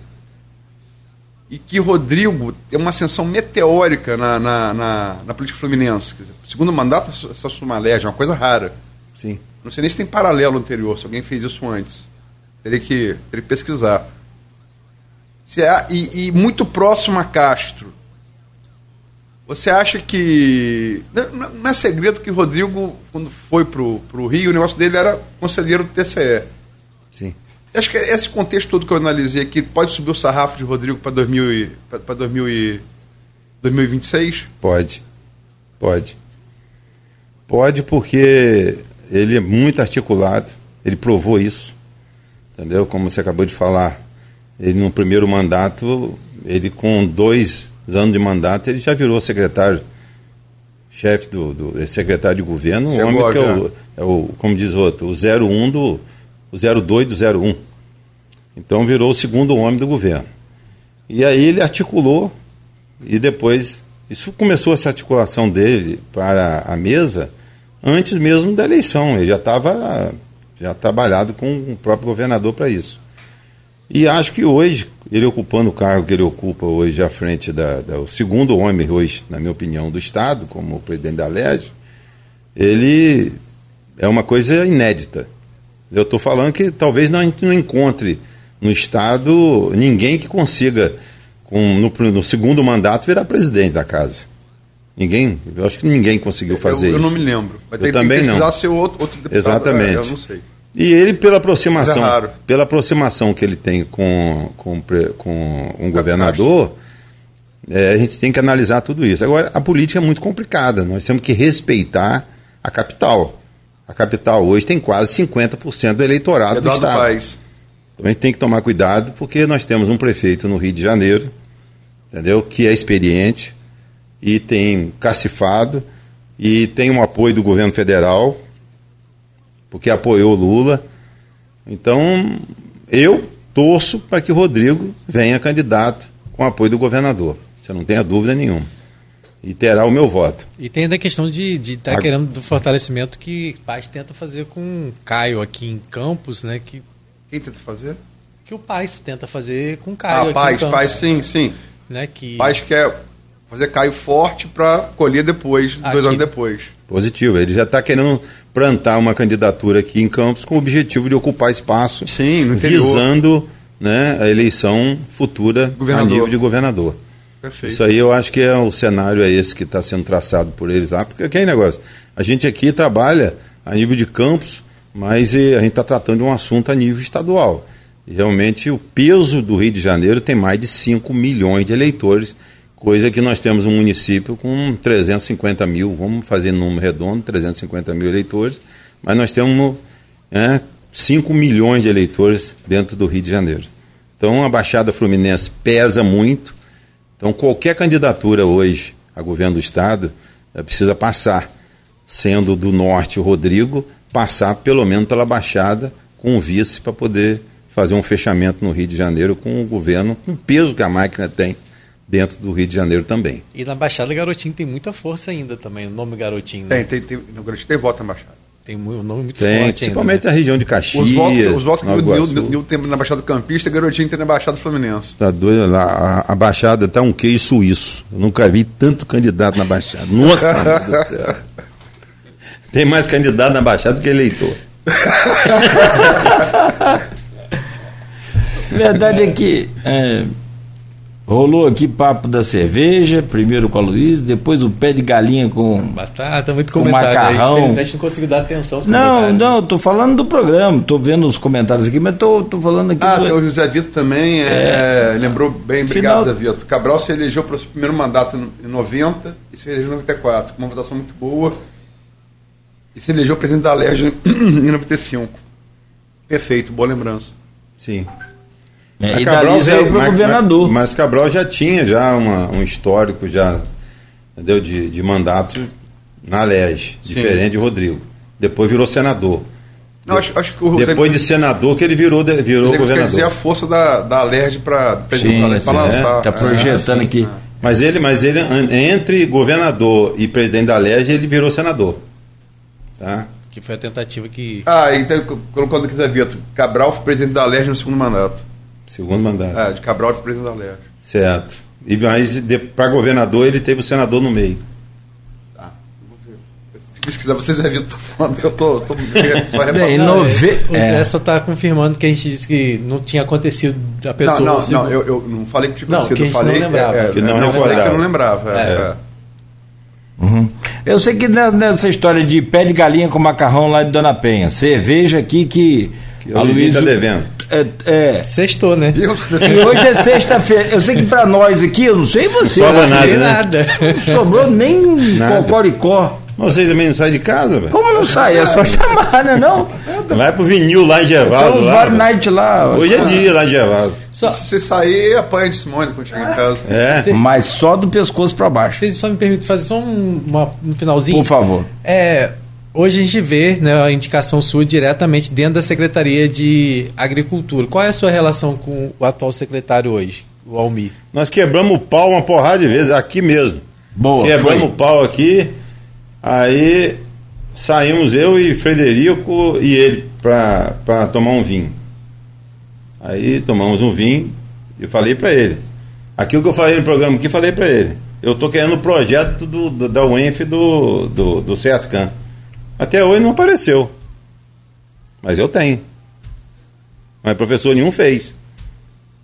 E que Rodrigo tem uma ascensão meteórica na, na, na, na política fluminense. Quer dizer, segundo mandato só Sumalege, é uma coisa rara. Sim. Não sei nem se tem paralelo anterior, se alguém fez isso antes. Teria que, teria que pesquisar. Se é- e, e muito próximo a Castro. Você acha que. Não, é segredo que Rodrigo, quando foi pro, pro Rio, o negócio dele era conselheiro do TCE. Sim. Acho que esse contexto todo que eu analisei aqui pode subir o sarrafo de Rodrigo para 2000 e- pra- pra 2000 e- 2026? Pode. Pode. Pode porque ele é muito articulado, ele provou isso. Entendeu? Como você acabou de falar. Ele no primeiro mandato, ele com dois anos de mandato, ele já virou secretário, chefe do, do é secretário de governo, Você um homem que é o, é o, como diz o outro, o 01 do. o 02 do 01. Então virou o segundo homem do governo. E aí ele articulou e depois isso começou essa articulação dele para a mesa antes mesmo da eleição. Ele já estava já trabalhado com o próprio governador para isso. E acho que hoje, ele ocupando o cargo que ele ocupa hoje à frente da, da o segundo homem hoje, na minha opinião, do Estado, como presidente da LEG, ele é uma coisa inédita. Eu estou falando que talvez não, a gente não encontre no Estado ninguém que consiga, com, no, no segundo mandato, virar presidente da casa. Ninguém, eu acho que ninguém conseguiu fazer eu, eu isso. não me lembro. Vai Eu ter, também tem que pesquisar não. se outro, outro deputado. Exatamente. é, eu não sei. E ele, pela aproximação, é pela aproximação que ele tem com, com, com um governador, é, a gente tem que analisar tudo isso. Agora, a política é muito complicada. Nós temos que respeitar a capital. A capital hoje tem quase 50% do eleitorado do Eduardo Estado. Paes. Então a gente tem que tomar cuidado, porque nós temos um prefeito no Rio de Janeiro, entendeu? Que é experiente e tem cacifado e tem um apoio do governo federal, porque apoiou Lula. Então, eu torço para que o Rodrigo venha candidato com apoio do governador. Você não tenha dúvida nenhuma. E terá o meu voto. E tem ainda a questão de estar tá Ag- querendo do fortalecimento que Paz tenta fazer com Caio aqui em Campos, né? Que Quem tenta fazer? que o Paz tenta fazer com o Caio. Ah, Paz, Paz, sim, sim. Né, que... Paz quer fazer Caio forte para colher depois, aqui. dois anos depois. Positivo. Ele já está querendo plantar uma candidatura aqui em Campos com o objetivo de ocupar espaço, sim, visando né, a eleição futura governador. a nível de governador. Perfeito. Isso aí eu acho que é o cenário é esse que está sendo traçado por eles lá, porque aqui é negócio. A gente aqui trabalha a nível de campos, mas a gente está tratando de um assunto a nível estadual. E realmente o peso do Rio de Janeiro tem mais de 5 milhões de eleitores, coisa que nós temos um município com 350 mil, vamos fazer número redondo, 350 mil eleitores, mas nós temos é, 5 milhões de eleitores dentro do Rio de Janeiro. Então a Baixada Fluminense pesa muito. Então qualquer candidatura hoje a governo do Estado é, precisa passar, sendo do norte o Rodrigo, passar pelo menos pela Baixada com o vice para poder fazer um fechamento no Rio de Janeiro com o governo, com o peso que a máquina tem dentro do Rio de Janeiro também. E na Baixada Garotinho tem muita força ainda também, o nome Garotinho. Né? Tem, tem, tem, no Garotinho tem voto na Baixada. Tem um nome muito tem, forte. Principalmente ainda, né? na região de Caxias. Os votos, os votos que o Nil tem na Baixada Campista, Garotinho tem na Baixada Fluminense. Tá doido lá. A, a Baixada tá um queijo suíço. Eu nunca vi tanto candidato na Baixada. Nossa do céu. *laughs* Tem mais candidato na Baixada do que eleitor. *laughs* Verdade é que é, rolou aqui papo da cerveja, primeiro com a Luiz, depois o pé de galinha com batata, muito com macarrão. Aí, não conseguiu dar atenção aos Não, não, tô falando do programa, tô vendo os comentários aqui, mas tô, tô falando aqui. Ah, do... o José Vitor também é, é, lembrou bem, obrigado, Final... José Vitor. Cabral se elegeu para o seu primeiro mandato em 90 e se elegeu em 94, com uma votação muito boa. E se elegeu presidente da Alerj em 95. Perfeito, boa lembrança. Sim. É, e Cabral veio para governador. Mas, mas, Cabral já tinha já uma, um histórico já entendeu, de, de mandato na LEG, diferente de Rodrigo. Depois virou senador. Não, acho, acho que o Depois de senador que ele virou, virou governador. Quer dizer a força da, da LERJ para lançar. Está projetando é, aqui. Mas ele, mas ele, entre governador e presidente da LERJ, ele virou senador. Tá? Que foi a tentativa que. Ah, então colocando aqui, Zé Vitor, Cabral foi presidente da LERJ no segundo mandato. Segundo mandato. É, de Cabral foi presidente da LERJ. Certo. E mas para governador ele teve o senador no meio. Tá. Se quiser, vocês já viram, falando, eu tô, tô *laughs* Bem, nove... O é. Zé só está confirmando que a gente disse que não tinha acontecido a pessoa. Não, não, não eu, eu não falei que tinha acontecido, não, eu falei não lembrava. É, que não, não, lembrava. Que eu não lembrava. É, é. Uhum. Eu sei que nessa história de pé de galinha com macarrão lá de Dona Penha, cerveja aqui que, que a Luísa está devendo. É, é, Sextou, né? E hoje é sexta-feira. Eu sei que para nós aqui, eu não sei você. Não sobra nada, né? nada. Não sobrou nem cocoricó. Vocês também não saem de casa, velho? Como não sai? É só chamar, né? Não? Vai pro vinil lá em Gervado. Então, lá, night lá. Hoje é dia lá em Gervado. Só... Se você sair, apanha de Simone quando chegar em casa. É. Mas só do pescoço para baixo. Vocês só me permitem fazer só um, uma, um finalzinho? Por favor. É, hoje a gente vê né, a indicação sua diretamente dentro da Secretaria de Agricultura. Qual é a sua relação com o atual secretário hoje, o Almir? Nós quebramos o pau uma porrada de vezes, aqui mesmo. Boa. Quebramos o pau aqui, aí saímos eu e Frederico e ele para tomar um vinho. Aí tomamos um vinho e falei para ele. Aquilo que eu falei no programa aqui, falei para ele. Eu estou querendo o projeto do, do, da UENF do, do, do CESCAN. Até hoje não apareceu. Mas eu tenho. Mas professor nenhum fez.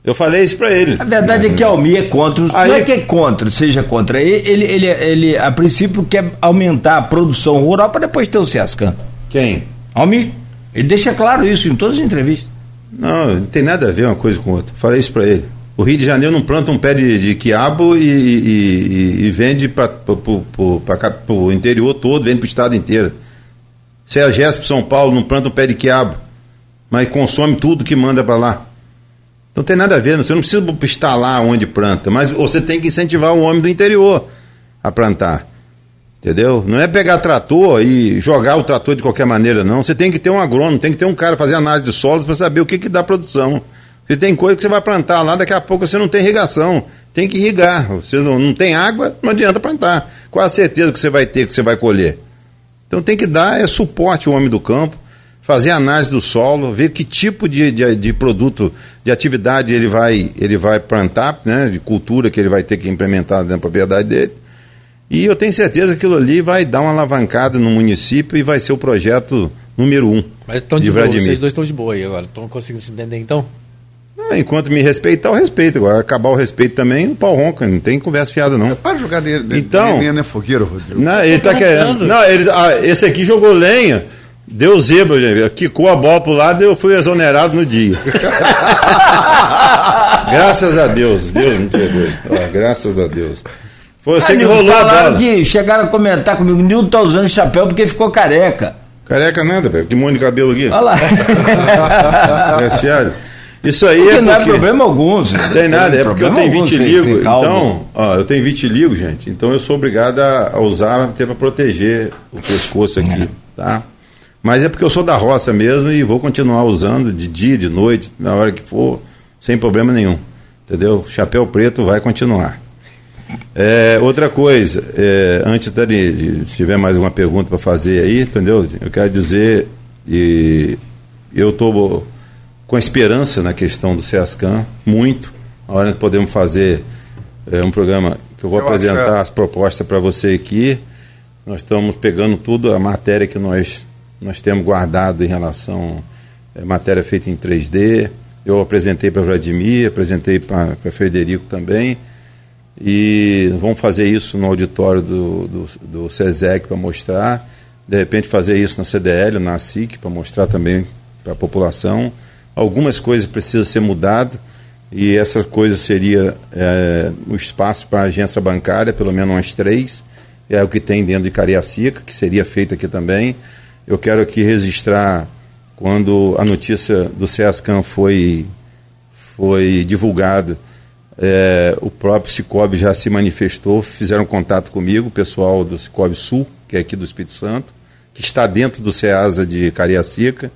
Eu falei isso para ele. A verdade é que Almir é contra. Aí, não é que é contra, seja contra. Ele, ele, ele, a princípio, quer aumentar a produção rural para depois ter o CESCAN. Quem? Almir. Ele deixa claro isso em todas as entrevistas. Não, não tem nada a ver uma coisa com outra. Falei isso para ele. O Rio de Janeiro não planta um pé de, de quiabo e, e, e vende para o interior todo, vende para o estado inteiro. Se é a GESP São Paulo não planta um pé de quiabo, mas consome tudo que manda para lá. Não tem nada a ver, você não precisa estar lá onde planta, mas você tem que incentivar o homem do interior a plantar. Entendeu? Não é pegar trator e jogar o trator de qualquer maneira, não. Você tem que ter um agrônomo, tem que ter um cara fazer análise de solos para saber o que, que dá produção. Porque tem coisa que você vai plantar lá, daqui a pouco você não tem irrigação. Tem que irrigar. Você não, não tem água, não adianta plantar. Qual a certeza que você vai ter que você vai colher? Então tem que dar é, suporte ao homem do campo fazer análise do solo, ver que tipo de, de, de, produto, de atividade ele vai, ele vai plantar, né, de cultura que ele vai ter que implementar na propriedade dele. E eu tenho certeza que aquilo ali vai dar uma alavancada no município e vai ser o projeto número um. Mas estão de, de boa, vocês dois estão de boa aí agora. Estão conseguindo se entender então? Enquanto me respeitar, eu respeito. Agora, acabar o respeito também, o pau ronca. Não tem conversa fiada, não. Para jogar dele, então, lenha não é fogueiro, Rodrigo. Não, ele tá querendo. Não, ele, ah, esse aqui jogou lenha. Deu zebra, quicou a bola pro lado e eu fui exonerado no dia. *laughs* graças a Deus, Deus me perdoe. Ah, graças a Deus. Foi você ah, que rolou a bola. Que chegaram a comentar comigo, Nilton tá usando chapéu porque ficou careca. Careca nada, velho. Que monte de cabelo aqui. Olha lá. *laughs* é Isso aí porque é porque... não é problema algum. Não tem nada, é porque eu tenho vitiligo. Então, ó, eu tenho vitiligo, gente. Então eu sou obrigado a usar até para proteger o pescoço aqui, tá? Mas é porque eu sou da roça mesmo e vou continuar usando de dia, de noite, na hora que for, sem problema nenhum. Entendeu? Chapéu preto vai continuar. É, outra coisa, é, antes de, se tiver mais uma pergunta para fazer aí, entendeu? Eu quero dizer, e eu estou com esperança na questão do SESCAM, muito. A hora que podemos fazer é, um programa que eu vou eu apresentar é. as propostas para você aqui. Nós estamos pegando tudo, a matéria que nós, nós temos guardado em relação é, matéria feita em 3D. Eu apresentei para Vladimir, apresentei para Frederico também. E vamos fazer isso no auditório do, do, do SESEC para mostrar. De repente, fazer isso na CDL, na SIC, para mostrar também para a população algumas coisas precisam ser mudadas e essa coisa seria é, o espaço para a agência bancária, pelo menos umas três, é o que tem dentro de Cariacica, que seria feito aqui também. Eu quero aqui registrar quando a notícia do SESCAM foi, foi divulgada, é, o próprio Cicobi já se manifestou, fizeram contato comigo, o pessoal do Cicobi Sul, que é aqui do Espírito Santo, que está dentro do SEASA de Cariacica,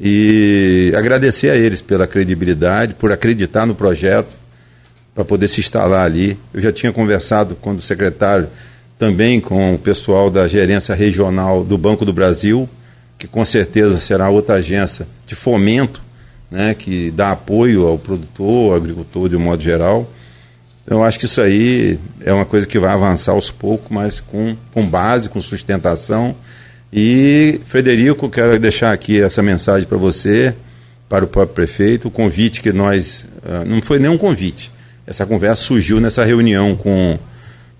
e agradecer a eles pela credibilidade, por acreditar no projeto, para poder se instalar ali. Eu já tinha conversado com o secretário também com o pessoal da gerência regional do Banco do Brasil, que com certeza será outra agência de fomento, né, que dá apoio ao produtor, ao agricultor de um modo geral. Então, eu acho que isso aí é uma coisa que vai avançar aos poucos, mas com, com base, com sustentação e, Frederico, quero deixar aqui essa mensagem para você, para o próprio prefeito, o convite que nós. Uh, não foi nem um convite, essa conversa surgiu nessa reunião com,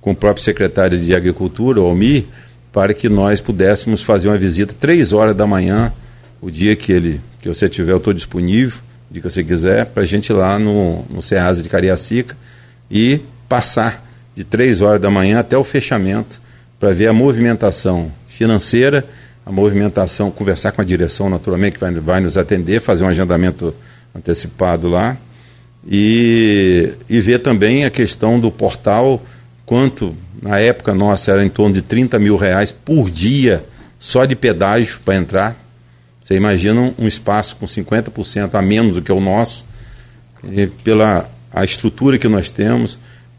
com o próprio secretário de Agricultura, o Almir, para que nós pudéssemos fazer uma visita três horas da manhã, o dia que ele que você tiver, eu estou disponível, dia que você quiser, para a gente ir lá no, no Ceasa de Cariacica e passar de três horas da manhã até o fechamento para ver a movimentação financeira, a movimentação, conversar com a direção, naturalmente, que vai, vai nos atender, fazer um agendamento antecipado lá. E, e ver também a questão do portal, quanto na época nossa era em torno de 30 mil reais por dia só de pedágio para entrar. Você imagina um, espaço com 50% a menos do que o nosso, pela a estrutura que nós temos,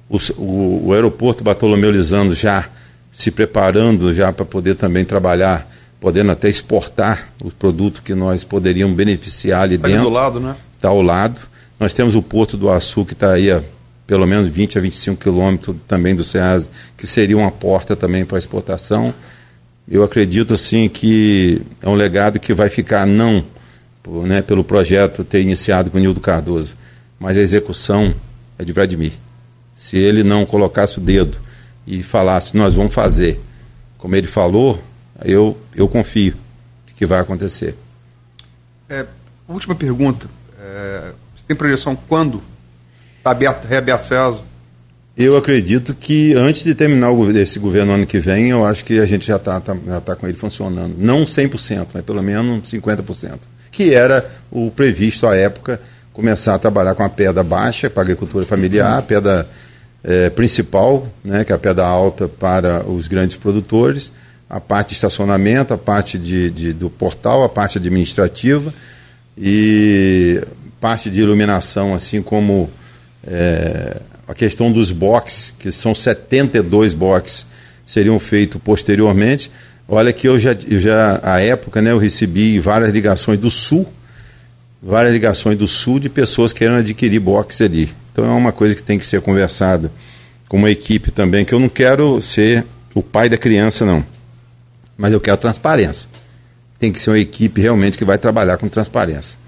o, o, o aeroporto Bartolomeu Lisandro já se preparando já para poder também trabalhar, podendo até exportar os produtos que nós poderíamos beneficiar ali tá dentro. Está do lado, né? Está ao lado. Nós temos o Porto do Açu, que está aí a pelo menos 20 a 25 quilômetros também do SEAS, que seria uma porta também para exportação. Eu acredito assim que é um legado que vai ficar não né, pelo projeto ter iniciado com o Nildo Cardoso, mas a execução é de Vladimir. Se ele não colocasse o dedo e falasse, nós vamos fazer, como ele falou, eu, eu confio que vai acontecer. É, última pergunta. É, você tem projeção quando está aberto, reaberto César? Eu acredito que antes de terminar esse governo ano que vem, eu acho que a gente já está tá, já tá com ele funcionando. Não 100%, mas pelo menos 50%. Que era o previsto à época, começar a trabalhar com a pedra baixa para a agricultura familiar, a pedra é, principal, né, que é a pedra alta para os grandes produtores, a parte de estacionamento, a parte de, de, do portal, a parte administrativa e parte de iluminação, assim como é, a questão dos boxes, que são 72 boxes, seriam feitos posteriormente. Olha que eu já, eu já, à época, né, eu recebi várias ligações do Sul, várias ligações do Sul de pessoas querendo adquirir boxe ali. Então é uma coisa que tem que ser conversada com uma equipe também, que eu não quero ser o pai da criança, não. Mas eu quero transparência. Tem que ser uma equipe realmente que vai trabalhar com transparência.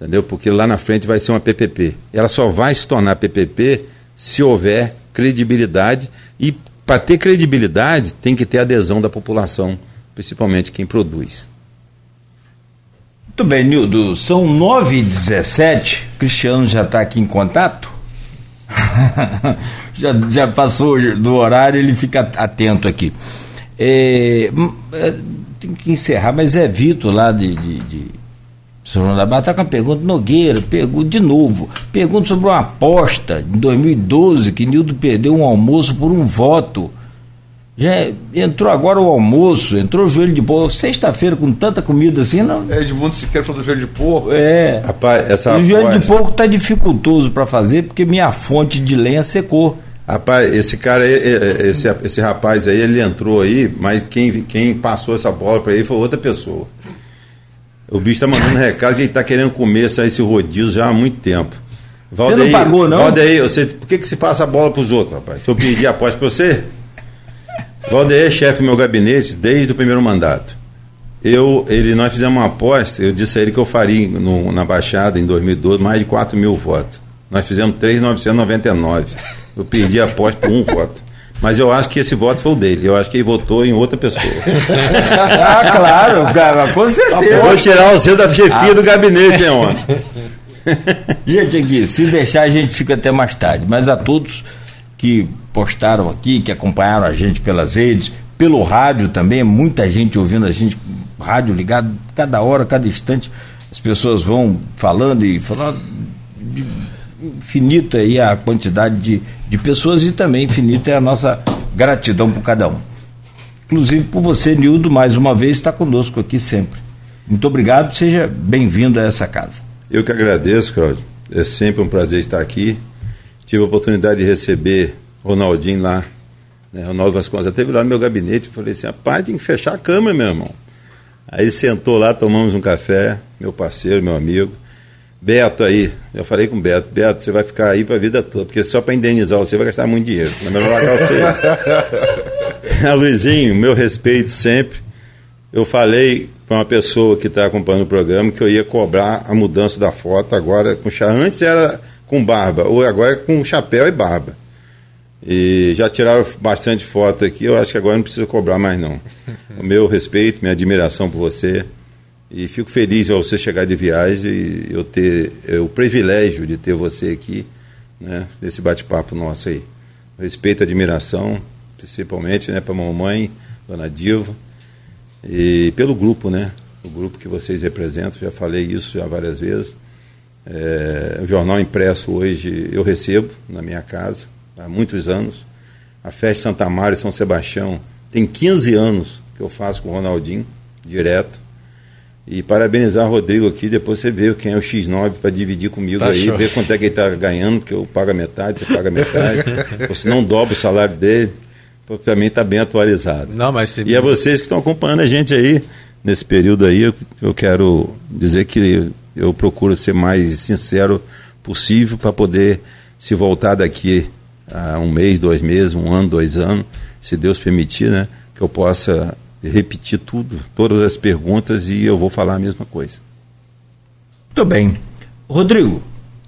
Entendeu? Porque lá na frente vai ser uma PPP. Ela só vai se tornar PPP se houver credibilidade e para ter credibilidade, tem que ter adesão da população, principalmente quem produz. Muito bem, Nildo. São 9 h 17 Cristiano já está aqui em contato? *laughs* já, já passou do horário, ele fica atento aqui. É, é, tem que encerrar, mas é Vitor lá de, de, de da está com a pergunta, Nogueira, pergunta de novo. Pergunta sobre uma aposta em 2012 que Nildo perdeu um almoço por um voto. Já entrou agora o almoço, entrou o joelho de porco. Sexta-feira com tanta comida assim, não. É, Edmundo Siqueira falou do joelho de porco. É. Rapaz, essa o joelho de porco está dificultoso para fazer porque minha fonte de lenha secou. Rapaz, esse cara, esse, esse rapaz aí, ele entrou aí, mas quem, quem passou essa bola para ele foi outra pessoa. O bicho está mandando recado que ele está querendo comer esse rodízio já há muito tempo. Valdeir, você não pagou, não? Valdeir, você, por que, que se passa a bola para os outros, rapaz? Se eu pedir aposta para você? Valdeir é chefe do meu gabinete desde o primeiro mandato. Eu, ele, nós fizemos uma aposta, eu disse a ele que eu faria no, na Baixada em 2012 mais de 4 mil votos. Nós fizemos 3,999. Eu perdi a aposta por um voto. Mas eu acho que esse voto foi o dele. Eu acho que ele votou em outra pessoa. *laughs* ah, claro, cara, com certeza. Vou tirar você da chefia ah. do gabinete, hein, homem? *laughs* gente, aqui, se deixar, a gente fica até mais tarde. Mas a todos que postaram aqui, que acompanharam a gente pelas redes, pelo rádio também, muita gente ouvindo a gente, rádio ligado, cada hora, cada instante, as pessoas vão falando e falando infinita aí a quantidade de, de pessoas e também infinita é a nossa gratidão por cada um. Inclusive por você, Nildo, mais uma vez está conosco aqui sempre. Muito obrigado, seja bem-vindo a essa casa. Eu que agradeço, Claudio. É sempre um prazer estar aqui. Tive a oportunidade de receber Ronaldinho lá, né, Ronaldo Vasconcelos. Teve lá no meu gabinete, falei assim, rapaz, tem que fechar a câmera, meu irmão. Aí sentou lá, tomamos um café, meu parceiro, meu amigo. Beto aí, eu falei com o Beto, Beto, você vai ficar aí para a vida toda, porque só para indenizar você vai gastar muito dinheiro. Mas melhor largar você. *laughs* a Luizinho, meu respeito sempre. Eu falei para uma pessoa que está acompanhando o programa que eu ia cobrar a mudança da foto agora antes era com barba, ou agora é com chapéu e barba. E já tiraram bastante foto aqui, eu acho que agora não precisa cobrar mais não. O meu respeito, minha admiração por você. E fico feliz ao você chegar de viagem e eu ter é, o privilégio de ter você aqui, né, nesse bate-papo nosso aí. Respeito e admiração, principalmente né, para a mamãe, dona Diva, e pelo grupo, né? O grupo que vocês representam, já falei isso já várias vezes. É, o jornal impresso hoje eu recebo na minha casa há muitos anos. A festa Santa Maria e São Sebastião tem 15 anos que eu faço com o Ronaldinho, direto. E parabenizar o Rodrigo aqui, depois você vê quem é o X9 para dividir comigo tá aí, show. ver quanto é que ele está ganhando, porque eu pago a metade, você paga a metade. *laughs* você não dobra o salário dele, para mim está bem atualizado. Não, mas você... E a vocês que estão acompanhando a gente aí, nesse período aí, eu, eu quero dizer que eu procuro ser mais sincero possível para poder se voltar daqui a um mês, dois meses, um ano, dois anos, se Deus permitir, né, que eu possa repetir tudo, todas as perguntas e eu vou falar a mesma coisa. Muito bem. Rodrigo,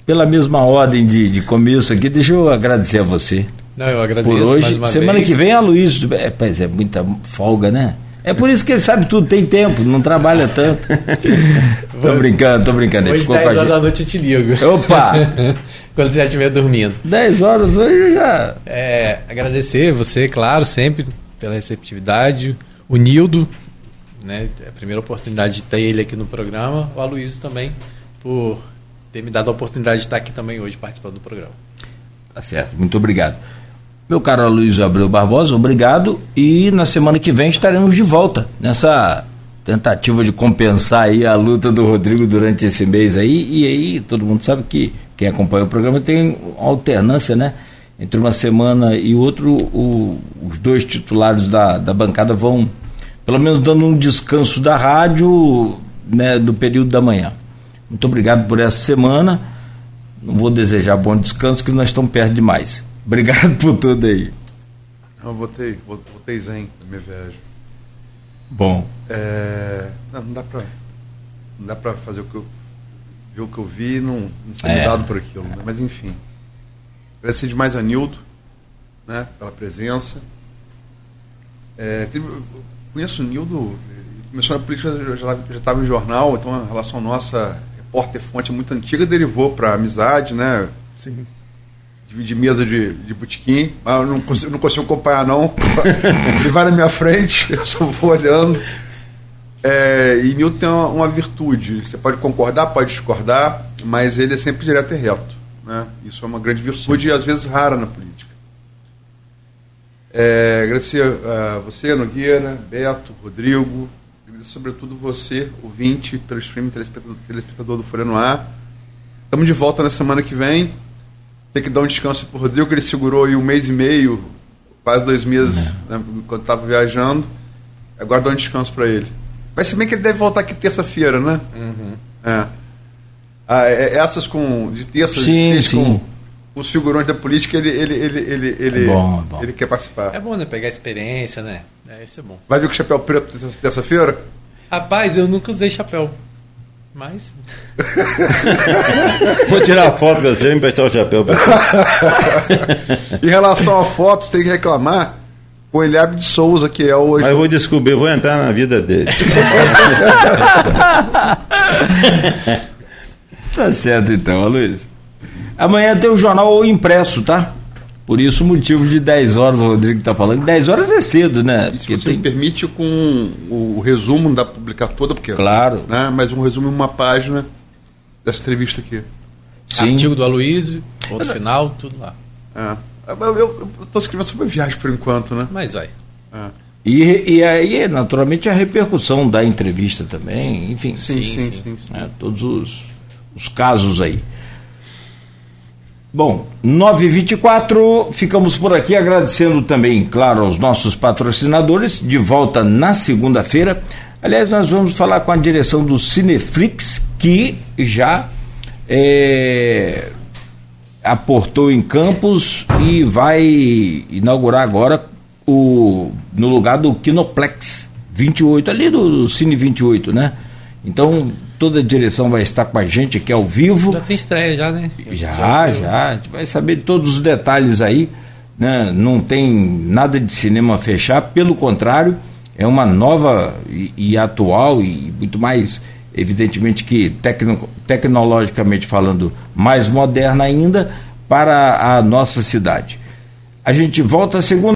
pela mesma ordem de, de começo aqui, deixa eu agradecer a você. Não, eu agradeço por hoje. Semana vez. que vem a Luiz. É, pois é, muita folga, né? É por isso que ele sabe tudo, tem tempo, não trabalha tanto. *laughs* tô brincando, tô brincando. Hoje, 10 horas da noite eu te ligo. Opa! *laughs* Quando você já estiver dormindo. 10 horas hoje já. É, agradecer você, claro, sempre pela receptividade, o Nildo, né, é a primeira oportunidade de ter ele aqui no programa, o Aloysio também, por ter me dado a oportunidade de estar aqui também hoje participando do programa. Tá certo, muito obrigado. Meu caro Aloysio Abreu Barbosa, obrigado e na semana que vem estaremos de volta nessa tentativa de compensar aí a luta do Rodrigo durante esse mês aí e aí todo mundo sabe que quem acompanha o programa tem alternância, né? entre uma semana e outro, o, os dois titulares da, da bancada vão pelo menos dando um descanso da rádio né, do período da manhã. Muito obrigado por essa semana. Não vou desejar bom descanso, que nós estamos perto demais. Obrigado por tudo aí. Eu votei, votei zen na minha viagem. Bom. É, não, não dá pra. Não dá pra fazer o que eu, ver o que eu vi e não, não ser é. mudado por aquilo. Né? Mas enfim. Agradecer demais a Nildo, né, pela presença. É, teve, conheço o Nildo, começou na política, já estava em jornal, então a relação nossa, repórter-fonte, é muito antiga, derivou para amizade, né? Sim. Dividir mesa de, de botequim, mas eu não consigo, não consigo acompanhar, não. *laughs* Ele vai na minha frente, eu só vou olhando. É, e Nilton tem uma, uma, virtude, você pode concordar, pode discordar, mas ele é sempre direto e reto. Né? Isso é uma grande virtude e às vezes rara na política. É, agradecer a você, Nogueira, Beto, Rodrigo, agradecer sobretudo você, ouvinte, pelo streaming, telespectador, telespectador do Folha no Ar. Estamos de volta na semana que vem. Tem que dar um descanso para o Rodrigo, que ele segurou aí um mês e meio, quase dois meses, uhum. né, quando estava viajando. Agora dá um descanso para ele. Mas se bem que ele deve voltar aqui terça-feira, né? Uhum. É. Ah, é, é, essas com de terça, sim, de sim. com os figurões da política, ele ele ele ele ele, é bom, é bom. ele quer participar. É bom, né? Pegar experiência, né? É, isso é bom. Vai vir com o chapéu preto terça-feira? Rapaz, eu nunca usei chapéu. Mas. *laughs* Vou tirar a foto com você e emprestar o chapéu pra *laughs* Em relação a fotos, tem que reclamar com o Eliabe de Souza, que é hoje. Mas eu vou descobrir, vou entrar na vida dele. *laughs* Tá certo então, Luiz. Amanhã tem o jornal impresso, tá? Por isso o motivo de 10 horas, o Rodrigo está falando. 10 horas é cedo, né? Isso porque você tem... me permite com o resumo, não dá para publicar toda, porque. Claro. Né? Mas um resumo em uma página dessa entrevista aqui. Sim. Artigo do Aloysio, ponto final, tudo lá. É. Eu estou escrevendo sobre a viagem por enquanto, né? Mas vai. É. E, e aí, naturalmente, a repercussão da entrevista também, enfim. Sim, sim, sim. sim, sim. É, todos os os casos aí. Bom, 9h24, ficamos por aqui agradecendo também, claro, aos nossos patrocinadores. De volta na segunda-feira. Aliás, nós vamos falar com a direção do Cineflix, que já é, aportou em Campos e vai inaugurar agora o, no lugar do Kinoplex 28, ali do, do Cine 28, né? Então, toda a direção vai estar com a gente aqui ao vivo. Já tem estreia já, né? Já, já, já. A gente vai saber todos os detalhes aí. Né? Não tem nada de cinema a fechar, pelo contrário, é uma nova e, e atual e muito mais, evidentemente que tecno, tecnologicamente falando, mais moderna ainda para a nossa cidade. A gente volta segunda